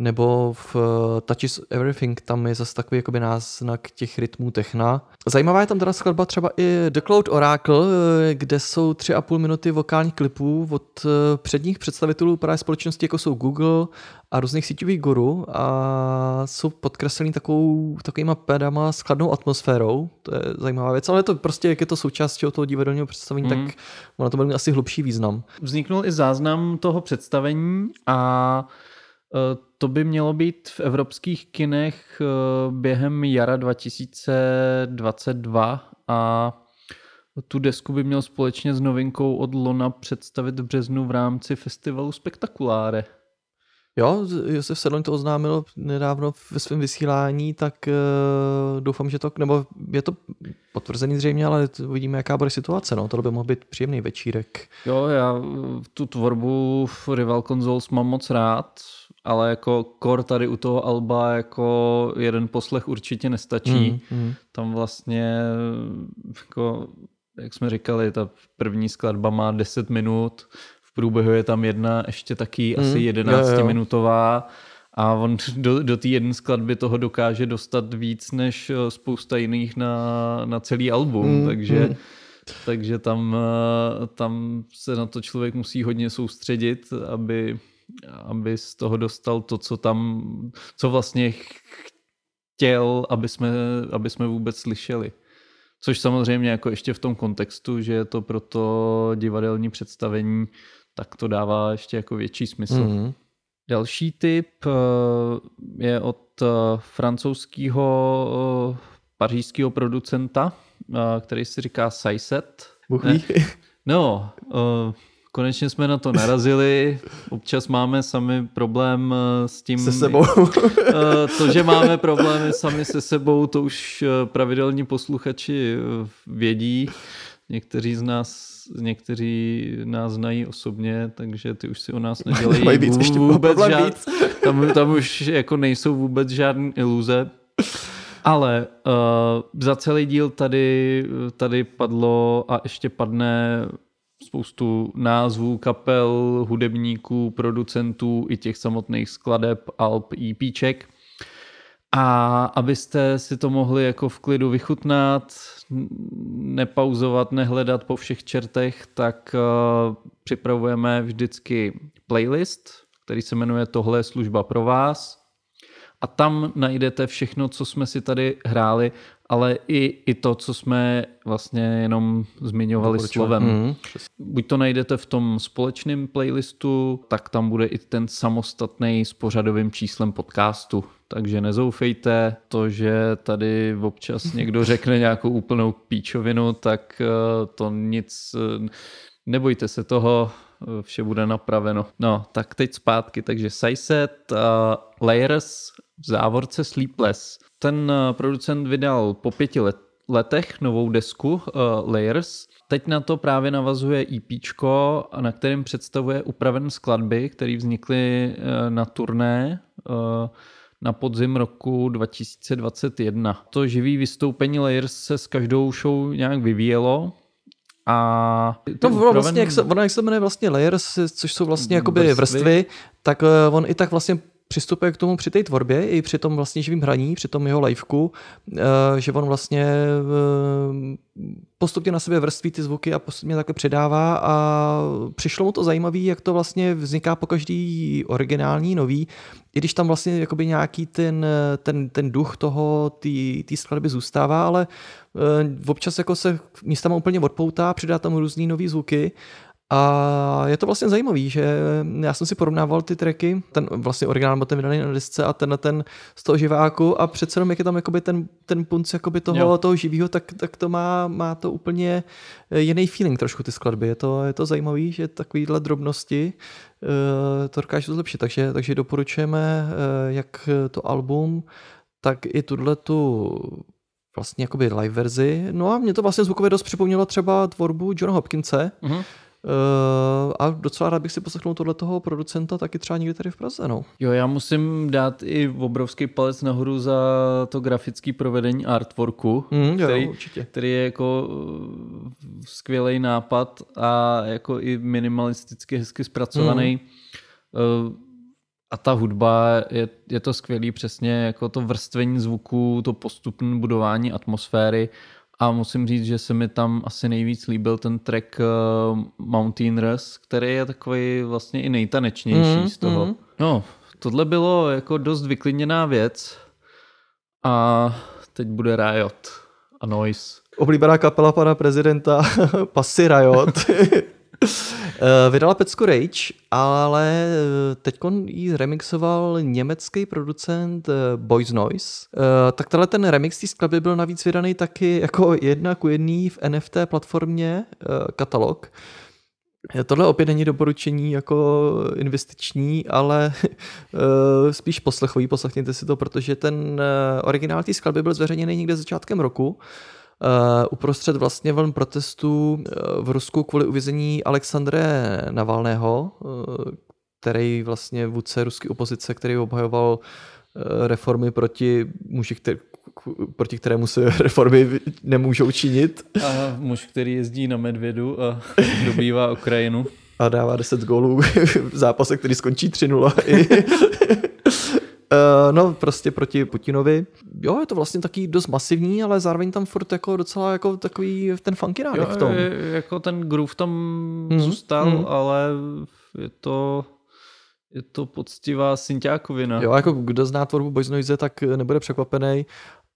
nebo v eh, Touch is Everything, tam je zase takový jakoby náznak těch rytmů techna. Zajímavá je tam teda skladba třeba i The Cloud Oracle, eh, kde jsou tři a půl minuty vokálních klipů od eh, předních představitelů právě společnosti, jako jsou Google a různých síťových guru a jsou podkreslený takovou, takovýma pedama s chladnou atmosférou. To je zajímavá věc, ale je to prostě, jak je to součástí toho divadelního představení, Mhm. tak ono to bude mít asi hlubší význam. Vzniknul i záznam toho představení a to by mělo být v evropských kinech eh, během jara 2022 a tu desku by měl společně s novinkou od Lona představit v březnu v rámci festivalu Spektakuláre. Jo, Josef Sedloň to oznámil nedávno ve svém vysílání, tak uh, doufám, že to, nebo je to potvrzený zřejmě, ale uvidíme, jaká bude situace. No. Tohle by mohl být příjemný večírek. Jo, já tu tvorbu v Rival Consoles mám moc rád, ale jako kor tady u toho Alba jako jeden poslech určitě nestačí. Mm, mm. Tam vlastně, jako, jak jsme říkali, ta první skladba má 10 minut, průběhu je tam jedna ještě taky Mm, asi jo, 11 jo. minutová a on do, do té jedné skladby toho dokáže dostat víc než eh, spousta jiných na, na celý album, Mm, takže mm. takže tam, eh, tam se na to člověk musí hodně soustředit, aby, aby z toho dostal to, co tam, co vlastně chtěl, aby jsme, aby jsme vůbec slyšeli. Což samozřejmě jako ještě v tom kontextu, že je to pro to divadelní představení, tak to dává ještě jako větší smysl. Mm. Další typ eh, je od eh, francouzského pařížského producenta, eh, který si říká Saiset. No, eh, konečně jsme na to narazili. Občas máme sami problém eh, s tím. Se sebou. Eh, To, že máme problémy sami se sebou, to už eh, pravidelní posluchači eh, vědí. Někteří z nás, někteří nás znají osobně, takže ty už si o nás nedělají Mají víc, ještě vůbec žád, víc. tam, tam už jako nejsou vůbec žádné iluze. Ale uh, za celý díl tady, tady padlo a ještě padne spoustu názvů, kapel, hudebníků, producentů i těch samotných skladeb, alb, EPček. A abyste si to mohli jako v klidu vychutnat, nepauzovat, nehledat po všech čertech, tak uh, připravujeme vždycky playlist, který se jmenuje Tohle je služba pro vás. A tam najdete všechno, co jsme si tady hráli, ale i, i to, co jsme vlastně jenom zmiňovali slovem. Mhm. Buď to najdete v tom společném playlistu, tak tam bude i ten samostatný s pořadovým číslem podcastu. Takže nezoufejte, to, že tady občas někdo řekne nějakou úplnou píčovinu, tak eh, to nic, eh, nebojte se toho, eh, vše bude napraveno. No, tak teď zpátky, takže Siset, uh, Layers, v závorce Sleepless. Ten eh, producent vydal po pěti let, letech novou desku uh, Layers. Teď na to právě navazuje EP, na kterém představuje upravené skladby, které vznikly uh, na turné uh, na podzim roku 2021. To živý vystoupení Layers se s každou show nějak vyvíjelo a ty No, ono, upraven- vlastně, jak se, ono, jak se jmenuje vlastně layers, což jsou vlastně jakoby Vrstvy. vrstvy, tak on i tak vlastně přistupuje k tomu při té tvorbě, i při tom vlastně živým hraní, při tom jeho liveku, eh, že on vlastně eh, postupně na sebe vrství ty zvuky a postupně takhle předává a přišlo mu to zajímavé, jak to vlastně vzniká po každý originální, nový, i když tam vlastně jakoby nějaký ten, ten, ten duch toho, té skladby zůstává, ale eh, občas jako se místama úplně odpoutá, přidá tam různý nový zvuky a je to vlastně zajímavý, že já jsem si porovnával ty tracky, ten vlastně originál byl ten vydaný na disce a ten ten z toho živáku a přece jenom jak je tam jakoby ten, ten punc jakoby toho, Jo. toho živého, tak, tak to má, má to úplně jiný feeling trošku ty skladby. Je to, je to zajímavý, že takovýhle drobnosti uh, to dokážu zlepšit. Takže, takže doporučujeme uh, jak to album, tak i tuhle tu vlastně jakoby live verzi. No a mě to vlastně zvukově dost připomnělo třeba tvorbu Johna Hopkinse, Mhm. Uh, a docela rád bych si poslechnul tohle toho producenta taky třeba někdy tady v Praze. No. Jo, já musím dát i obrovský palec nahoru za to grafické provedení artworku, Mm, jo, který, určitě. který je jako uh, skvělý nápad a jako i minimalisticky hezky zpracovaný. Uh, a ta hudba, je, je to skvělý přesně jako to vrstvení zvuků, to postupné budování atmosféry a musím říct, že se mi tam asi nejvíc líbil ten track uh, Mountaineers, který je takový vlastně i nejtanečnější Mm, z toho. mm. No, tohle bylo jako dost vyklidněná věc a teď bude Riot a Noise. Oblíbená kapela pana prezidenta Passy Riot. Eh, Vydala pecku Rage, ale teď ji remixoval německý producent eh, Boys Noise. Eh, Tak tenhle ten remix té skladby byl navíc vydaný taky jako jedna ku jedný v NFT platformě eh, katalog. Eh, Tohle opět není doporučení jako investiční, ale eh, spíš poslechový, poslechněte si to, protože ten eh, originál té skladby byl zveřejněný někde začátkem roku. Uh, uprostřed vlastně vln protestů uh, v Rusku kvůli uvězení Alexandre Navalného, uh, který vlastně vůdce ruské opozice, který obhajoval reformy proti muži, který, proti kterému se reformy nemůžou činit A muž, který jezdí na medvědu a dobývá Ukrajinu. a dává 10 gólů v zápase, který skončí 3-0. Uh, no, prostě proti Putinovi. Jo, je to vlastně taky dost masivní, ale zároveň tam furt jako docela jako takový ten funky Jo, nádech v tom. je- jako ten groove tam Mhm, zůstal, mhm. ale je to, je to poctivá synťákovina. Jo, jako kdo zná tvorbu Boys Noise, tak nebude překvapený.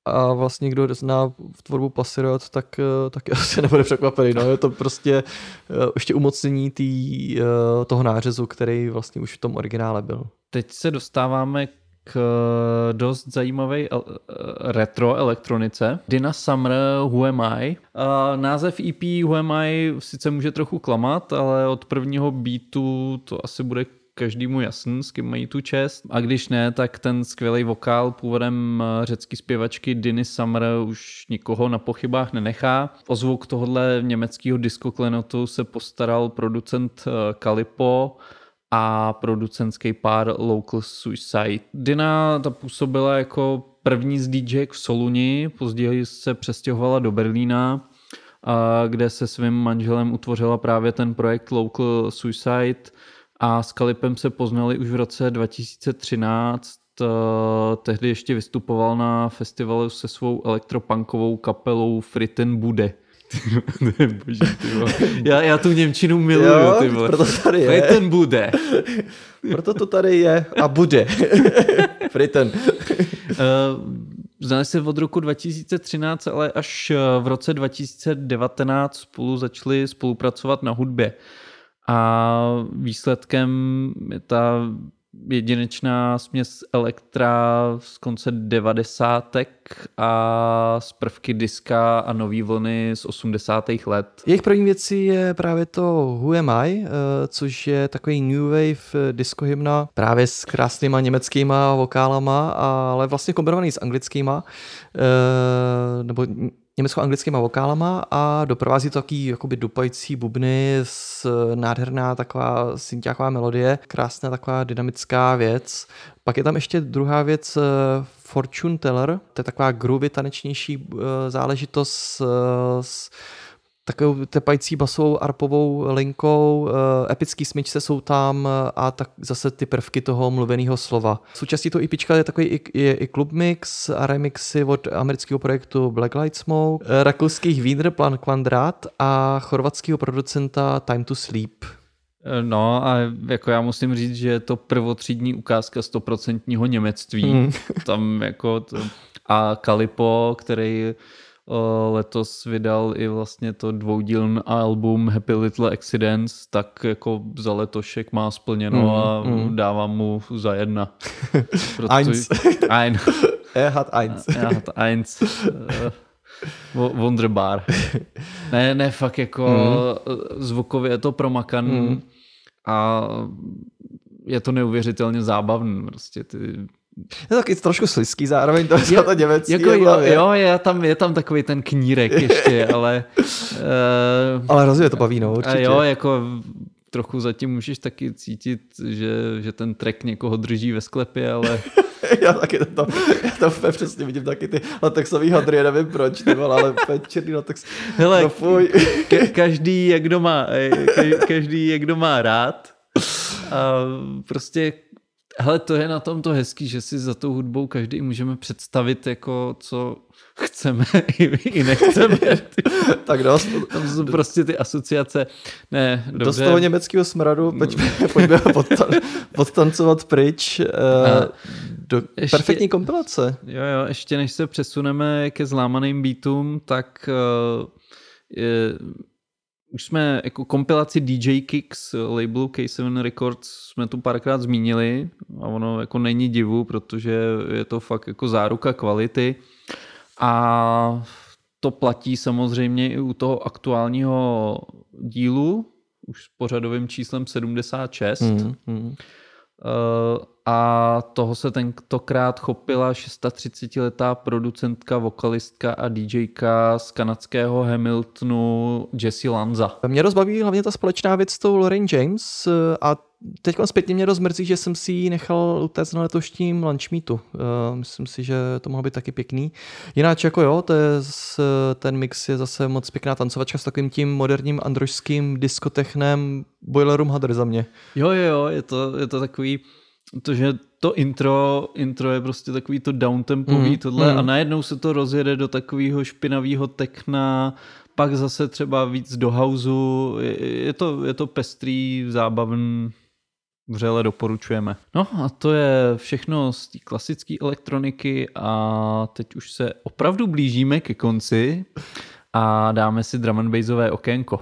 A vlastně kdo zná tvorbu Passirot, tak, eh, tak asi nebude překvapený. No, je to prostě eh, ještě umocnění tý, toho nářezu, který vlastně už v tom originále byl. Teď se dostáváme k eh, dost zajímavé el- eh, retro elektronice. Dina Summer Who Am I? Název EP Who Am I sice může trochu klamat, ale od prvního beatu to asi bude každému jasný, s kým mají tu čest. A když ne, tak ten skvělý vokál původem eh, řecké zpěvačky Diny Summer už nikoho na pochybách nenechá. O zvuk tohohle německého diskoklenotu se postaral producent eh, Kalipo, a producentský pár Local Suicide. Dina ta působila jako první z DJ v Soluni, později se přestěhovala do Berlína kde se svým manželem utvořila právě ten projekt Local Suicide a s Kalipem se poznali už v roce 2013. eh, Tehdy ještě vystupoval na festivalu se svou elektropunkovou kapelou Fritten Bude. Boží, ty já, já tu Němčinu miluju, Jo, ty vole. proto tady je. Fritten Bude. Proto to tady je a bude. Fritten. Eh, Znali se od roku 2013, ale až eh, v roce 2019 spolu začali spolupracovat na hudbě. A výsledkem je ta jedinečná směs elektra z konce devadesátek a z prvky diska a nový vlny z 80. let. Jejich první věcí je právě to Who Am I, eh, což je takový new wave eh, disco hymna právě s krásnýma německýma vokálama, ale vlastně kombinovaný s anglickýma, eh, nebo německo-anglickýma vokálama a doprovází to takový jakoby dupající bubny s nádherná taková syntiáková melodie, krásná taková dynamická věc. Pak je tam ještě druhá věc eh, Fortune Teller, to je taková groovy tanečnější eh, záležitost s, s takovou tepající basovou arpovou linkou, eh, epický smyčce jsou tam eh, a tak zase ty prvky toho mluveného slova. Součástí toho EPčka je takový i, je i club mix a remixy od amerického projektu Blacklight Smoke, eh, rakouských Wiener Plan Quadrat a chorvatského producenta Time to Sleep. No a jako já musím říct, že je to prvotřídní ukázka stoprocentního němectví. Hmm. Tam jako to, a Kalipo, který letos vydal i vlastně to dvoudílný album Happy Little Accidents, tak jako za letošek má splněno Mm, a mm. dávám mu za jedna. Eins. Ein. Er hat eins. Já to eins. eh, Wunderbar. Ne, ne, fakt jako Mhm. zvukově je to promakaný Mm. a je to neuvěřitelně zábavný. Prostě ty... Je taky trošku slizký zároveň to, je, to německý. Jako jo, jo je, tam, je tam takový ten knírek ještě, ale... Uh, Ale rozhodně to baví, no, a určitě. jo, jako trochu zatím můžeš taky cítit, že, že ten track někoho drží ve sklepě, ale já taky to, já to úplně přesně vidím taky ty latexový hadry, nevím proč, ty vole, ale úplně černý latex. Hele, no fuj. Ka- každý, jak kdo má, eh, ka- každý, jak kdo má rád. A prostě, hele, to je na tom to hezký, že si za tou hudbou každý můžeme představit, jako co chceme i, nechceme. tak dost, Tam jsou prostě ty asociace. Ne, dobře. dost toho německého smradu, pojďme, pojďme ho podtan, podtancovat pryč. Uh, do ještě- perfektní kompilace. Jo, jo, ještě než se přesuneme ke zlámaným beatům, tak uh, je, už jsme jako kompilaci DJ Kicks labelu K7 Records jsme tu párkrát zmínili a ono jako není divu, protože je to fakt jako záruka kvality a to platí samozřejmě i u toho aktuálního dílu, už s pořadovým číslem 76. Hmm, hmm. Eh, a toho se tentokrát chopila 36-letá producentka, vokalistka a DJka z kanadského Hamiltonu Jessie Lanza. Mě rozbaví hlavně ta společná věc s tou Lorraine James eh, a teď zpětně mě rozmrzí, že jsem si ji nechal utéct na letošním lunch meetu. Uh, myslím si, že to mohlo být taky pěkný. Jináč jako jo, to je z, ten mix je zase moc pěkná tancovačka s takovým tím moderním androžským diskotechnem Boiler Room Hadr za mě. Jo, jo, jo, je to, je to takový, to, že to intro, intro je prostě takový to downtempový Mm, tohle mm. a najednou se to rozjede do takového špinavého tekna, pak zase třeba víc do houseu, je, je, to, je to pestrý, zábavný, vřele doporučujeme. No a to je všechno z té klasické elektroniky a teď už se opravdu blížíme ke konci a dáme si drum and bassové okénko.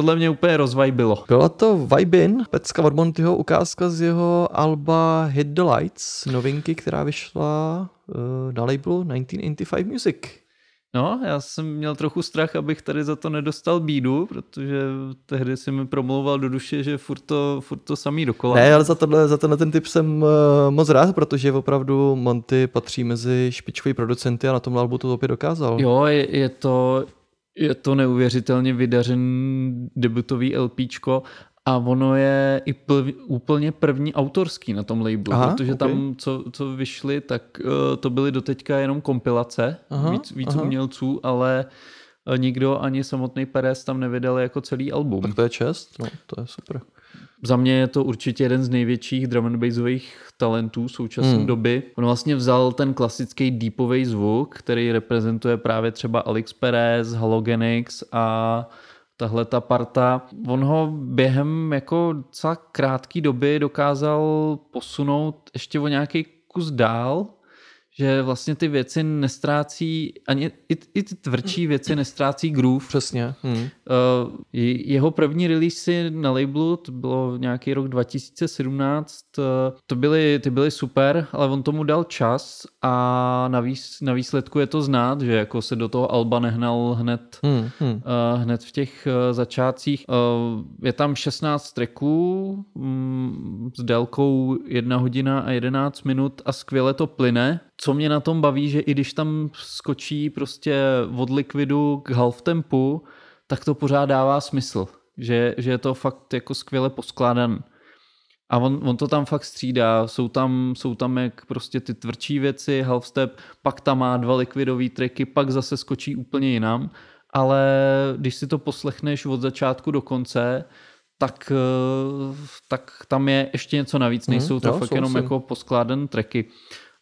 Tohle mě úplně rozvajbilo. Byla to Vibin, pecka od Montyho, ukázka z jeho alba Hit the Lights, novinky, která vyšla uh, na labelu 1985 Music. No, já jsem měl trochu strach, abych tady za to nedostal bídu, protože tehdy si mi promlouval do duše, že furt to, furt to samý dokola. Ne, ale za, tohle, za tenhle ten typ jsem uh, moc rád, protože opravdu Monty patří mezi špičkový producenty a na tom albu to opět dokázal. Jo, je, je to je to neuvěřitelně vydařený debutový LPčko a ono je i plv, úplně první autorský na tom labelu, Aha, protože ok. tam, co, co vyšly, tak uh, to byly doteďka jenom kompilace, Aha, víc, víc aha. umělců, ale eh, nikdo ani samotný Perez tam nevydal jako celý album. Tak to je čest, no, to je super. Za mě je to určitě jeden z největších drum and bassových talentů současné Hmm. doby. On vlastně vzal ten klasický deepový zvuk, který reprezentuje právě třeba Alex Perez, Halogenix a tahle ta parta. On ho během jako docela krátké doby dokázal posunout ještě o nějaký kus dál, že vlastně ty věci nestrácí, ani i, i ty tvrdší věci nestrácí groove. Přesně. Hmm. Jeho první release na labelu, to bylo nějaký rok 2017, uh, to byly, ty byly super, ale on tomu dal čas a na, výs, na výsledku je to znát, že jako se do toho Alba nehnal hned, Hmm. Hmm. hned v těch začátcích. Je tam 16 tracků mm, s délkou 1 hodina a 11 minut a skvěle to plyne. Co mě na tom baví, že i když tam skočí prostě od likvidu k half tempu, tak to pořád dává smysl. Že, že je to fakt jako skvěle poskládan. A on, on to tam fakt střídá, jsou tam, jsou tam jak prostě ty tvrdší věci, half step, pak tam má dva likvidové tracky, pak zase skočí úplně jinam, ale když si to poslechneš od začátku do konce, tak, eh, tak tam je ještě něco navíc, Mhm, nejsou to jo, fakt jenom jako poskládané tracky.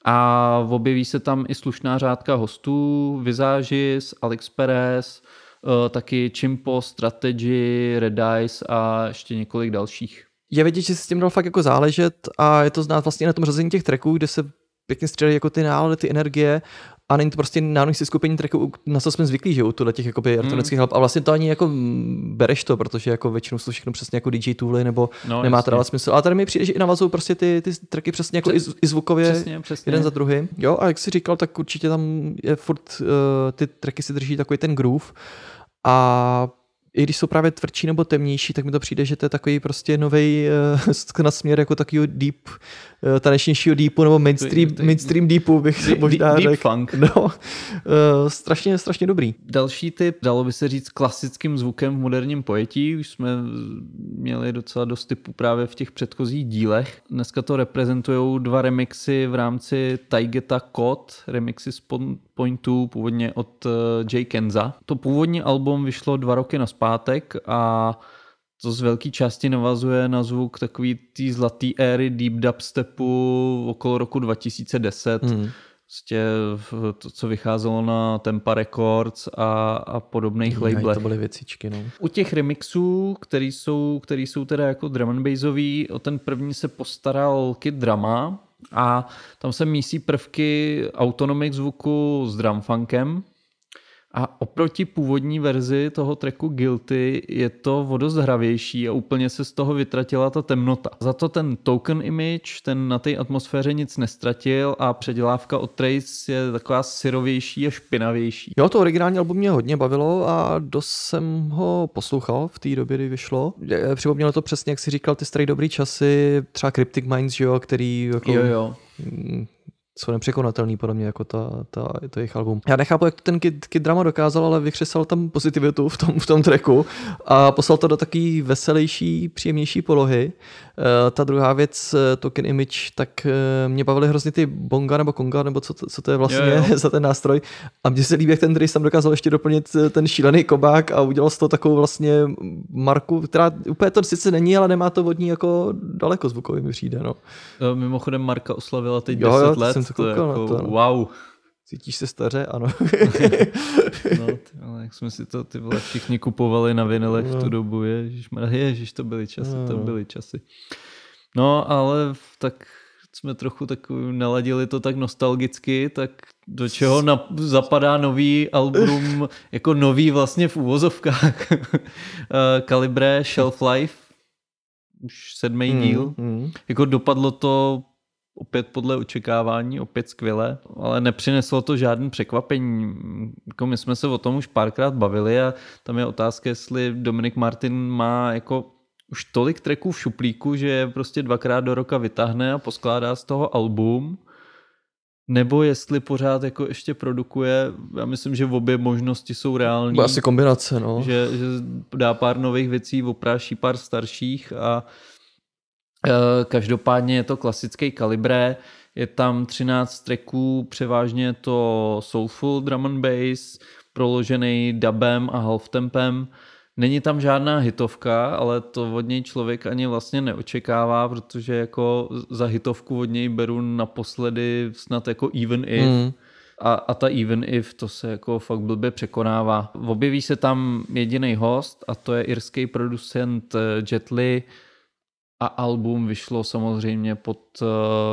A objeví se tam i slušná řádka hostů, Visagis, Alex Perez, eh, taky Chimpo, Strategy, Red Eyes a ještě několik dalších. Je vidět, že si s tím dal fakt jako záležet a je to znát vlastně na tom řazení těch tracků, kde se pěkně střídají jako ty nálady, ty energie a není to prostě si skupení tracků, na co jsme zvyklí, že u těch jakoby elektronických help. A vlastně to ani jako bereš to, protože jako většinou jsou všechno přesně jako DJ tooly nebo No, nemá to dávat smysl. Ale tady mi přijde, že i navazují prostě ty, ty tracky přesně jako i, z- i zvukově Přesně, přesně. jeden za druhým. Jo, a jak jsi říkal, tak určitě tam je furt, uh, ty tracky si drží takový ten groove a i když jsou právě tvrdší nebo temnější, tak mi to přijde, že to je takový prostě nový uh, na směr jako takového deep, uh, tanečnějšího deepu nebo mainstream, To- to- mainstream deepu bych Deep- možná deep řekl. funk. No, uh, strašně, strašně dobrý. Další typ, dalo by se říct klasickým zvukem v moderním pojetí, už jsme měli docela dost typů právě v těch předchozích dílech. Dneska to reprezentují dva remixy v rámci Taigeta Code, remixy z Pon- Pointu, původně od eh, Jay Kenza. To původní album vyšlo dva roky naspátek a to z velké části navazuje na zvuk takový té zlatý éry deep dubstepu okolo roku 2010. Hmm. Prostě to, co vycházelo na Tempa Records a, a podobných labelech. To byly věcičky, no. U těch remixů, který jsou, který jsou teda jako drum and bassový, o ten první se postaral Kid Drama a tam se mísí prvky autonomic zvuku s drumfunkem a oproti původní verzi toho tracku Guilty je to o dost hravější a úplně se z toho vytratila ta temnota. Za to ten token image, ten na té atmosféře nic nestratil a předělávka od Trace je taková syrovější a špinavější. Jo, to originální album mě hodně bavilo a dost jsem ho poslouchal v té době, kdy vyšlo. Je- Připomnělo to přesně, jak jsi říkal, ty staré dobrý časy, třeba Cryptic Minds, jo, který jako, Jo, jo. Jsou nepřekonatelný podle mě jako ta, ta, to jejich album. Já nechápu, jak to ten Kid, Kid Drama dokázal, ale vykřesal tam pozitivitu v tom, v tom tracku a poslal to do taký veselější, příjemnější polohy. Uh, ta druhá věc, eh, Token Image, tak uh, mě bavily hrozně ty bonga nebo konga, nebo co to, co to je vlastně Jo, jo. za ten nástroj. A mně se líbí, jak ten Dries tam dokázal ještě doplnit eh, ten šílený kobák a udělal z toho takovou vlastně marku, která úplně to sice není, ale nemá to vodní jako daleko zvukově mi přijde. No. E, Mimochodem Marka oslavila teď Jo, 10 jo, to let. jsem se to na jako, to, no. wow. Cítíš se staře? Ano. No, ty, ale jak jsme si to ty vole všichni kupovali na vinilech v tu No. dobu, ježiš, ježiš, to byly časy, to No. byly časy. No, ale tak jsme trochu takový naladili to tak nostalgicky, tak do čeho na, zapadá nový album, jako nový vlastně v úvozovkách. Eh, Calibre Shelf Life, už sedmý Mm, díl. mm. Jako dopadlo to opět podle očekávání, opět skvěle, ale nepřineslo to žádný překvapení. Jako my jsme se o tom už párkrát bavili a tam je otázka, jestli Dominik Martin má jako už tolik tracků v šuplíku, že je prostě dvakrát do roka vytáhne a poskládá z toho album, nebo jestli pořád jako ještě produkuje, já myslím, že obě možnosti jsou reální asi kombinace, no. že, že dá pár nových věcí, opráší pár starších a každopádně je to klasický kalibré, je tam 13 tracků, převážně je to soulful drum and bass, proložený dubem a half tempem. Není tam žádná hitovka, ale to od něj člověk ani vlastně neočekává, protože jako za hitovku od něj beru naposledy snad jako Even If. Mm. A, a ta even if, to se jako fakt blbě překonává. Objeví se tam jediný host a to je irský producent eh, Jet Li a album vyšlo samozřejmě pod uh,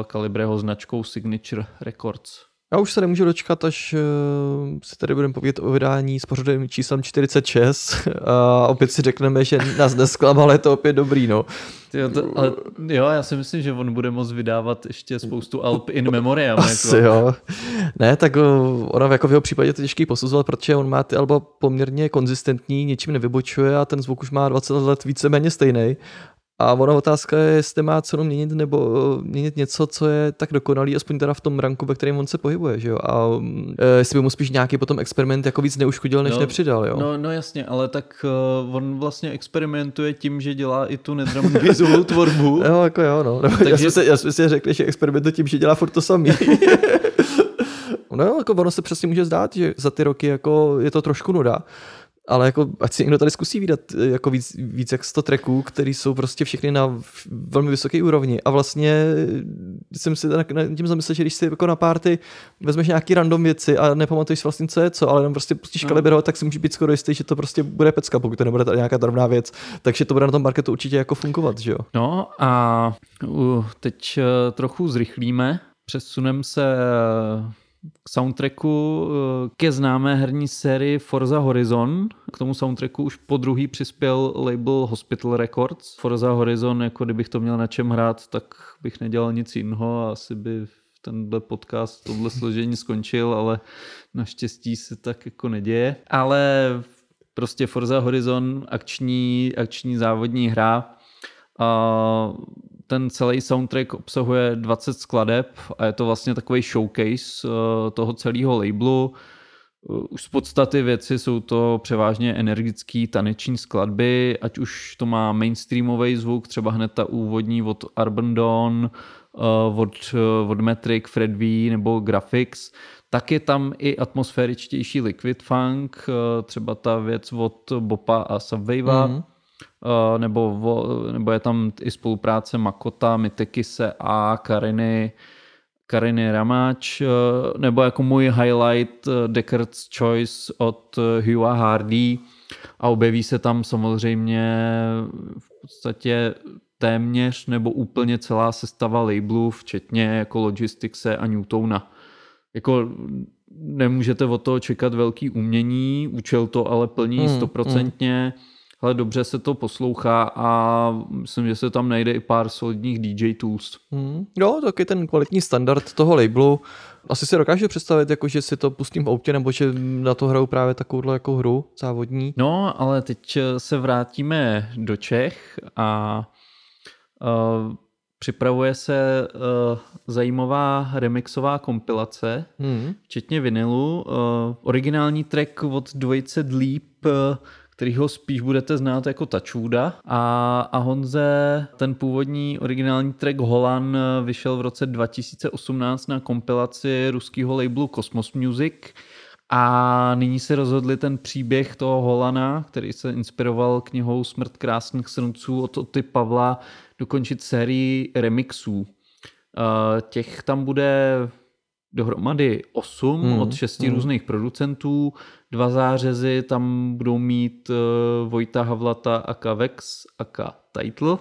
Kalibreho značkou Signature Records. Já už se nemůžu dočkat, až uh, si tady budeme povědět o vydání s pořadovým číslem 46 a opět si řekneme, že nás nesklamal, ale je to opět dobrý, no. Tyjo, to, ale, jo, já si myslím, že on bude moct vydávat ještě spoustu alp in memoriam. Asi jako. jo. Ne, tak uh, ono jako v jeho případě je to těžký posuzovat, protože on má ty alba poměrně konzistentní, ničím nevybočuje a ten zvuk už má 20 let víceméně stejný. A ona otázka je, jestli má cenu měnit nebo uh, měnit něco, co je tak dokonalý, aspoň teda v tom ranku, ve kterém on se pohybuje, že jo. A uh, jestli by mu spíš nějaký potom experiment jako víc neuškodil, než No, nepřidal, jo. No, no jasně, ale tak uh, on vlastně experimentuje tím, že dělá i tu bassovou tvorbu. Jo, jako jo, no. Takže... Já, jsem si, já si řekl, že experimentuje tím, že dělá furt to samý. no jako ono se přesně může zdát, že za ty roky jako je to trošku nuda. Ale jako, ať si někdo tady zkusí vydat eh, jako víc, víc jak 100 tracků, který jsou prostě všechny na velmi vysoké úrovni. A vlastně eh, jsem si tím zamyslel, že když si jako na párty vezmeš nějaký random věci a nepamatuješ vlastně, co je co, ale jenom prostě pustíš No. kalibrovat, tak si může být skoro jistý, že to prostě bude pecka, pokud to nebude tady nějaká drobná věc. Takže to bude na tom marketu určitě jako fungovat, že jo. No a uh, teď uh, trochu zrychlíme, přesuneme se k soundtracku uh, ke známé herní sérii Forza Horizon. K tomu soundtracku už po druhý přispěl label Hospital Records. Forza Horizon, jako kdybych to měl na čem hrát, tak bych nedělal nic jiného a asi by tenhle podcast, tohle složení skončil, ale naštěstí se tak jako neděje. Ale prostě Forza Horizon, akční, akční závodní hra, a ten celý soundtrack obsahuje 20 skladeb a je to vlastně takový showcase eh, toho celého labelu. Eh, Už z podstaty věci jsou to převážně energický taneční skladby, ať už to má mainstreamový zvuk, třeba hned ta úvodní od Urban Dawn, eh, od, od Metric, Fred V nebo Graphics, tak je tam i atmosféričtější liquid funk, třeba ta věc od Bopa a Subwavea, Mhm. Uh, nebo, nebo je tam i spolupráce Makota, Mitekise a Kariny, Kariny Ramáč, uh, nebo jako můj highlight uh, Deckard's Choice od Hugha Hardy. A objeví se tam samozřejmě v podstatě téměř nebo úplně celá sestava labelů, včetně jako Logisticse a Newtona. Jako nemůžete od toho čekat velký umění, účel to ale plní Mm, stoprocentně, ale dobře se to poslouchá a myslím, že se tam najde i pár solidních DJ tools. Hmm. Jo, tak je ten kvalitní standard toho labelu. Asi si dokážu představit, jako, že si to pustím v autě, nebo že na to hrajou právě takovouhle jako hru závodní. No, ale teď se vrátíme do Čech a uh, připravuje se uh, zajímavá remixová kompilace, Hmm. včetně vinilu. Uh, originální track od dvojice Dleep, uh, kterýho spíš budete znát jako Tačůda. A, a Honze, ten původní originální track Holan vyšel v roce 2018 na kompilaci ruského labelu Cosmos Music. A nyní se rozhodli ten příběh toho Holana, který se inspiroval knihou Smrt krásných srnců od Oty Pavla, dokončit sérii remixů. Eh, Těch tam bude dohromady 8 Hmm, od šesti hmm. různých producentů. Dva zářezy tam budou mít uh, Vojta Havlata aka Vex aka Title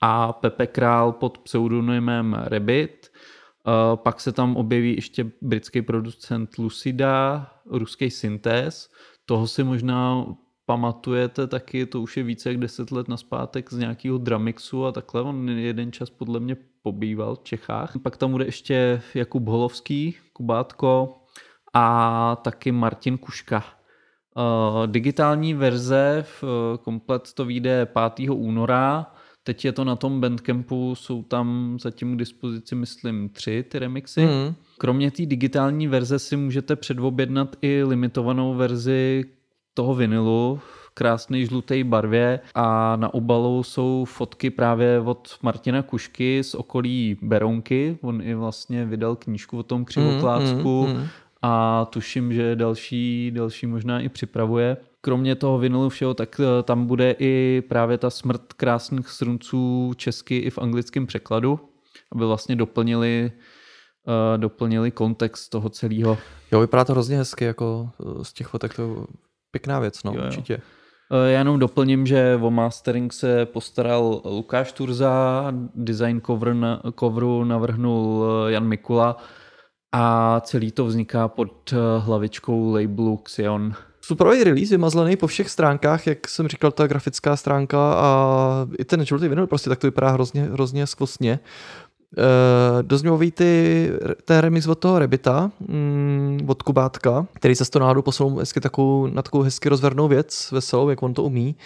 a Pepe Král pod pseudonymem Rabbit. Uh, pak se tam objeví ještě britský producent Lucida, ruský Synthes. Toho si možná pamatujete taky, to už je více jak 10 let naspátek z nějakého Dramixu a takhle. On jeden čas podle mě pobýval v Čechách. Pak tam bude ještě Jakub Holovský, Kubátko a taky Martin Kuška. Uh, digitální verze, v, komplet to vyjde 5. února. Teď je to na tom Bandcampu, jsou tam zatím k dispozici, myslím, tři ty remixy. Mm. Kromě té digitální verze si můžete předobjednat i limitovanou verzi toho vinilu v krásné žluté barvě a na obalu jsou fotky právě od Martina Kušky z okolí Berounky. On i vlastně vydal knížku o tom křivoklácku mm, mm. a tuším, že další, další možná i připravuje. Kromě toho vinilu všeho, tak eh, tam bude i právě ta smrt krásných srunců česky i v anglickém překladu, aby vlastně doplnili, uh, doplnili kontext toho celého. Jo, vypadá to hrozně hezky, jako eh, z těch fotek to pěkná věc, no, Jo, jo. určitě. Eh, Já jenom doplním, že o mastering se postaral Lukáš Turza, design cover na, coveru navrhnul eh, Jan Mikula a celý to vzniká pod eh, hlavičkou labelu Xion. Superový release vymazlený po všech stránkách, jak jsem říkal, ta grafická stránka a i ten žlutý vinyl prostě tak to vypadá hrozně, hrozně skvostně. Uh, dozměvový ty, ten remix od toho Rebita, mm, od Kubátka, který se s to náhodou posunul hezky takovou, na takovou hezky rozvernou věc, veselou, jak on to umí.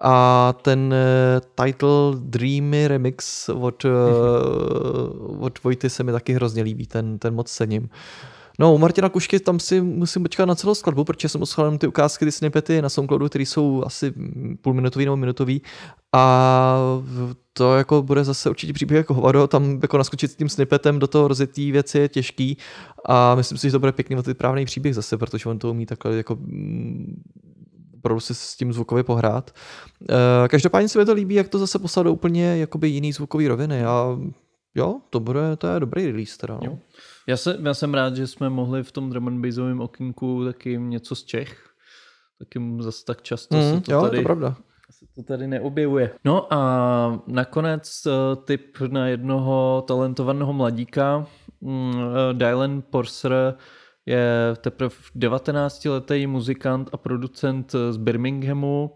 A ten uh, title Dreamy remix od, uh, od Vojty se mi taky hrozně líbí, ten, ten moc cením. No, u Martina Kušky tam si musím počkat na celou skladbu, protože jsem jenom ty ukázky, ty snippety na Soundcloudu, které jsou asi půlminutový nebo minutový. A to jako bude zase určitě příběh jako hovado, tam jako naskočit s tím snippetem do toho rozjetý věci je těžký a myslím si, že to bude pěkný vyprávný příběh zase, protože on to umí takhle jako mm, opravdu si s tím zvukově pohrát. Eh, Každopádně se mi to líbí, jak to zase poslal do úplně jakoby jiný zvukový roviny a jo, to bude, to je dobrý release teda. No. Jo. Já, se, já jsem rád, že jsme mohli v tom drum and bassovém okinku taky něco z Čech. Taky zase tak často se Mm, to jo, tady to pravda. se to tady neobjevuje. No a nakonec eh, tip na jednoho talentovaného mladíka. Mm, eh, Dylan Porser je teprve 19-letý muzikant a producent z Birminghamu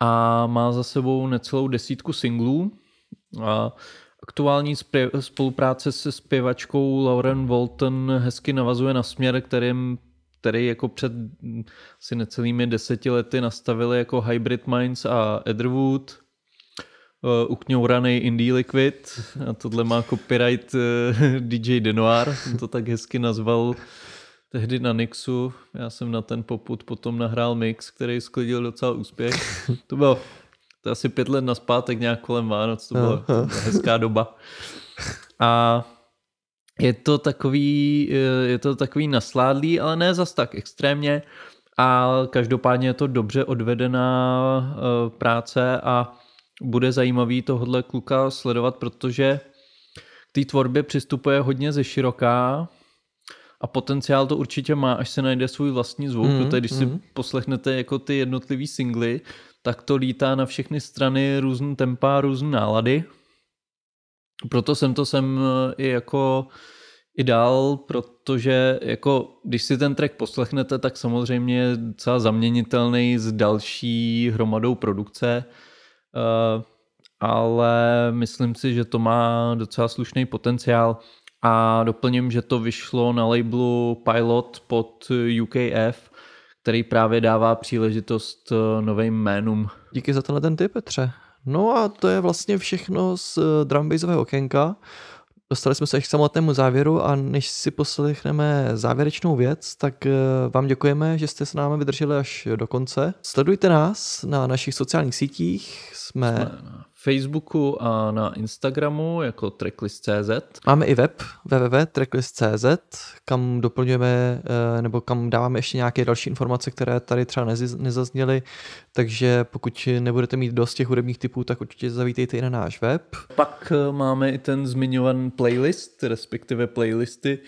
a má za sebou necelou desítku singlů. A aktuální spolupráce se zpěvačkou Lauren Walton hezky navazuje na směr, kterým který jako před asi necelými deseti lety nastavili jako Hybrid Minds a Etherwood, uh, ukňouraný Indie Liquid a tohle má copyright uh, DJ Denoir, on to tak hezky nazval tehdy na Nixu. Já jsem na ten poput potom nahrál mix, který sklidil docela úspěch. To bylo to je asi pět let naspátek nějak kolem Vánoc, to byla, to byla hezká doba. A je to takový, eh, je to takový nasládlý, ale ne zas tak extrémně. A každopádně je to dobře odvedená eh, práce a bude zajímavý tohle kluka sledovat, protože k té tvorbě přistupuje hodně ze široká a potenciál to určitě má, až se najde svůj vlastní zvuk, mm, protože když si mhm. poslechnete jako ty jednotlivý singly, tak to lítá na všechny strany různý tempa, různé nálady. Proto jsem to sem eh, i jako i dál, protože jako když si ten track poslechnete, tak samozřejmě je docela zaměnitelný s další hromadou produkce, eh, ale myslím si, že to má docela slušný potenciál. A doplním, že to vyšlo na labelu Pilot pod UKF, který právě dává příležitost eh, novým jménům. Díky za tenhle ten tip, Petře. No a to je vlastně všechno z eh, drumbassového okénka. Dostali jsme se až k samotnému závěru a než si poslechneme závěrečnou věc, tak eh, vám děkujeme, že jste s námi vydrželi až do konce. Sledujte nás na našich sociálních sítích, jsme, jsme. Na Facebooku a na Instagramu jako tracklist.cz. máme i web www.tracklist.cz, kam doplňujeme eh, nebo kam dáváme ještě nějaké další informace, které tady třeba nezazněly, takže pokud nebudete mít dost těch hudebních typů, tak určitě zavítejte i na náš web. Pak eh, máme i ten zmiňovaný playlist, respektive playlisty,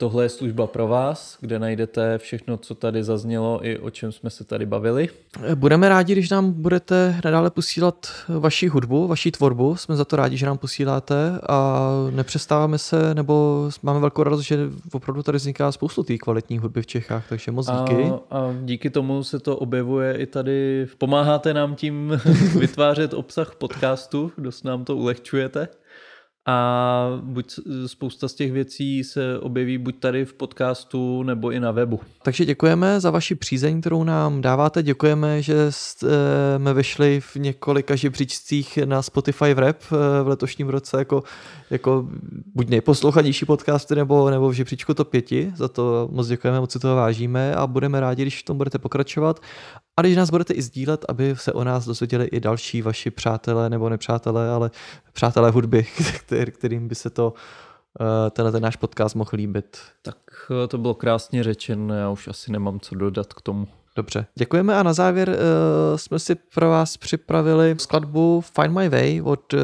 Tohle je služba pro vás, kde najdete všechno, co tady zaznělo i o čem jsme se tady bavili. Budeme rádi, když nám budete nadále posílat vaši hudbu, vaši tvorbu. Jsme za to rádi, že nám posíláte a nepřestáváme se, nebo máme velkou radost, že opravdu tady vzniká spoustu té kvalitní hudby v Čechách, takže moc díky. A, a díky tomu se to objevuje i tady. Pomáháte nám tím vytvářet obsah podcastu, dost nám to ulehčujete a buď spousta z těch věcí se objeví buď tady v podcastu nebo i na webu. Takže děkujeme za vaši přízeň, kterou nám dáváte. Děkujeme, že jsme vyšli v několika žebříčcích na Spotify v Rap eh, v letošním roce jako, jako buď nejposlouchanější podcasty nebo, nebo v žebříčku to pěti. Za to moc děkujeme, moc si toho vážíme a budeme rádi, když v tom budete pokračovat. A když nás budete i sdílet, aby se o nás dozvěděli i další vaši přátelé nebo nepřátelé, ale přátelé hudby, kterým by se to eh, tenhle ten náš podcast mohl líbit. Tak eh, to bylo krásně řečeno, já už asi nemám co dodat k tomu. Dobře, děkujeme a na závěr uh, jsme si pro vás připravili skladbu Find My Way od uh,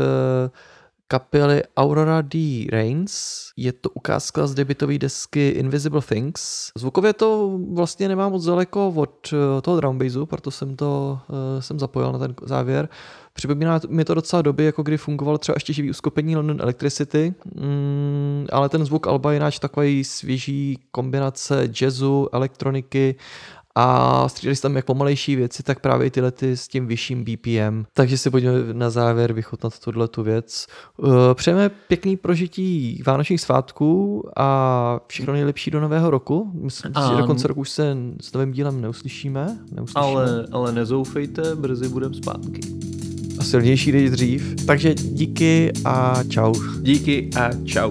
kapely Aurora D. Reigns. Je to ukázka z debitové desky Invisible Things. Zvukově to vlastně nemá moc daleko od eh, toho drum bassu, proto jsem to uh, jsem zapojil na ten závěr. Připomíná mi to docela doby, jako kdy fungovalo třeba ještě živý uskupení London Electricity, mm, ale ten zvuk Alba je náč takový svěží kombinace jazzu, elektroniky a střídali se tam jak pomalejší věci, tak právě tyhle ty s tím vyšším BPM. Takže si pojďme na závěr vychutnat tuhle tu věc. Eh, přejeme pěkný prožití vánočních svátků a všechno nejlepší do nového roku. Myslím si, že do konce roku už se s novým dílem neuslyšíme. neuslyšíme. Ale, ale nezoufejte, brzy budeme zpátky. A silnější než dřív. Takže díky a čau. Díky a čau.